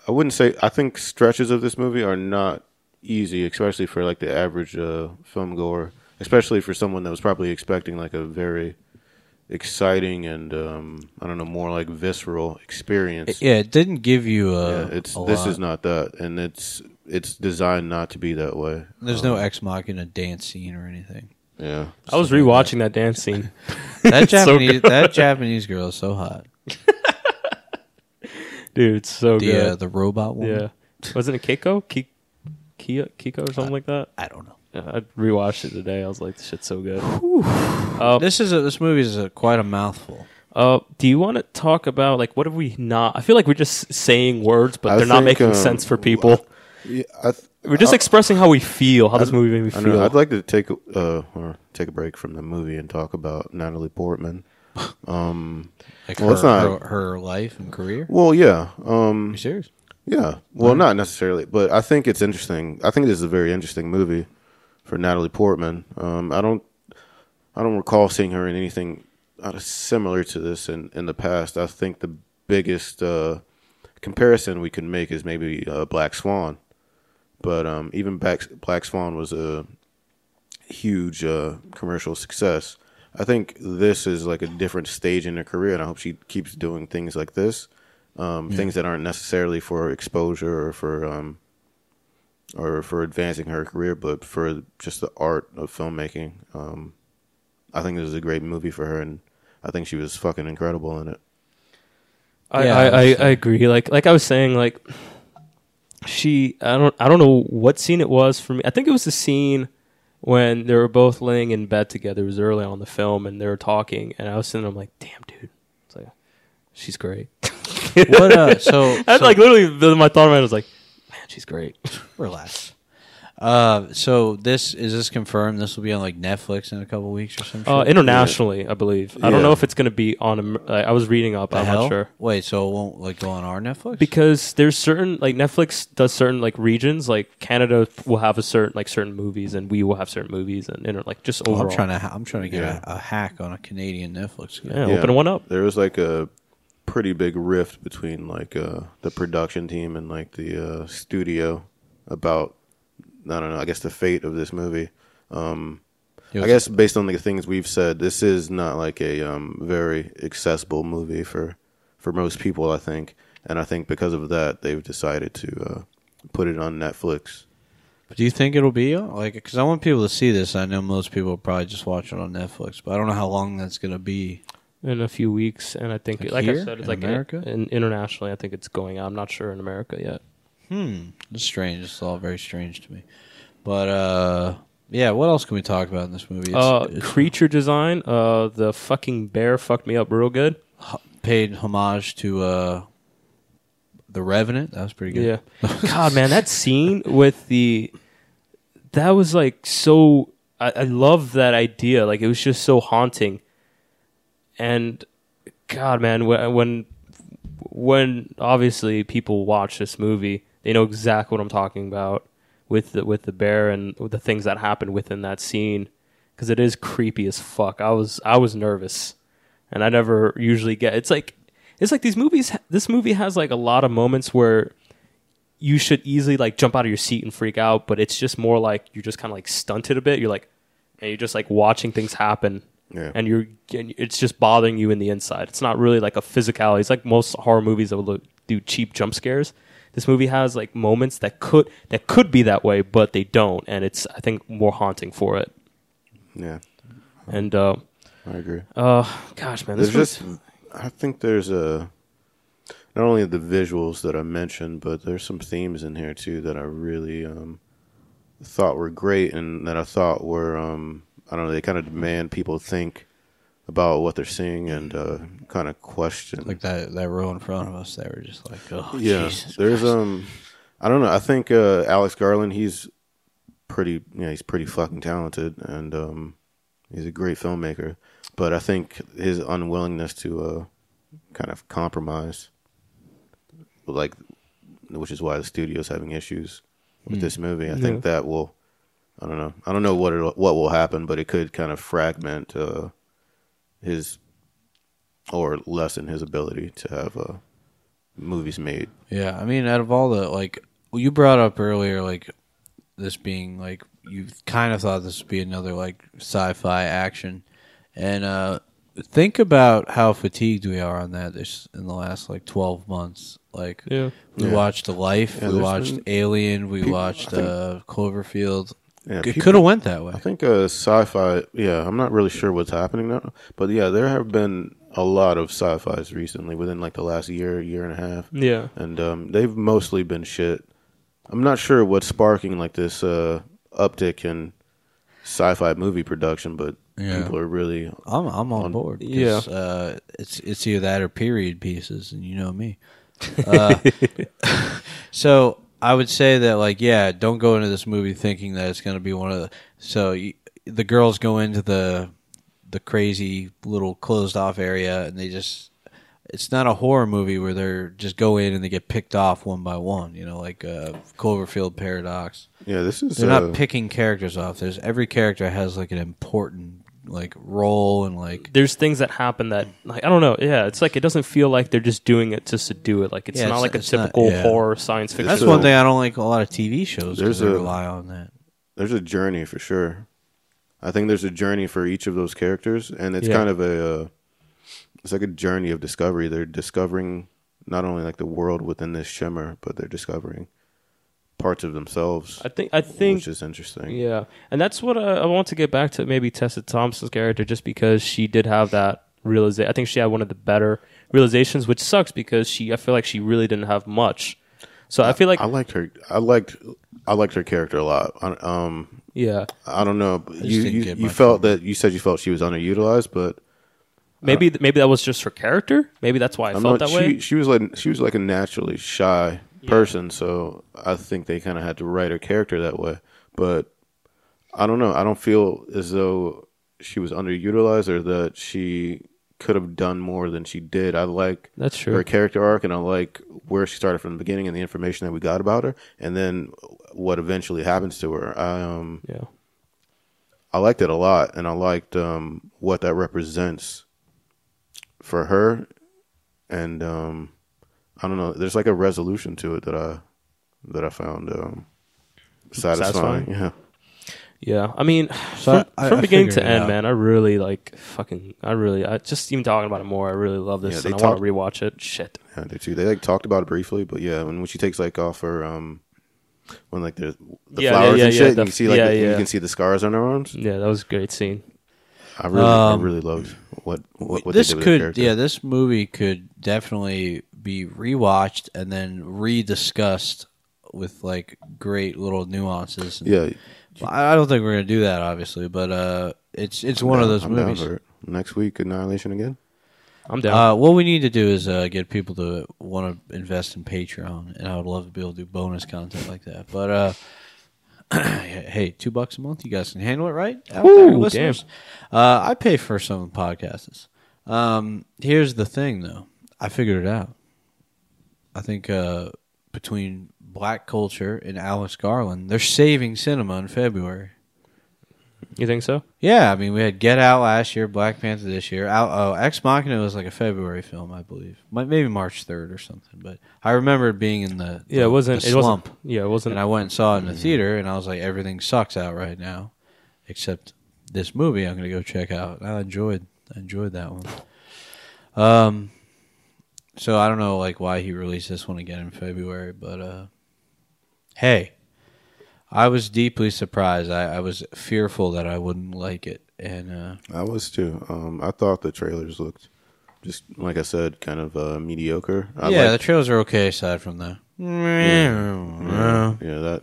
I wouldn't say I think stretches of this movie are not easy, especially for like the average uh, film goer, especially for someone that was probably expecting like a very exciting and um, I don't know more like visceral experience. yeah, it didn't give you a. yeah, it's a this lot. is not that, and it's it's designed not to be that way. There's no ex machina dance scene or anything. Yeah, I was rewatching that dance scene. That It's so Japanese good. that Japanese girl is so hot. Dude, it's so The good. uh, the robot woman. Yeah, wasn't it Keiko? Ki- Kia, Kiko or something like that? I don't know. Yeah, I rewatched it today. I was like, this shit's so good. Uh, This is a, this movie is a, quite a mouthful. uh, do you want to talk about like what have we not? I feel like we're just saying words, but I they're not think, making um, sense for people. yeah I th- We're just I- expressing how we feel, how this movie made me I know. feel. I'd like to take a- uh, or take a break from the movie and talk about Natalie Portman. Um, Like Well, her, it's not- her, her life and career. well, yeah, um, you serious? yeah. Well, not necessarily, but I think it's interesting. I think this is a very interesting movie for Natalie Portman. Um, I don't, I don't recall seeing her in anything uh, similar to this in in the past. I think the biggest uh, comparison we can make is maybe uh, Black Swan, but um, even Black, Black Swan was a huge uh, commercial success. I think this is like a different stage in her career, and I hope she keeps doing things like this, um, things that aren't necessarily for exposure or for um, or for advancing her career, but for just the art of filmmaking. Um, I think this is a great movie for her, and I think she was fucking incredible in it. I, Yeah, I, I, I agree. Like like I was saying, like she I don't I don't know what scene it was for me. I think it was the scene when they were both laying in bed together. It was early on in the film and they were talking and I was sitting I'm like, damn dude. It's like she's great. What? Uh, so, I so like literally my thought of it was like, man, she's great. relax. Uh, so this is this confirmed? This will be on like Netflix in a couple weeks or something. Uh, internationally, I believe. I don't Yeah. know if it's going to be on. Am- I was reading up. the I'm hell? not sure. Wait, so it won't like go on our Netflix? because there's certain like Netflix does certain like regions like Canada will have a certain like certain movies and we will have certain movies and you like just Well, overall. I'm trying to ha- I'm trying to get Yeah. a, a hack on a Canadian Netflix. yeah, Yeah. open one up. There was like a pretty big rift between like uh, the production team and like the uh, studio about I don't know. I guess the fate of this movie. Um, It I guess based on the things we've said, this is not like a um, very accessible movie for for most people. I think, and I think because of that, they've decided to uh, put it on Netflix. But do you think it'll be like? Because I want people to see this. I know most people will probably just watch it on Netflix, but I don't know how long that's going to be. In a few weeks, and I think, Like like, here? I said, it's In like America? in, internationally. I think it's going out. I'm not sure in America yet. Hmm, it's strange. It's all very strange to me. But uh, yeah. What else can we talk about in this movie? It's, uh, it's creature design. Uh, the fucking bear fucked me up real good. paid homage to uh, the Revenant. That was pretty good. Yeah. God, man, that scene with the that was like so. I, I love that idea. Like it was just so haunting. And God, man, when when obviously people watch this movie, they know exactly what I'm talking about with the with the bear and the things that happened within that scene because it is creepy as fuck. I was I was nervous, and I never usually get. It's like it's like these movies. This movie has like a lot of moments where you should easily like jump out of your seat and freak out, but it's just more like you're just kind of like stunted a bit. You're like, and you're just like watching things happen, Yeah. and you're and it's just bothering you in the inside. It's not really like a physicality. It's like most horror movies that will do cheap jump scares. This movie has like moments that could that could be that way, but they don't, and it's I think more haunting for it. Yeah, And uh, I agree. uh, gosh, man, this There's just, I think there's a not only the visuals that I mentioned, but there's some themes in here too that I really um, thought were great and that I thought were um, I don't know they kind of demand people think about what they're seeing and uh, kind of question Like that that row in front of us, they were just like, oh yeah, Jesus there's Christ. um, I don't know. I think uh, Alex Garland, he's pretty, yeah, he's pretty fucking talented, and um, he's a great filmmaker. But I think his unwillingness to uh, kind of compromise, like, which is why the studio's having issues with this movie. I think that will, I don't know, I don't know what it, what will happen, but it could kind of fragment uh, his or lessen his ability to have uh, movies made. Yeah, I mean, out of all the like, you brought up earlier, like this being like you kind of thought this would be another like sci-fi action, and uh think about how fatigued we are on that this in the last like twelve months. Like, yeah. we Yeah. watched Life, Yeah, we watched been- Alien, we people- watched think- uh, Cloverfield. Yeah, it could have went that way. I think uh, sci-fi. Yeah, I'm not really sure what's happening now, but yeah, there have been a lot of sci-fi's recently within like the last year, year and a half, Yeah. and um, they've mostly been shit. I'm not sure what's sparking like this uh, uptick in sci-fi movie production, but Yeah. people are really I'm I'm on, On- board. 'cause, Yeah. uh, it's it's either that or period pieces, and you know me. Uh, so I would say that, like, yeah, don't go into this movie thinking that it's going to be one of the. So the girls go into the the crazy little closed off area, and they just. It's not a horror movie where they're just go in and they get picked off one by one. You know, like uh, Cloverfield Paradox. yeah. This is They're uh, not picking characters off. There's every character has like an important like role and like there's things that happen that like I don't know. Yeah, it's like it doesn't feel like they're just doing it just to do it. Like it's Yeah, not it's- like a it's not- typical yeah. horror science fiction. That's one thing I don't like a lot of TV shows. There's There's they a- rely on that. there's a journey for sure. I think there's a journey for each of those characters, and it's Yeah. kind of a uh, it's like a journey of discovery. They're discovering not only like the world within this shimmer, but they're discovering parts of themselves, I think I think which is interesting. yeah, and that's what I, I want to get back to. Maybe Tessa Thompson's character, just because she did have that realization. I think she had one of the better realizations, which sucks because she. I feel like she really didn't have much. So I feel like I liked her. I liked I liked her character a lot. I, um, yeah, I don't know. but just You you, you felt that you said you felt she was underutilized, but maybe maybe that was just her character. Maybe that's why I I'm felt not, that way. she she was like she was like a naturally shy person, so I think they kind of had to write her character that way. But I don't know. I don't feel as though she was underutilized or that she could have done more than she did. I like That's true. her character arc, and I like where she started from the beginning and the information that we got about her, and then what eventually happens to her. I um yeah. I liked it a lot, and I liked um, what that represents for her. And um, I don't know, there's like a resolution to it that I that I found um, satisfying. Satisfying? Yeah, Yeah, I mean, So from, I- from I beginning to end, out. man, I really like fucking. I really, I just even talking about it more. I really love this, Yeah, they and I want talk- to rewatch it. Shit, yeah, I did too. They like talked about it briefly, but yeah, when when she takes like off her um when like there's the Yeah, flowers yeah, and yeah, shit. the- and you see like yeah, the- you can see the scars on their arms. Yeah, that was a great scene. I really, Um, I really loved what what, what this they did with could, the yeah, this movie could definitely be rewatched and then rediscussed with like great little nuances. And- yeah. I I don't think we're gonna do that, obviously, but uh, it's it's one of I'm those down- I'm down movies. for it. Next week, Annihilation again. I'm down. Uh, what we need to do is uh, get people to want to invest in Patreon, and I would love to be able to do bonus content like that. But uh, hey, two bucks a month, you guys can handle it, right? Out Woo, there, damn. listeners? Uh, I pay for some of the podcasts. Um, here's the thing, though. I figured it out. I think uh, between Black Culture and Alex Garland, they're saving cinema in February. You think so? Yeah, I mean, we had Get Out last year, Black Panther this year. Out, oh, Ex Machina was like a February film, I believe, maybe March third or something. But I remember being in the, Yeah, it wasn't. the It slump, wasn't. Yeah, it wasn't. and I went and saw it in the theater, and I was like, everything sucks out right now, except this movie. I'm gonna go check out. I enjoyed, I enjoyed that one. Um, so I don't know like why he released this one again in February, but uh, hey, I was deeply surprised. I, I was fearful that I wouldn't like it, and uh, I was too. Um, I thought the trailers looked just like I said, kind of uh, mediocre. I yeah, the liked- trailers are okay aside from that. yeah, yeah, that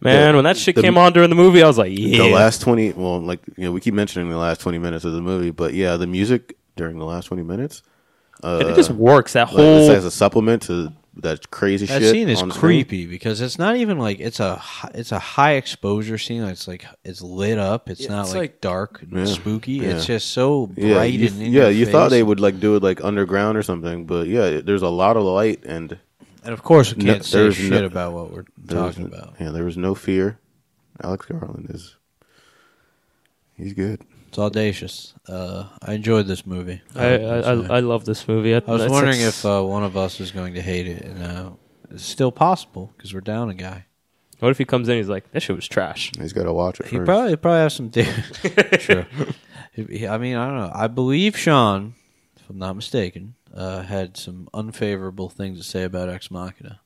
Man, the- when that shit the- came on during the movie, I was like, yeah. the last twenty. Well, like you know, we keep mentioning the last twenty minutes of the movie, but yeah, the music during the last twenty minutes. Uh, And it just works. That like, it's whole as a supplement to that crazy That shit. scene is on screen. creepy because it's not even like it's a hi- it's a high exposure scene. It's like it's lit up. It's Yeah, not it's like, like- dark and Yeah, spooky. yeah. It's just so bright Yeah, you, and in yeah, your you thought face. they would like do it like underground or something, but yeah, there's a lot of light and And of course, we No, can't say there's shit no- about what we're there was, talking about. yeah, there was no fear. Alex Garland is he's good. It's audacious. Uh, I enjoyed this movie. I, I, I, I love this movie. I was wondering if uh, one of us was going to hate it, and uh, it's still possible because we're down a guy. what if he comes in? He's like, that shit was trash. He's got to watch it He first. probably he probably have some. Di- True. He- he- I mean, I don't know. I believe Sean, if I'm not mistaken, uh, had some unfavorable things to say about Ex Machina.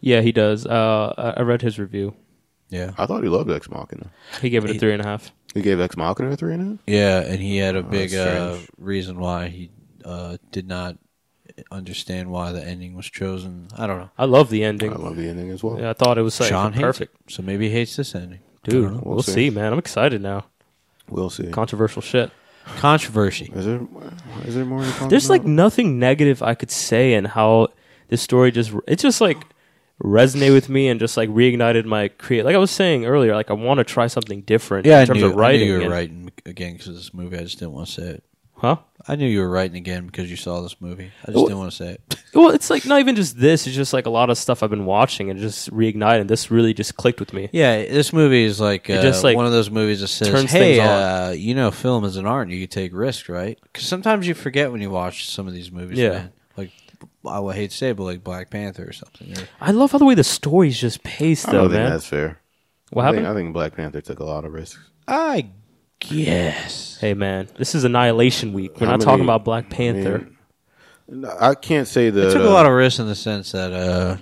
Yeah, he does. Uh, I I read his review. Yeah, I thought he loved Ex Machina. He gave it He- a three and a half. He gave Ex Machina a three and a half. yeah, and he had a big uh, strange. reason why he uh, did not understand why the ending was chosen. I don't know. I love the ending. I love the ending as well. Yeah, I thought it was like Sean hates perfect. it, so maybe he hates this ending. Dude, I don't know. we'll, We'll see. see. man. I'm excited now. We'll see. Controversial shit. Controversy. Is there is there more? To talk There's like about? nothing negative I could say in how this story just it's just like resonated with me and just like reignited my create. Like I was saying earlier, like I want to try something different Yeah, in I terms knew, of writing. I knew you were and- writing again because this movie. I just didn't want to say it. Huh? I knew you were writing again because you saw this movie. I just Well- didn't want to say it. Well, it's like not even just this. It's just like a lot of stuff I've been watching and just reignited. This really just clicked with me. Yeah, this movie is like, uh, just, like, one of those movies that says, turns "Hey, things on." uh, you know, film is an art, and you take risks, right?" Because sometimes you forget when you watch some of these movies. Yeah. man. Like I would hate to say, it, but like Black Panther or something. Or, I love how the way the story's just paced, I though, don't think man. that's fair. What I think, happened? I think Black Panther took a lot of risks. I guess. Hey, man, this is Annihilation Week. We're How not many- talking about Black Panther. mean, I can't say that. It took a uh, lot of risks in the sense that, uh,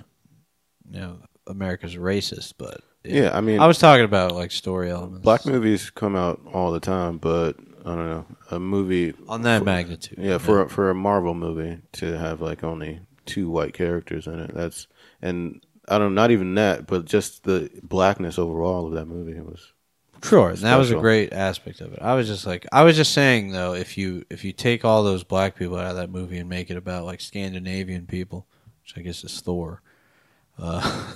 you know, America's racist, but Yeah, I mean, I was talking about like story elements. black movies come out all the time, but I don't know a movie on that magnitude. Yeah, for a, for a Marvel movie to have like only two white characters in it, that's and I don't not even that, but just the blackness overall of that movie was Sure, and that was a great aspect of it. I was just like, I was just saying though, if you if you take all those black people out of that movie and make it about like Scandinavian people, which I guess is Thor, uh,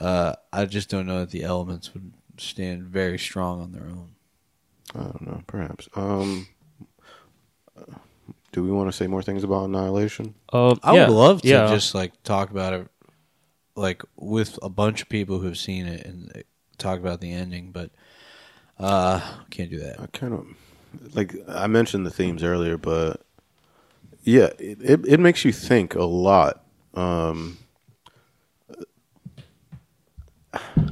uh, I just don't know that the elements would stand very strong on their own. I don't know, perhaps. Um, do we want to say more things about Annihilation? Uh, I yeah, would love to yeah. just like talk about it, like with a bunch of people who've seen it and talk about the ending, but uh, can't do that. I kind of like I mentioned the themes earlier, but yeah, it it, it makes you think a lot. Um,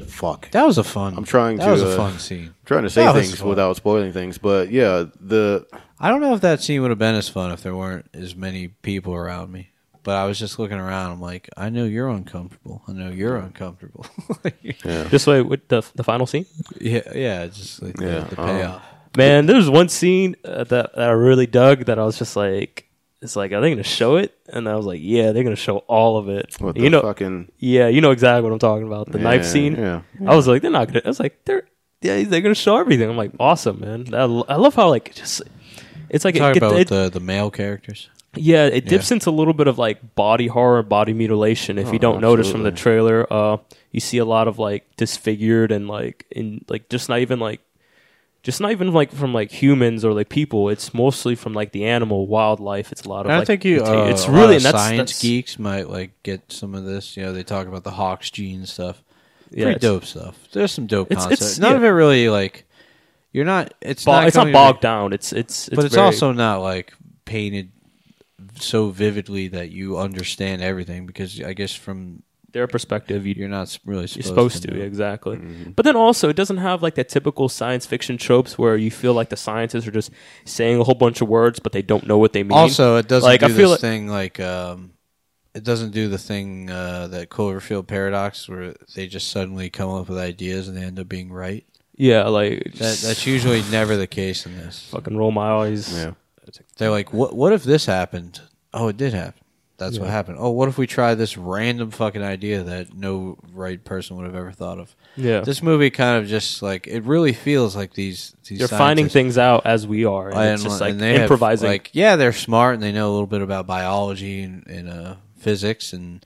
fuck. That was a fun. I'm trying that to, was a uh, fun scene. trying to say That was things fun. without spoiling things, but yeah, the I don't know if that scene would have been as fun if there weren't as many people around me. but I was just looking around. I'm like, I know you're uncomfortable. I know you're uncomfortable. Yeah. Just wait with the the final scene. yeah, yeah, just like Yeah, the, the um, payoff. Man, there was one scene uh, that, that I really dug that I was just like, it's like, are they going to show it? And I was like, yeah, they're going to show all of it. What you the know, fucking yeah, you know exactly what I'm talking about. The knife scene. Yeah. I was like, they're not going to. I was like, they're yeah, they're going to show everything. I'm like, awesome, man. I, I love how like just it's like it, about it- the the male characters. yeah, it dips into a little bit of like body horror, body mutilation. If Oh, you don't notice from the trailer, uh, you see a lot of like disfigured and like in like just not even like just not even like from like humans or like people. It's mostly from like the animal wildlife. It's a lot of. And I like, think you. Uh, it's really and that's, science that's, geeks might like get some of this. You know, they talk about the Hox gene stuff. Yeah, Pretty dope stuff. There's some dope It's- concepts. it's- None yeah. of it really like. You're not. It's bo- not. it's not bogged down. It's it's, it's but it's very- also not like painted so vividly that you understand everything because I guess from their perspective. You you're not really supposed, You're supposed to, know. exactly. Mm-hmm. But then also, it doesn't have like that typical science fiction tropes where you feel like the scientists are just saying a whole bunch of words, but they don't know what they mean. Also, it doesn't Like, do I feel this like- thing like um, it doesn't do the thing uh, that Cloverfield paradox where they just suddenly come up with ideas and they end up being right. yeah, like That that's usually never the case in this. fucking roll my eyes. Yeah. They're like, what? What if this happened? Oh, it did happen. That's what happened. Oh, what if we try this random fucking idea that no right person would have ever thought of? Yeah, This movie kind of just like it really feels like these. these they're finding things out as we are, and, it's just like and they have, improvising. like, yeah, they're smart and they know a little bit about biology and, and uh, physics, and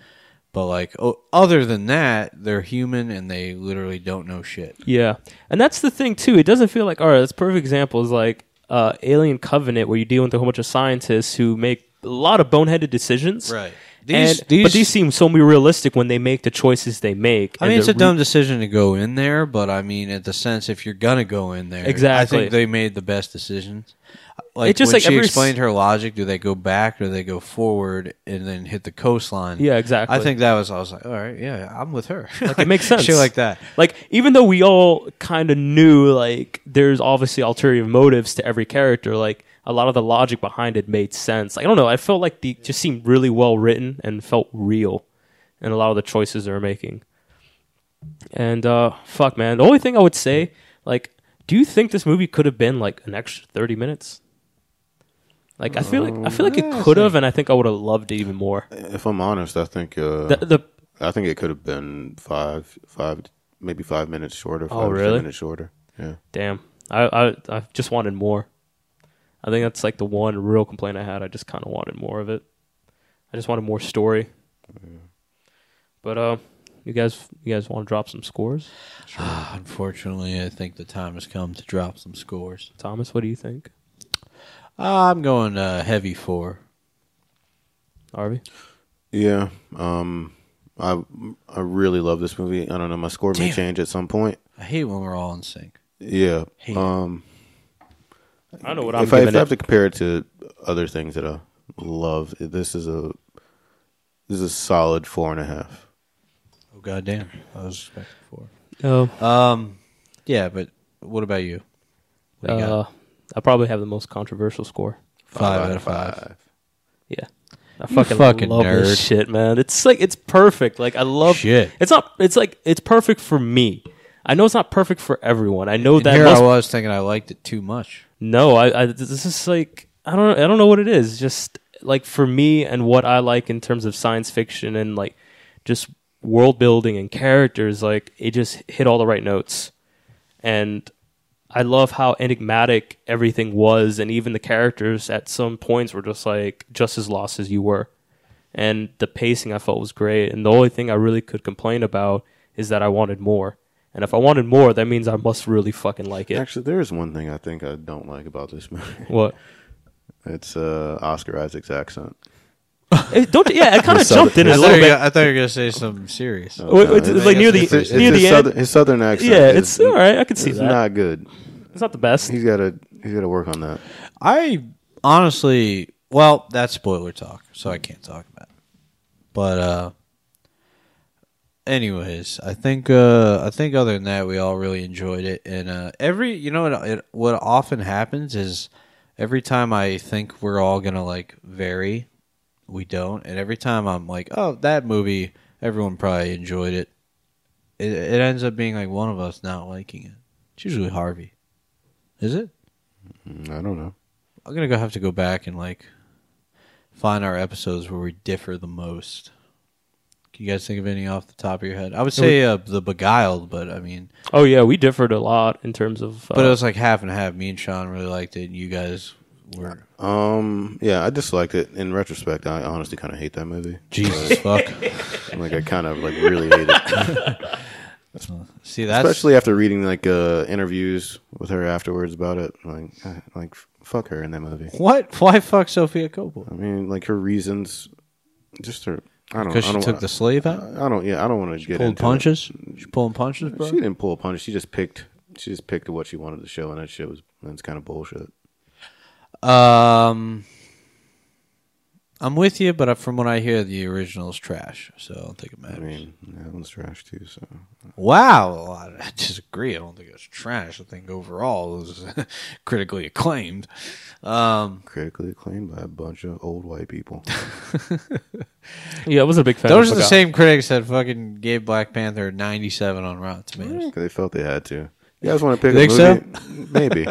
but like, oh, other than that, they're human and they literally don't know shit. Yeah, and that's the thing too. It doesn't feel like all right. That's a perfect example is like uh, Alien Covenant, where you deal with a whole bunch of scientists who make a lot of boneheaded decisions. Right. and, but these seem so realistic when they make the choices they make. I mean, it's a dumb decision to go in there, but I mean, at the sense, if you're gonna go in there, exactly, I think they made the best decisions. Like It just, when like, she s- explained her logic, do they go back or do they go forward and then hit the coastline? Yeah, exactly. I think that was. I was like, all right, yeah, I'm with her. Like, it makes sense. Shit like that. Like even though we all kind of knew like there's obviously ulterior motives to every character, like a lot of the logic behind it made sense. Like, I don't know, I felt like the just seemed really well written and felt real in a lot of the choices they were making. And uh fuck man, the only thing I would say, like, do you think this movie could have been like an extra thirty minutes? Like I feel like I feel like it could have, and I think I would have loved it even more. If I'm honest, I think uh, The, the I think it could have been five, five, maybe five minutes shorter. Five Oh, really? minutes shorter. Yeah. Damn, I, I I just wanted more. I think that's like the one real complaint I had. I just kind of wanted more of it. I just wanted more story. But uh, you guys, you guys want to drop some scores? Unfortunately, I think the time has come to drop some scores. Thomas, what do you think? Uh, I'm going uh, heavy four. Harvey, Yeah. Um, I I really love this movie. I don't know. My score may change at some point. I hate when we're all in sync. Yeah. Hate it. I know what I'm if I, if giving I have to compare it to other things that I love, this is a this is a solid four and a half. Oh goddamn! I was expecting four. Oh, Um, yeah, but what about you? What do you uh. I probably have the most controversial score. Five, out of five. Yeah, I fucking, fucking love this shit, man. It's like it's perfect. Like I love Shit. It's not. It's like it's perfect for me. I know it's not perfect for everyone. I know And that here most I was thinking I liked it too much. No, I, I this is like I don't I don't know what it is. Just like for me and what I like in terms of science fiction and like just world building and characters, like it just hit all the right notes. And I love how enigmatic everything was and even the characters at some points were just like just as lost as you were. And the pacing I felt was great. And the only thing I really could complain about is that I wanted more. And if I wanted more, that means I must really fucking like it. Actually, there is one thing I think I don't like about this movie. What? It's uh, Oscar Isaac's accent. It, don't yeah, I kind of jumped in southern- it a I little bit. I thought you were gonna say something serious. Oh, no, wait, it's- like near the it's, it's near his the southern, end. his southern accent. Yeah, is- it's all right. I can see It's that. not good. it's not the best. He's got to he's got to work on that. I honestly, well, that's spoiler talk, so I can't talk about it. But uh anyways, I think uh I think other than that we all really enjoyed it and uh every you know what it, what often happens is every time I think we're all going to like vary we don't. And every time I'm like, oh, that movie, everyone probably enjoyed it. It, it ends up being like one of us not liking it. It's usually Harvey. Is it? Mm, I don't know. I'm gonna go have to go back and like find our episodes where we differ the most. Can you guys think of any off the top of your head? I would say uh, the Beguiled, but I mean, Oh yeah, we differed a lot in terms of. Uh, but it was like half and half. Me and Sean really liked it. and You guys were Um, yeah, I disliked it. In retrospect, I honestly kind of hate that movie. Jesus fuck. Like, I kind of like really hate it, See that, especially after reading like uh interviews with her afterwards about it. Like, uh, like fuck her in that movie. what? Why fuck Sofia Coppola? I mean, like her reasons, just her. I don't. Because she don't, took the slave out. I don't. Yeah, I don't want to get Pulled punches. She pulling punches, bro. She didn't pull a punch. She just picked. She just picked what she wanted to show, and that shit was. That's kind of bullshit. Um, I'm with you, but from what I hear, the original is trash, so I don't think it matters. I mean, that one's trash too. So Wow, I disagree. I don't think it's trash. I think overall it was critically acclaimed. Um, critically acclaimed by a bunch of old white people. yeah, I was a big fan. those are the Beguiled. same critics that fucking gave Black Panther 97 on Rotten Tomatoes. 'Cause they felt they had to. You guys want to pick Think a so? Maybe.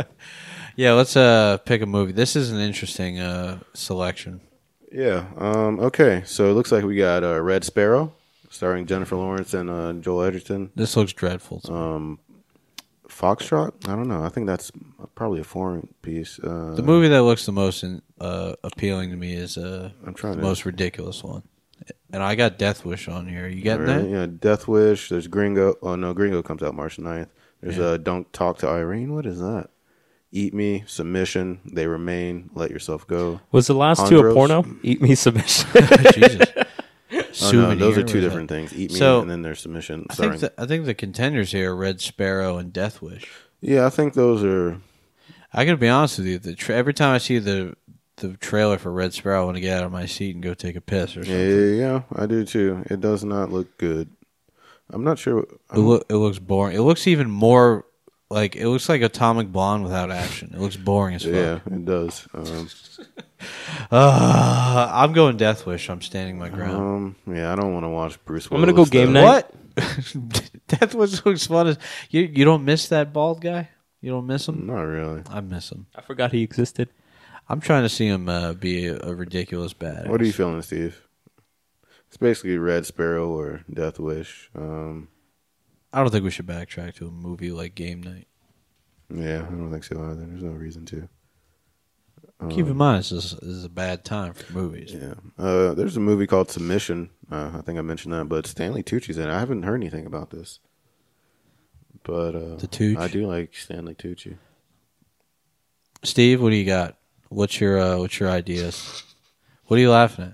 Yeah, let's uh pick a movie. This is an interesting uh selection. Yeah. Um, okay. So it looks like we got uh, Red Sparrow, starring Jennifer Lawrence and uh, Joel Edgerton. This looks dreadful. Um, Foxtrot. I don't know. I think that's probably a foreign piece. Uh, the movie that looks the most in, uh, appealing to me is uh, I'm trying the to- most ridiculous one. And I got Death Wish on here. You getting Right, that? Yeah, Death Wish. There's Gringo. Oh no, Gringo comes out March 9th. There's Yeah. uh, Don't Talk to Irene. What is that? Eat Me, Submission, They Remain, Let Yourself Go. Was the last two a porno? Eat me submission. Oh, Jesus. Oh, no, those are two is that? different things. Eat Me So, and then there's Submission. I think the, I think the contenders here are Red Sparrow and Death Wish. yeah, I think those are. I gotta be honest with you. The tra- every time I see the the trailer for Red Sparrow, I want to get out of my seat and go take a piss or Yeah, something. yeah, I do too. It does not look good. I'm not sure. It, loo- it looks boring. It looks even more like it looks like Atomic Blonde without action. It looks boring as fuck. yeah, it does. Um, Uh, I'm going Death Wish. I'm standing my ground. um, yeah, I don't want to watch Bruce. I'm gonna Willis, go game though. night. what? Death Wish looks fun as you. You don't miss that bald guy. You don't miss him. Not really. I miss him. I forgot he existed. I'm trying to see him uh, be a, a ridiculous badass. What are you feeling, Steve? It's basically Red Sparrow or Death Wish. Um, I don't think we should backtrack to a movie like Game Night. yeah, I don't think so either. There's no reason to. Keep in mind, this is, this is a bad time for movies. Yeah. Uh, there's a movie called Submission. Uh, I think I mentioned that, but Stanley Tucci's in it. I haven't heard anything about this. But uh, The Tucci? I do like Stanley Tucci. Steve, what do you got? What's your uh, what's your ideas? What are you laughing at?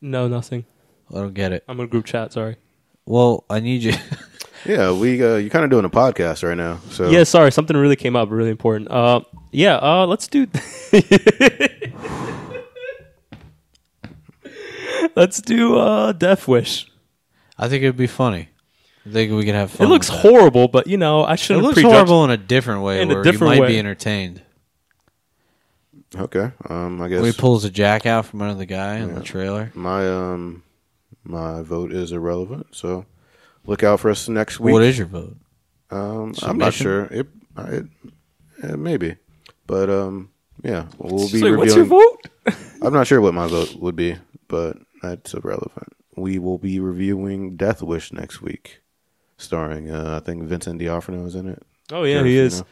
No, nothing. I don't get it. I'm in group chat. Sorry. Well, I need you. Yeah, we uh, you're kind of doing a podcast right now. So Yeah, sorry. Something really came up. Really important. Uh, yeah. Uh, let's do. let's do uh, Death Wish. I think it'd be funny. I think we could have fun. It looks with that. horrible, but you know I It shouldn't. looks prejudge- horrible in a different way, In a where different you might way. be entertained. okay. Um, I guess When he pulls a jack out from under the guy in the trailer. my um my vote is irrelevant. So look out for us next week. What is your vote? Um, I'm not sure. It, it, uh, maybe, but um, yeah, we'll be So reviewing. what's your vote? I'm not sure what my vote would be, but that's irrelevant. We will be reviewing Death Wish next week, starring uh, I think Vincent D'Onofrio is in it. Oh yeah, Sure, he you is. know.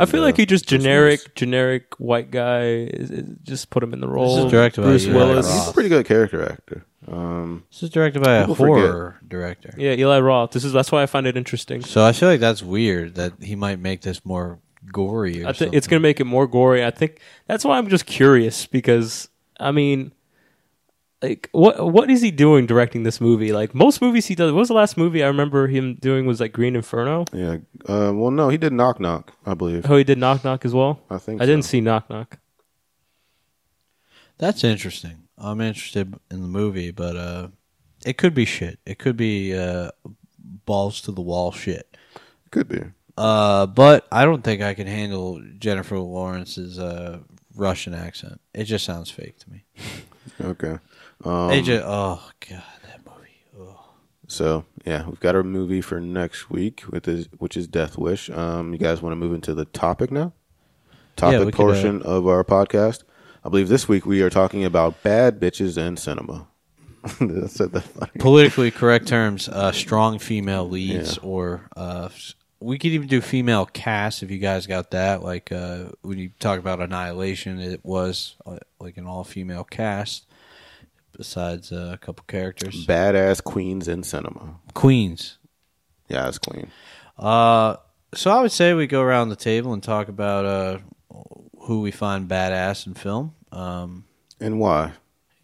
I feel uh, like he just generic, Willis. generic white guy. Is, is- just put him in the role. is directed Bruce Eli Willis. He's a pretty good character actor. Um, This is directed by a People forget. horror director. Yeah, Eli Roth. This is that's why I find it interesting. So I feel like that's weird that he might make this more gory. Or I think it's going to make it more gory. I think that's why I'm just curious because I mean, like, what what is he doing directing this movie? Like most movies he does. What was the last movie I remember him doing? Was like Green Inferno. yeah. Uh, well, no, he did Knock Knock, I believe. Oh, he did Knock Knock as well. I think I didn't see Knock Knock. That's interesting. I'm interested in the movie, but uh, it could be shit. It could be uh, balls to the wall shit. Could be. Uh, but I don't think I can handle Jennifer Lawrence's uh, Russian accent. It just sounds fake to me. Okay. Um, AJ, oh god, that movie. So yeah, we've got our movie for next week, with is, which is Death Wish. Um, you guys want to move into the topic now? Topic we could, uh, portion of our podcast. I believe this week we are talking about bad bitches in cinema. I said that funny. Politically correct terms: uh, strong female leads, Yeah. or uh, we could even do female cast if you guys got that. Like uh, when you talk about Annihilation, it was uh, like an all-female cast, besides uh, a couple characters. Badass queens in cinema. Queens. Yeah, it's queen. Uh, so I would say we go around the table and talk about uh, who we find badass in film. Um, And why?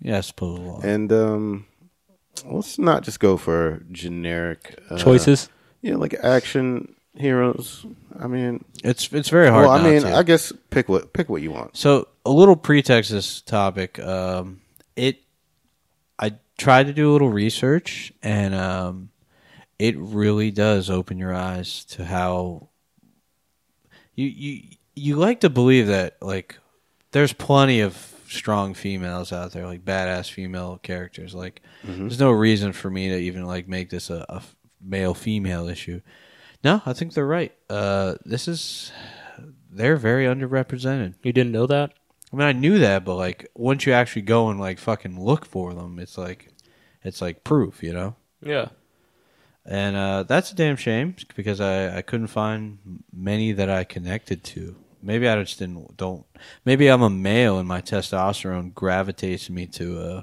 yeah, I suppose. lot. And um, let's not just go for generic uh, Choices. Yeah, like action heroes. I mean, It's it's very hard. well, I mean, to. I guess pick what pick what you want. So a little pretext this topic. Um, it, I tried to do a little research, and um, it really does open your eyes to how you you you like to believe that like there's plenty of strong females out there, like badass female characters. Like there's no reason for me to even like make this a, a male female issue. No, I think they're right. Uh, this is they're very underrepresented. You didn't know that? I mean, I knew that, but like once you actually go and like fucking look for them, it's like it's like proof, you know. Yeah. And uh, that's a damn shame because I, I couldn't find many that I connected to. Maybe I just didn't don't. Maybe I'm a male and my testosterone gravitates me to uh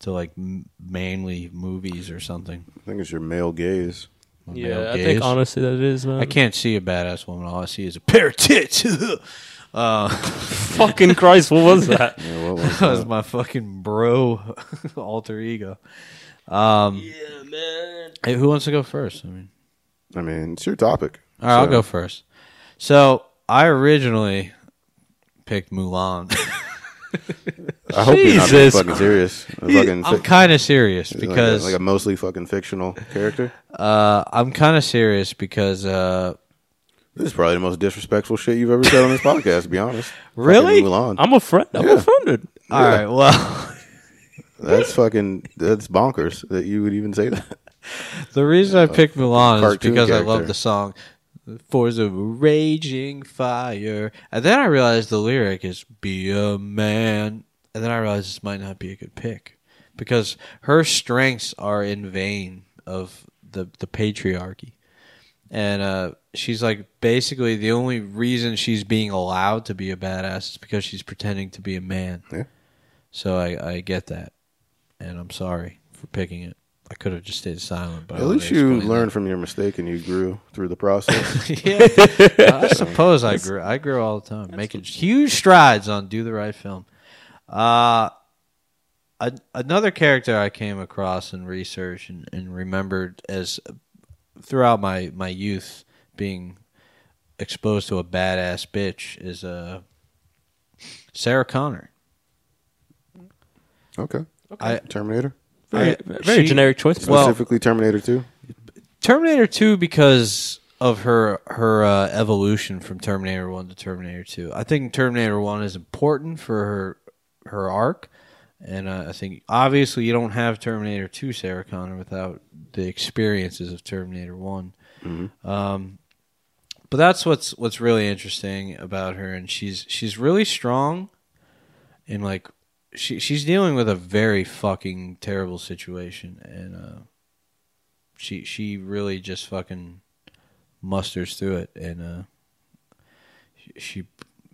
to like m- mainly movies or something. I think it's your male gaze. My Yeah, male I gaze. think honestly that is, man. I can't see a badass woman. All I see is a pair of tits. uh, Fucking Christ, what was that? Yeah, what was that was my fucking bro alter ego. Um, yeah, man. hey, who wants to go first? I mean, I mean, it's your topic. all right, I'll go first. So I originally picked Mulan. I hope you're not being fucking serious. Fucking I'm fi- kind of serious like a- because like a, mostly fucking fictional character. uh, I'm kind of serious because uh, This is probably the most disrespectful shit you've ever said on this podcast. To be honest, Really? Fucking Mulan. I'm a friend. I'm Yeah. offended. all right, well. That's fucking that's bonkers that you would even say that. The reason I picked Mulan is cartoon because I character. love the song "Force of Raging Fire," and then I realized the lyric is "Be a man," and then I realized this might not be a good pick because her strengths are in vain of the the patriarchy, and uh, she's like basically the only reason she's being allowed to be a badass is because she's pretending to be a man. Yeah. So I, I get that, and I'm sorry for picking it. I could have just stayed silent, but At wanted least you explain learned from your mistake and you grew through the process. yeah, I suppose I grew. I grew all the time, making huge strides on "Do the Right Film." Uh a, another character I came across in research and, and remembered as throughout my my youth being exposed to a badass bitch is uh Sarah Connor. okay. I Terminator. Very, I- very she- generic choice. Well- Specifically Terminator 2. Terminator 2 because of her her uh, evolution from Terminator 1 to Terminator 2. I think Terminator 1 is important for her her arc and uh, I think obviously you don't have Terminator 2 Sarah Connor without the experiences of Terminator one Um, but that's what's what's really interesting about her and she's she's really strong and like she she's dealing with a very fucking terrible situation and uh she she really just fucking musters through it and uh she, she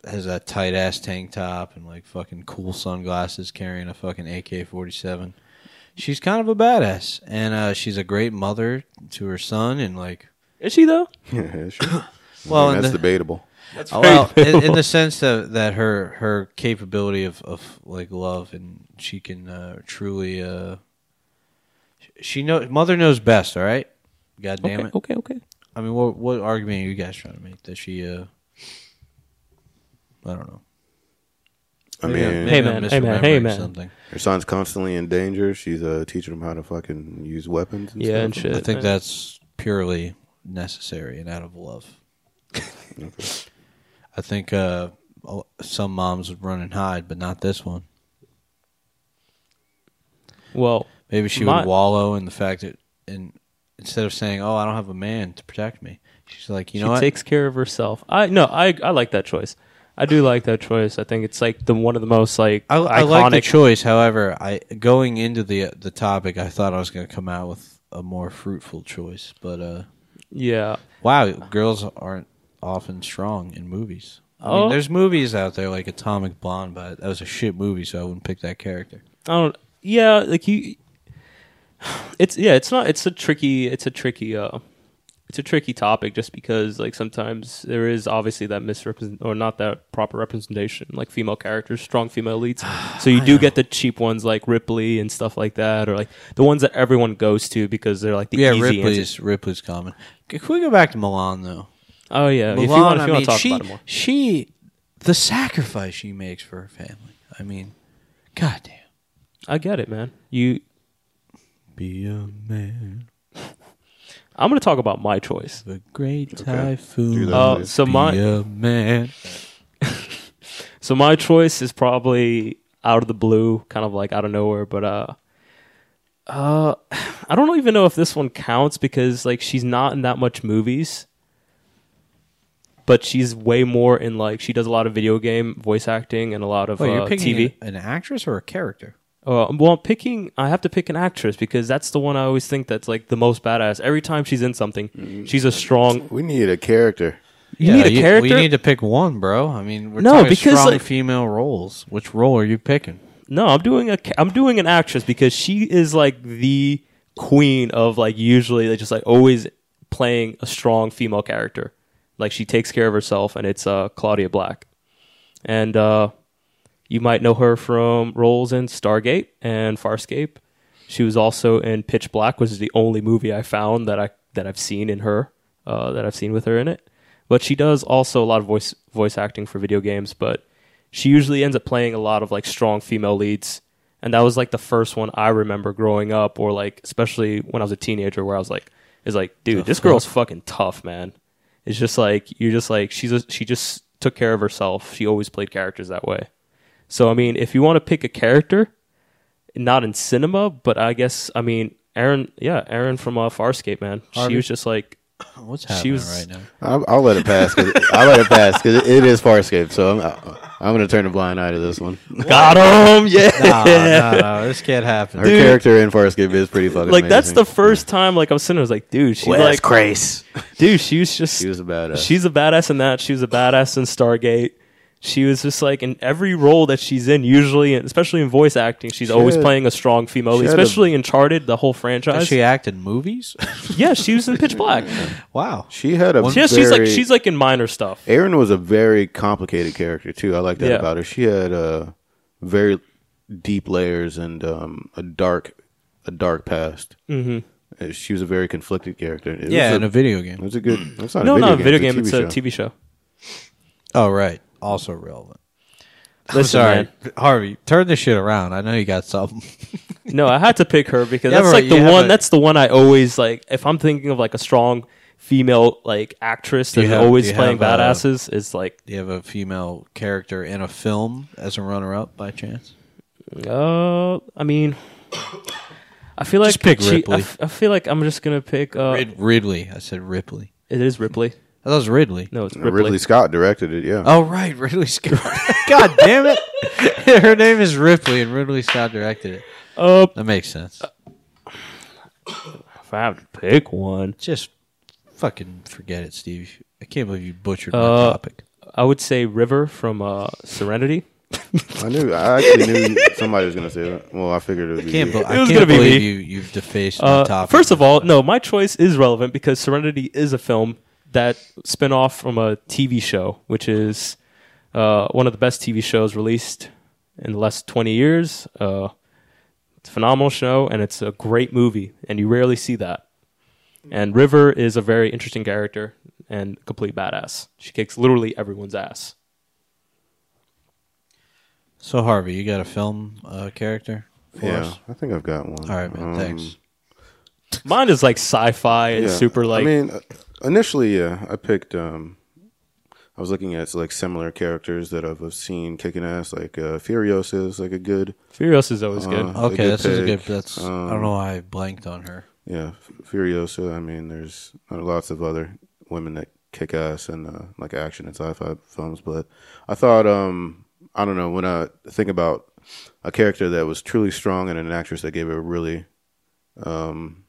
has that tight ass tank top and like fucking cool sunglasses carrying a fucking AK-47 she's kind of a badass and uh she's a great mother to her son and like Is she though? Yeah, sure. Well, I mean, that's the- debatable. Oh, well, in, in the sense that that her her capability of, of like love and she can uh, truly uh, she know mother knows best. All right, God damn okay, it. okay, okay. I mean, what what argument are you guys trying to make that she? Uh, I don't know. I Maybe I'm- mean, maybe Hey, man, hey, man, hey, man. Something. her son's constantly in danger. She's uh, teaching him how to fucking use weapons and Yeah, stuff. and shit. I think man. that's purely necessary and out of love. I think uh, some moms would run and hide, but not this one. Well, Maybe she My- would wallow in the fact that, and instead of saying, "Oh, I don't have a man to protect me," she's like, "You she know? She takes care of herself. I no, I I like that choice. I do like that choice. I think it's like the one of the most like I, I iconic. like the choice. However, I going into the the topic, I thought I was going to come out with a more fruitful choice, but uh, yeah, wow, girls aren't often strong in movies. I Oh. mean, there's movies out there like Atomic Blonde, but that was a shit movie, so I wouldn't pick that character. I don't. Yeah, like you. It's yeah. It's not. It's a tricky. It's a tricky. Uh, it's a tricky topic just because like sometimes there is obviously that misrepresent or not that proper representation like female characters, strong female leads. so you do get the cheap ones like Ripley and stuff like that, or like the ones that everyone goes to because they're like the yeah, easy Ripley's answers. Ripley's common. Can we go back to Mulan though? Oh yeah, if you want, if I you mean, want to talk she, about it more. she, the sacrifice she makes for her family. I mean, goddamn. I get it, man. You, Be a man, I'm gonna talk about my choice. the great Do typhoon. that, Uh, so Be my a man. So my choice is probably out of the blue, kind of like out of nowhere, but uh uh I don't even know if this one counts because like she's not in that much movies. But she's way more in like she does a lot of video game voice acting and a lot of Wait, uh, you're picking TV. an actress or a character? Uh, well, I'm picking. I have to pick an actress because that's the one I always think that's like the most badass. Every time she's in something, she's a strong. we need a character. You need a character. We need to pick one, bro. I mean, we're No, talking because, strong like- female roles. Which role are you picking? No, I'm doing a ca- I'm doing an actress because she is like the queen of like usually like, just like always playing a strong female character. Like she takes care of herself and it's uh Claudia Black. And uh you might know her from roles in Stargate and Farscape. She was also in Pitch Black, which is the only movie I found that I that I've seen in her uh, that I've seen with her in it. But she does also a lot of voice voice acting for video games. But she usually ends up playing a lot of like strong female leads, and that was like the first one I remember growing up, or like especially when I was a teenager, where I was like, "Is like, dude, this girl's fucking tough, man." It's just like you're just like she's a, she just took care of herself. She always played characters that way. So I mean, if you want to pick a character, not in cinema, but I guess I mean Aeryn, yeah, Aeryn from uh, Farscape, man. Harvey? She was just like What's She happening was- right now? I'll, I'll let it pass. Cause I'll let it pass because it, it is Farscape. So I'm, I'm going to turn a blind eye to this one. got him, yeah. no, no, no, this can't happen. Her Dude. character in Farscape is pretty fucking. Like that's the amazing. first time like I'm sitting, there, I was like, dude, she's Wes like, Grace. dude, she was just She was a badass. She's a badass in that. She was a badass in Stargate. She was just like in every role that she's in, usually, especially in voice acting, she's She always had- playing a strong female, lead, she had a- especially in Uncharted, the whole Does franchise. she act in movies? yeah, she was in Pitch Black. wow. she had a. yeah, she's like she's like in minor stuff. Aeryn was a very complicated character too. I like that Yeah. about her. She had uh, very deep layers and um, a dark, a dark past. Mm-hmm. She was a very conflicted character. It Yeah, was in a video game. It was a good. It's not No, a video not a game. video game. It's It's a a TV show. TV show. Oh, right. Also relevant. I'm Listen, sorry, man. Harvey. Turn this shit around. I know you got something. No, I had to pick her because have that's like the have one. a- that's the one I always like. If I'm thinking of like a strong female like actress Do you that's have- always you playing have, uh, badasses, is like Do you have a female character in a film as a runner-up by chance? Uh, I mean, I feel like Just pick she- I Ripley. f- I, feel like I'm just gonna pick. Uh, Rid- Ridley. I said Ripley. it is Ripley. I thought it was Ridley. No, it's Uh, Ripley. Ridley Scott directed it. Yeah. Oh, right. Ridley Scott. God damn it. Her name is Ripley, and Ridley Scott directed it. Uh, That makes sense. if I have to pick one, Just fucking forget it, Steve. I can't believe you butchered my Uh, topic. I would say River from uh, Serenity. I knew. I actually knew somebody was going to say that. Well, I figured it would be. Can't you. be- It I was can't gonna be believe me. you, you've defaced my Uh, topic. first of all, no, my choice is relevant because Serenity is a film that spin off from a TV show, which is uh, one of the best TV shows released in the last 20 years. Uh, it's a phenomenal show, and it's a great movie, and you rarely see that. And River is a very interesting character and a complete badass. She kicks literally everyone's ass. So, Harvey, you got a film uh, character for Yeah, us? I think I've got one. All right, man. Um, thanks. Mine is like sci-fi and yeah. super like I mean, uh, initially, yeah, I picked. um I was looking at like similar characters that I've seen kicking ass. Like uh, Furiosa is like a good, Furious is always good. Uh, Okay, good this is a good. pick. That's I Um, don't know why I blanked on her. yeah, Furiosa. I mean, there's lots of other women that kick ass in uh, like action and sci-fi films, but I thought, um, I don't know, when I think about a character that was truly strong and an actress that gave a really, um,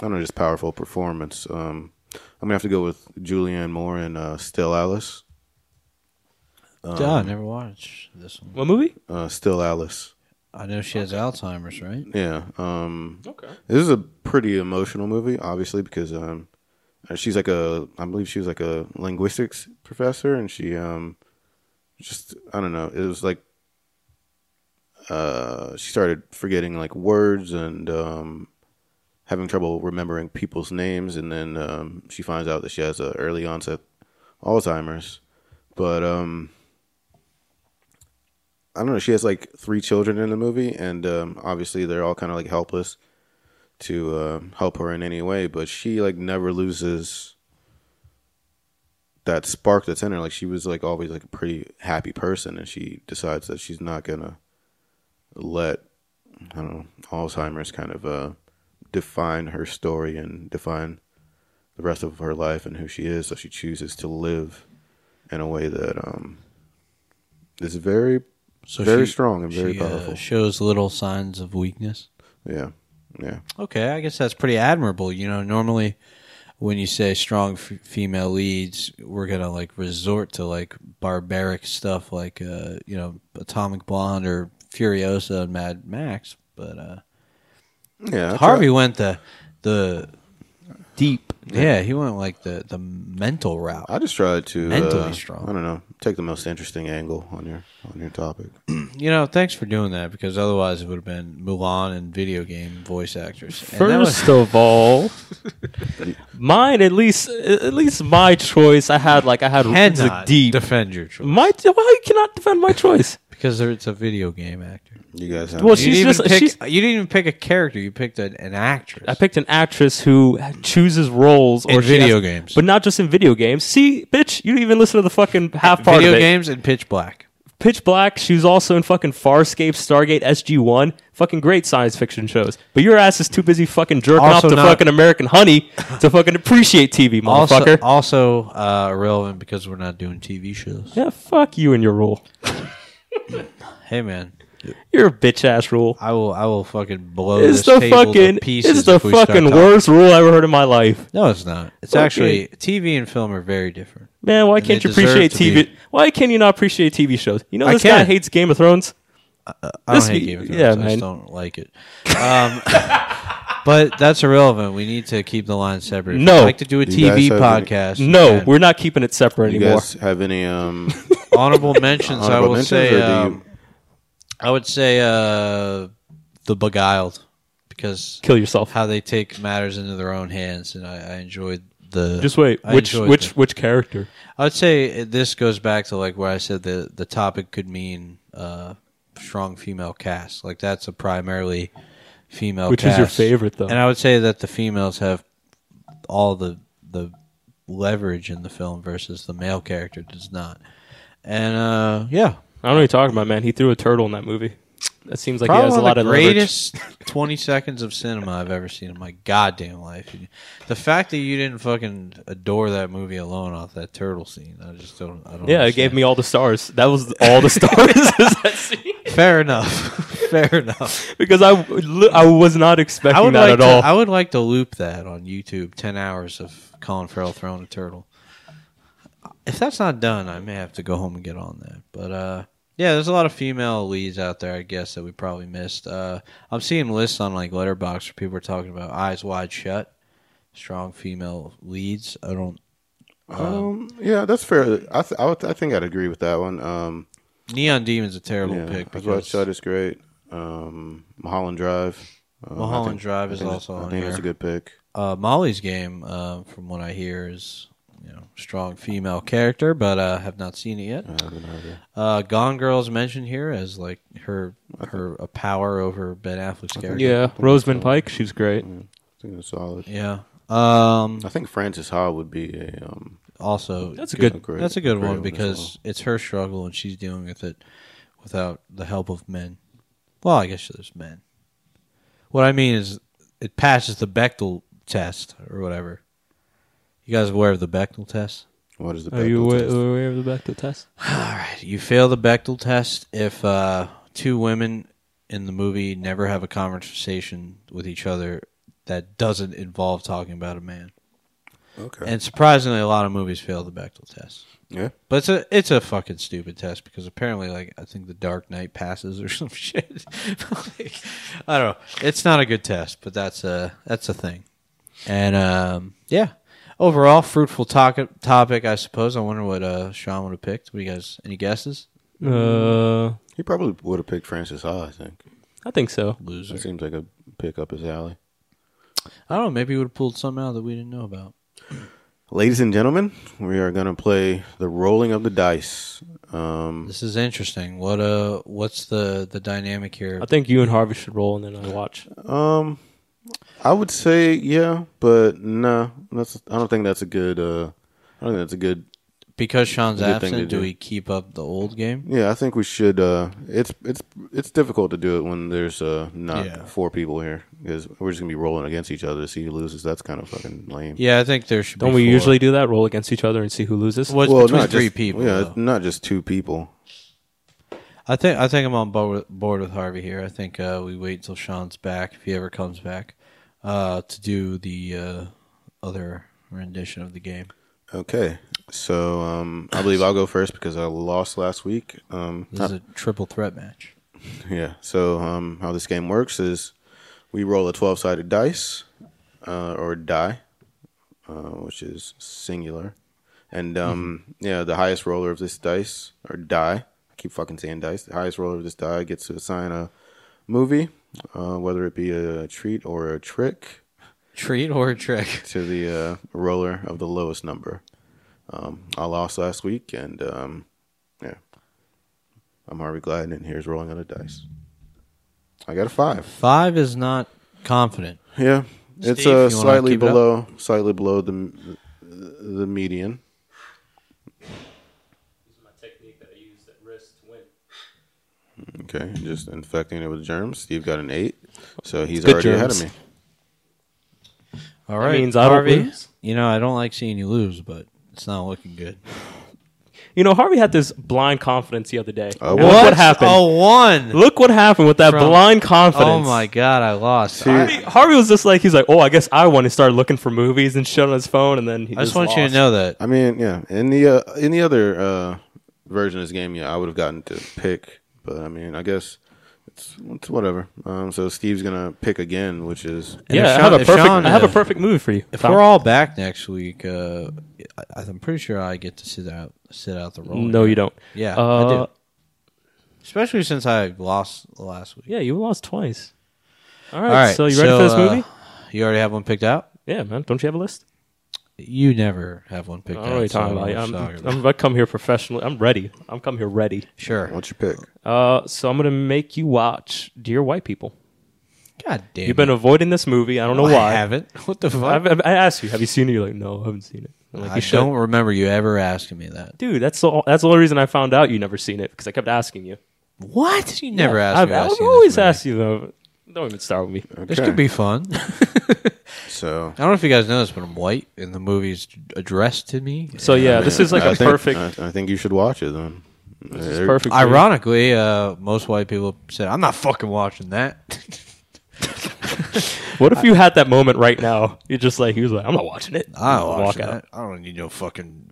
I don't know, just powerful performance. Um, I'm gonna have to go with Julianne Moore and uh, Still Alice. Um, yeah, I never watched this one. What movie? Uh, Still Alice. I know she has Alzheimer's, right? Yeah. Um, Okay. This is a pretty emotional movie, obviously, because um, uh, she's like a, I believe she was like a linguistics professor, and she um, just, I don't know, it was like, uh, she started forgetting like words and um, having trouble remembering people's names, and then um, she finds out that she has a early onset Alzheimer's, but um. I don't know. She has like three children in the movie, and um, obviously they're all kind of like helpless to uh, help her in any way. But she like never loses that spark that's in her. Like she was like always like a pretty happy person, and she decides that she's not gonna let I don't know Alzheimer's kind of uh, define her story and define the rest of her life and who she is. So she chooses to live in a way that um, is very So very she- strong and very she, uh, powerful. shows little signs of weakness. yeah, yeah. Okay, I guess that's pretty admirable. You know, normally when you say strong f- female leads, we're gonna like resort to like barbaric stuff, like uh, you know, Atomic Blonde or Furiosa and Mad Max. But uh, Yeah, Harvey try- went the the Deep. yeah, he went like the the mental route. I just tried to Mentally uh, strong. I don't know, take the most interesting angle on your on your topic. You know, thanks for doing that because otherwise it would have been Mulan and video game voice actors. And that was- First of all, mine at least at least my choice. I had like I had cannot the deep. defend your choice my why you cannot defend my choice? Because it's a video game actor. You guys have Well, You she's didn't, just even pick, she's. you didn't even pick a character. You picked a, an actress. I picked an actress who chooses roles In or she video has- games. but not just in video games. See, bitch, you didn't even listen to the fucking half part video of it. games and Pitch Black. Pitch Black. She was also in fucking Farscape, Stargate, SG One. Fucking great science fiction shows. But your ass is too busy fucking jerking Also off to not- fucking American Honey to fucking appreciate TV, Also, motherfucker. also uh, irrelevant because we're not doing TV shows. yeah, fuck you and your rule. Hey man, You're a bitch ass rule. I will I will fucking blow It's this the table fucking. to pieces. It's the if we start fucking talking. worst rule I ever heard in my life. No, it's not. It's Fucking- actually TV and film are very different. Man, why And can't they you appreciate deserve to TV? Why can you not appreciate TV shows? You know I this guy can. hates Game of Thrones. I don't hate Game of Thrones. yeah, I man. just don't like it. Um, but that's irrelevant. We need to keep the lines separate. If No. you'd like to do a Do you TV guys have any- podcast. No, can. we're not keeping it separate you anymore. guys have any um honorable mentions. I will mentions, say. or do you- Um, I would say uh, the Beguiled because Kill yourself. how they take matters into their own hands, and I, I enjoyed the. Just wait. I Which which the- which character? I would say this goes back to like where I said the the topic could mean uh, strong female cast. Like that's a primarily female. Which is your favorite though? And I would say that the females have all the the leverage in the film versus the male character does not. And uh, yeah, I don't know what you're talking about, man. He threw a turtle in that movie. That seems like probably he has a lot of the leverage. greatest twenty seconds of cinema I've ever seen in my goddamn life. The fact that you didn't fucking adore that movie alone off that turtle scene, I just don't. I don't. Yeah, it gave me all the stars. That was all the stars. that scene. Fair enough. Fair enough. Because I, I was not expecting I would that like at to. all. I would like to loop that on YouTube. Ten hours of Colin Farrell throwing a turtle. If that's not done, I may have to go home and get on that. But uh, yeah, there's a lot of female leads out there. I guess that we probably missed. Uh, I'm seeing lists on like Letterboxd where people are talking about Eyes Wide Shut, strong female leads. I don't. um yeah that's fair. I th- I, would, I think I'd agree with that one. Um Neon Demon's a terrible yeah, pick why because Shut is great. Um Mulholland Drive. Um, I Mulholland think- Drive I is think also that's- on I think that's a good pick. uh, Molly's game, uh, from what I hear, is you know strong female character, but uh, have not seen it yet. I haven't heard it. Uh, Gone Girl is mentioned here as like her her a power over Ben Affleck's character. yeah, Rosamund Pike, she's great. I think that's solid. yeah. Um, I think Frances Ha would be a um also That's a good. good- Great- that's a good great one one as because well. it's her struggle and she's dealing with it without the help of men. Well, I guess there's men. What I mean is, it passes the Bechdel test or whatever. You guys aware of the Bechdel test? What is the Bechdel test? Are you Bechdel aware, test? aware of the Bechdel test? All right, you fail the Bechdel test if uh, two women in the movie never have a conversation with each other that doesn't involve talking about a man. Okay. And surprisingly, a lot of movies fail the Bechdel test. yeah. But it's a it's a fucking stupid test because apparently, like I think the Dark Knight passes or some shit. Like, I don't know. It's not a good test, but that's a that's a thing. And um, yeah, overall, fruitful topic. Topic, I suppose. I wonder what uh, Sean would have picked. What do you guys? Any guesses? Uh, He probably would have picked Frances Ha, I think. I think so. Loser. That seems like a pick up his alley. I don't know. Maybe he would have pulled something out that we didn't know about. Ladies and gentlemen, we are going to play the rolling of the dice. Um, This is interesting. What uh, what's the the dynamic here? I think you and Harvey should roll, and then I watch. um, I would say yeah, but no, that's. I don't think that's a good. Uh, I don't think that's a good. Because Sean's Good thing to absent, do do. we keep up the old game? Yeah, I think we should. Uh, it's it's it's difficult to do it when there's uh not Yeah. four people here because we're just gonna be rolling against each other to see who loses. That's kind of fucking lame. Yeah, I think there should. Don't be we four. usually do that? Roll against each other and see who loses. Well, it's well, between not three just, people. Yeah, though. not just two people. I think I think I'm on board with, board with Harvey here. I think uh, we wait until Sean's back, if he ever comes back, uh, to do the uh, other rendition of the game. Okay, so um, I believe I'll go first because I lost last week. Um, This is a triple threat match. Yeah. So um, how this game works is we roll a twelve sided dice uh, or die, uh, which is singular, and um, yeah, the highest roller of this dice or die. I keep fucking saying dice. The highest roller of this die gets to assign a movie, uh, whether it be a treat or a trick, Treat or a trick? to the uh, roller of the lowest number. Um, I lost last week, and um, yeah, I'm Harvey Gladden, and here's rolling on the dice. I got a five. Five is not confident. Yeah, it's Steve, you uh, slightly it below, slightly below the the median. my technique that I use at risk to win. Okay, just infecting it with germs. Steve got an eight, so he's good already ahead germs. of me. All right, means I don't Harvey. lose? You know I don't like seeing you lose, but it's not looking good. You know, Harvey had this blind confidence the other day. Oh, And what? Look what happened. Oh, one. Look what happened with that From- blind confidence. Oh my god, I lost. Harvey, Harvey was just like, he's like, oh, I guess I won. He started looking for movies and shit on his phone, and then he I just want you to lost. know that. I mean, yeah, in the uh, in the other uh, version of this game, yeah, I would have gotten to pick, but I mean, I guess it's, it's whatever. Um, so Steve's gonna pick again, which is And Yeah, if I have a perfect. Sean, I have a uh, perfect movie for you. If Tom. we're all back next week, uh, I, I'm pretty sure I get to sit out sit out the role. no, you don't. Yeah, Uh, I do. Especially since I lost last week. Yeah, you lost twice. All right, All right, so you ready for this uh, movie? You already have one picked out. Yeah, man. Don't you have a list? You never have one I picked don't out. know what you're so I talking don't know about. what I'm, you're talking I'm, about. I come here professionally. I'm ready. I'm come here ready. Sure. what's your pick? Uh, so I'm gonna make you watch Dear White People. God damn. You've been it. avoiding this movie. I don't know I why. I haven't. What the fuck? I've, I've- I asked you, have you seen it? You're like, no, I haven't seen it. I'm like, I you should. don't remember you ever asking me that. Dude, that's the that's the only reason I found out you never seen it because I kept asking you. What? You never Yeah, asked I've, me. I've always asked you though. Don't even start with me. This could be fun. So I don't know if you guys know this, but I'm white, and the movie's addressed to me. So yeah, this is like I a think- perfect. I, I think you should watch it then. this is perfect. for you. Ironically, uh, most white people said, "I'm not fucking watching that." What if you had that moment right now? You're just like he was like, I'm not watching it. I don't Walk watch out. that. I don't need no fucking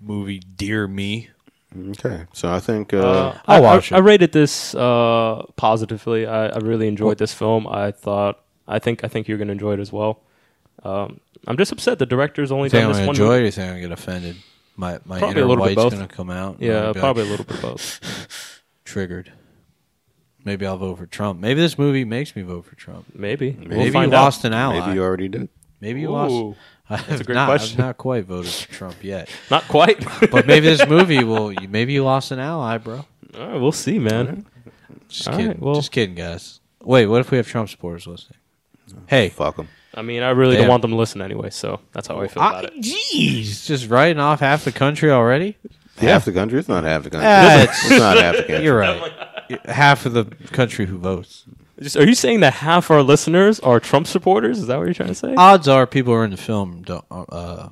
movie. Dear me. Okay, so I think uh, Uh, I'll I, watch I, it. I rated this uh, positively. I, I really enjoyed this film. I thought. I think. I think you're going to enjoy it as well. Um, I'm just upset the director's only You done I'm this gonna one. enjoy it? movie. Or you I'm gonna get offended? My my Probably a inner little bit white's gonna come out. Yeah, probably like, a little bit both. triggered. Maybe I'll vote for Trump. Maybe this movie makes me vote for Trump. Maybe. Maybe we'll you find out. lost an ally. maybe you already did. Maybe you Ooh, lost. I have a great not, question. I've not quite voted for Trump yet. Not quite. But maybe this movie will. Maybe you lost an ally, bro. All right, we'll see, man. Just All kidding. right, well- Just kidding, guys. Wait, what if we have Trump supporters listening? Hey, Fuck them. I mean, I really Damn. don't want them to listen anyway, so that's how I feel about it. Jeez, just writing off half the country already. Half the country. It's not half the country. Ah, it's, not half the country. You're right. half of the country who votes. Just, are you saying that half our listeners are Trump supporters? Is that what you're trying to say? Odds are people who are in the film don't uh,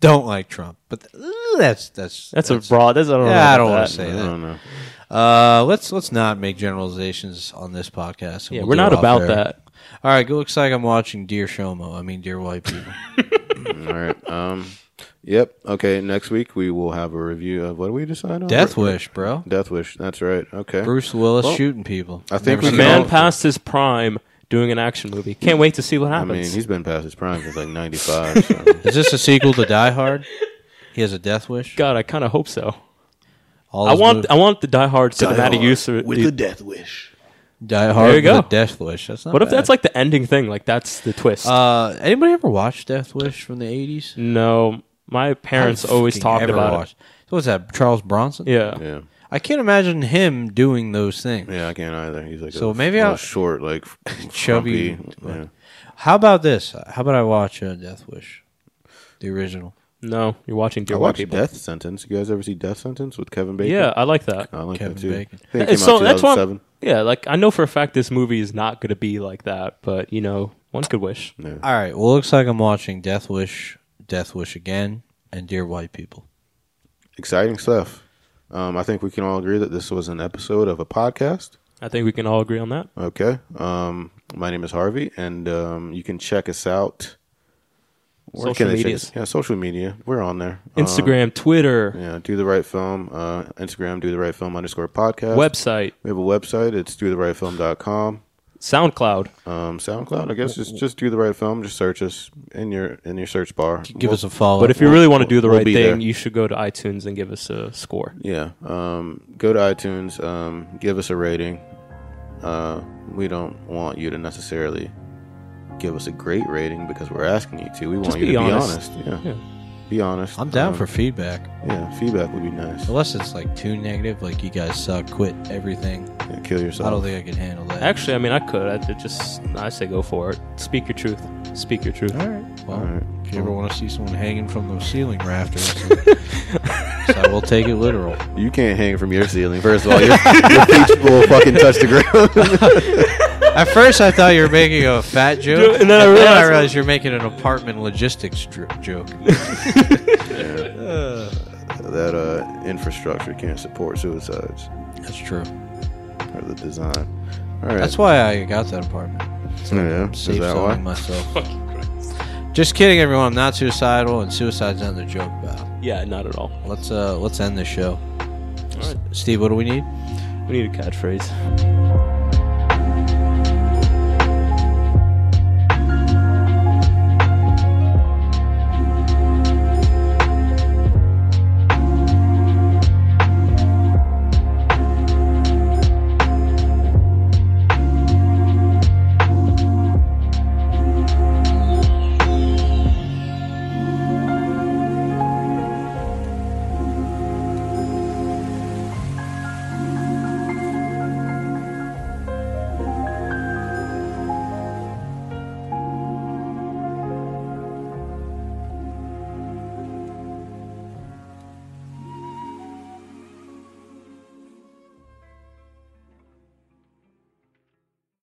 don't like Trump, but uh, that's that's that's, a broad. That's, I don't know. I don't want to say I that. don't know. Uh, let's let's not make generalizations on this podcast. Yeah, We'll we're not about air. that. All right, it looks like I'm watching Dear Shomo. I mean, Dear White People. All right. Um. Yep. Okay. Next week we will have a review of what do we decide on? Death Wish, bro. Death Wish. That's right. Okay. Bruce Willis Well, shooting people. I think we A seen man all- past his prime doing an action movie. Can't wait to see what happens. I happens. mean, he's been past his prime since like '95. So. Is this a sequel to Die Hard? He has a death wish. God, I kind of hope so. All I his want, movies- I want the Die Hard cinematic use. of- use with the Death Wish. Die Hard. There you with go. a death wish. That's not. what if bad. that's like the ending thing? Like that's the twist. Uh, anybody ever watch Death Wish from the eighties? no, my parents always talked about it. What was that? Charles Bronson. Yeah. Yeah. I can't imagine him doing those things. Yeah, I can't either. He's like So a, maybe a I'll- short, like Chubby- frumpy, Yeah. How about this? How about I watch uh, Death Wish, the original? No, you're watching I Dear White watched People. Death Sentence. You guys ever see Death Sentence with Kevin Bacon? Yeah, I like that. I like Kevin that too. Bacon. I think it came so out that's why. I'm- 2007. Yeah, like I know for a fact this movie is not going to be like that, but you know, one could wish. Yeah. All right. Well, looks like I'm watching Death Wish, Death Wish again, and Dear White People. Exciting stuff. Um, I think we can all agree that this was an episode of a podcast. I think we can all agree on that. Okay. Um, my name is Harvey, and um, you can check us out. Where Social can they check medias. us? Yeah, social media. We're on there. Um, Instagram, Twitter, yeah, do the right film. Uh, Instagram, do the right film underscore podcast. website, We have a website. It's do the right film.com. SoundCloud. Um, SoundCloud. I guess just just do the right film. Just search us in your in your search bar. Give us a follow. But if you really want to do the we'll right be thing, there. you should go to iTunes and give us a score. Yeah. Um, go to iTunes. Um, give us a rating. Uh, we don't want you to necessarily give us a great rating because we're asking you to. We want Just you be to honest. be honest. Yeah. Yeah. Be honest. I'm down Um, for feedback. Yeah, feedback would be nice. Unless it's like too negative, like you guys suck, quit everything. Yeah, kill yourself. I don't think I could handle that. Actually, I mean, I could. I just, I say go for it. Speak your truth. Speak your truth. all right. Well, All right. if you ever want to see someone hanging from those ceiling rafters, so I will take it literal. You can't hang from your ceiling. First of all, your, your feet will fucking touch the ground. At first, I thought you were making a fat joke, Joke, and then I realized- I realized you're making an apartment logistics dr- joke. that uh, infrastructure can't support suicides That's true. or the design. All right. That's why I got that apartment. yeah. Is Safe that zoning why? myself. Just kidding, everyone. I'm not suicidal, and suicide's not the joke about. Yeah, not at all. Let's uh, let's end the show. All right. Steve, what do we need? We need a catchphrase.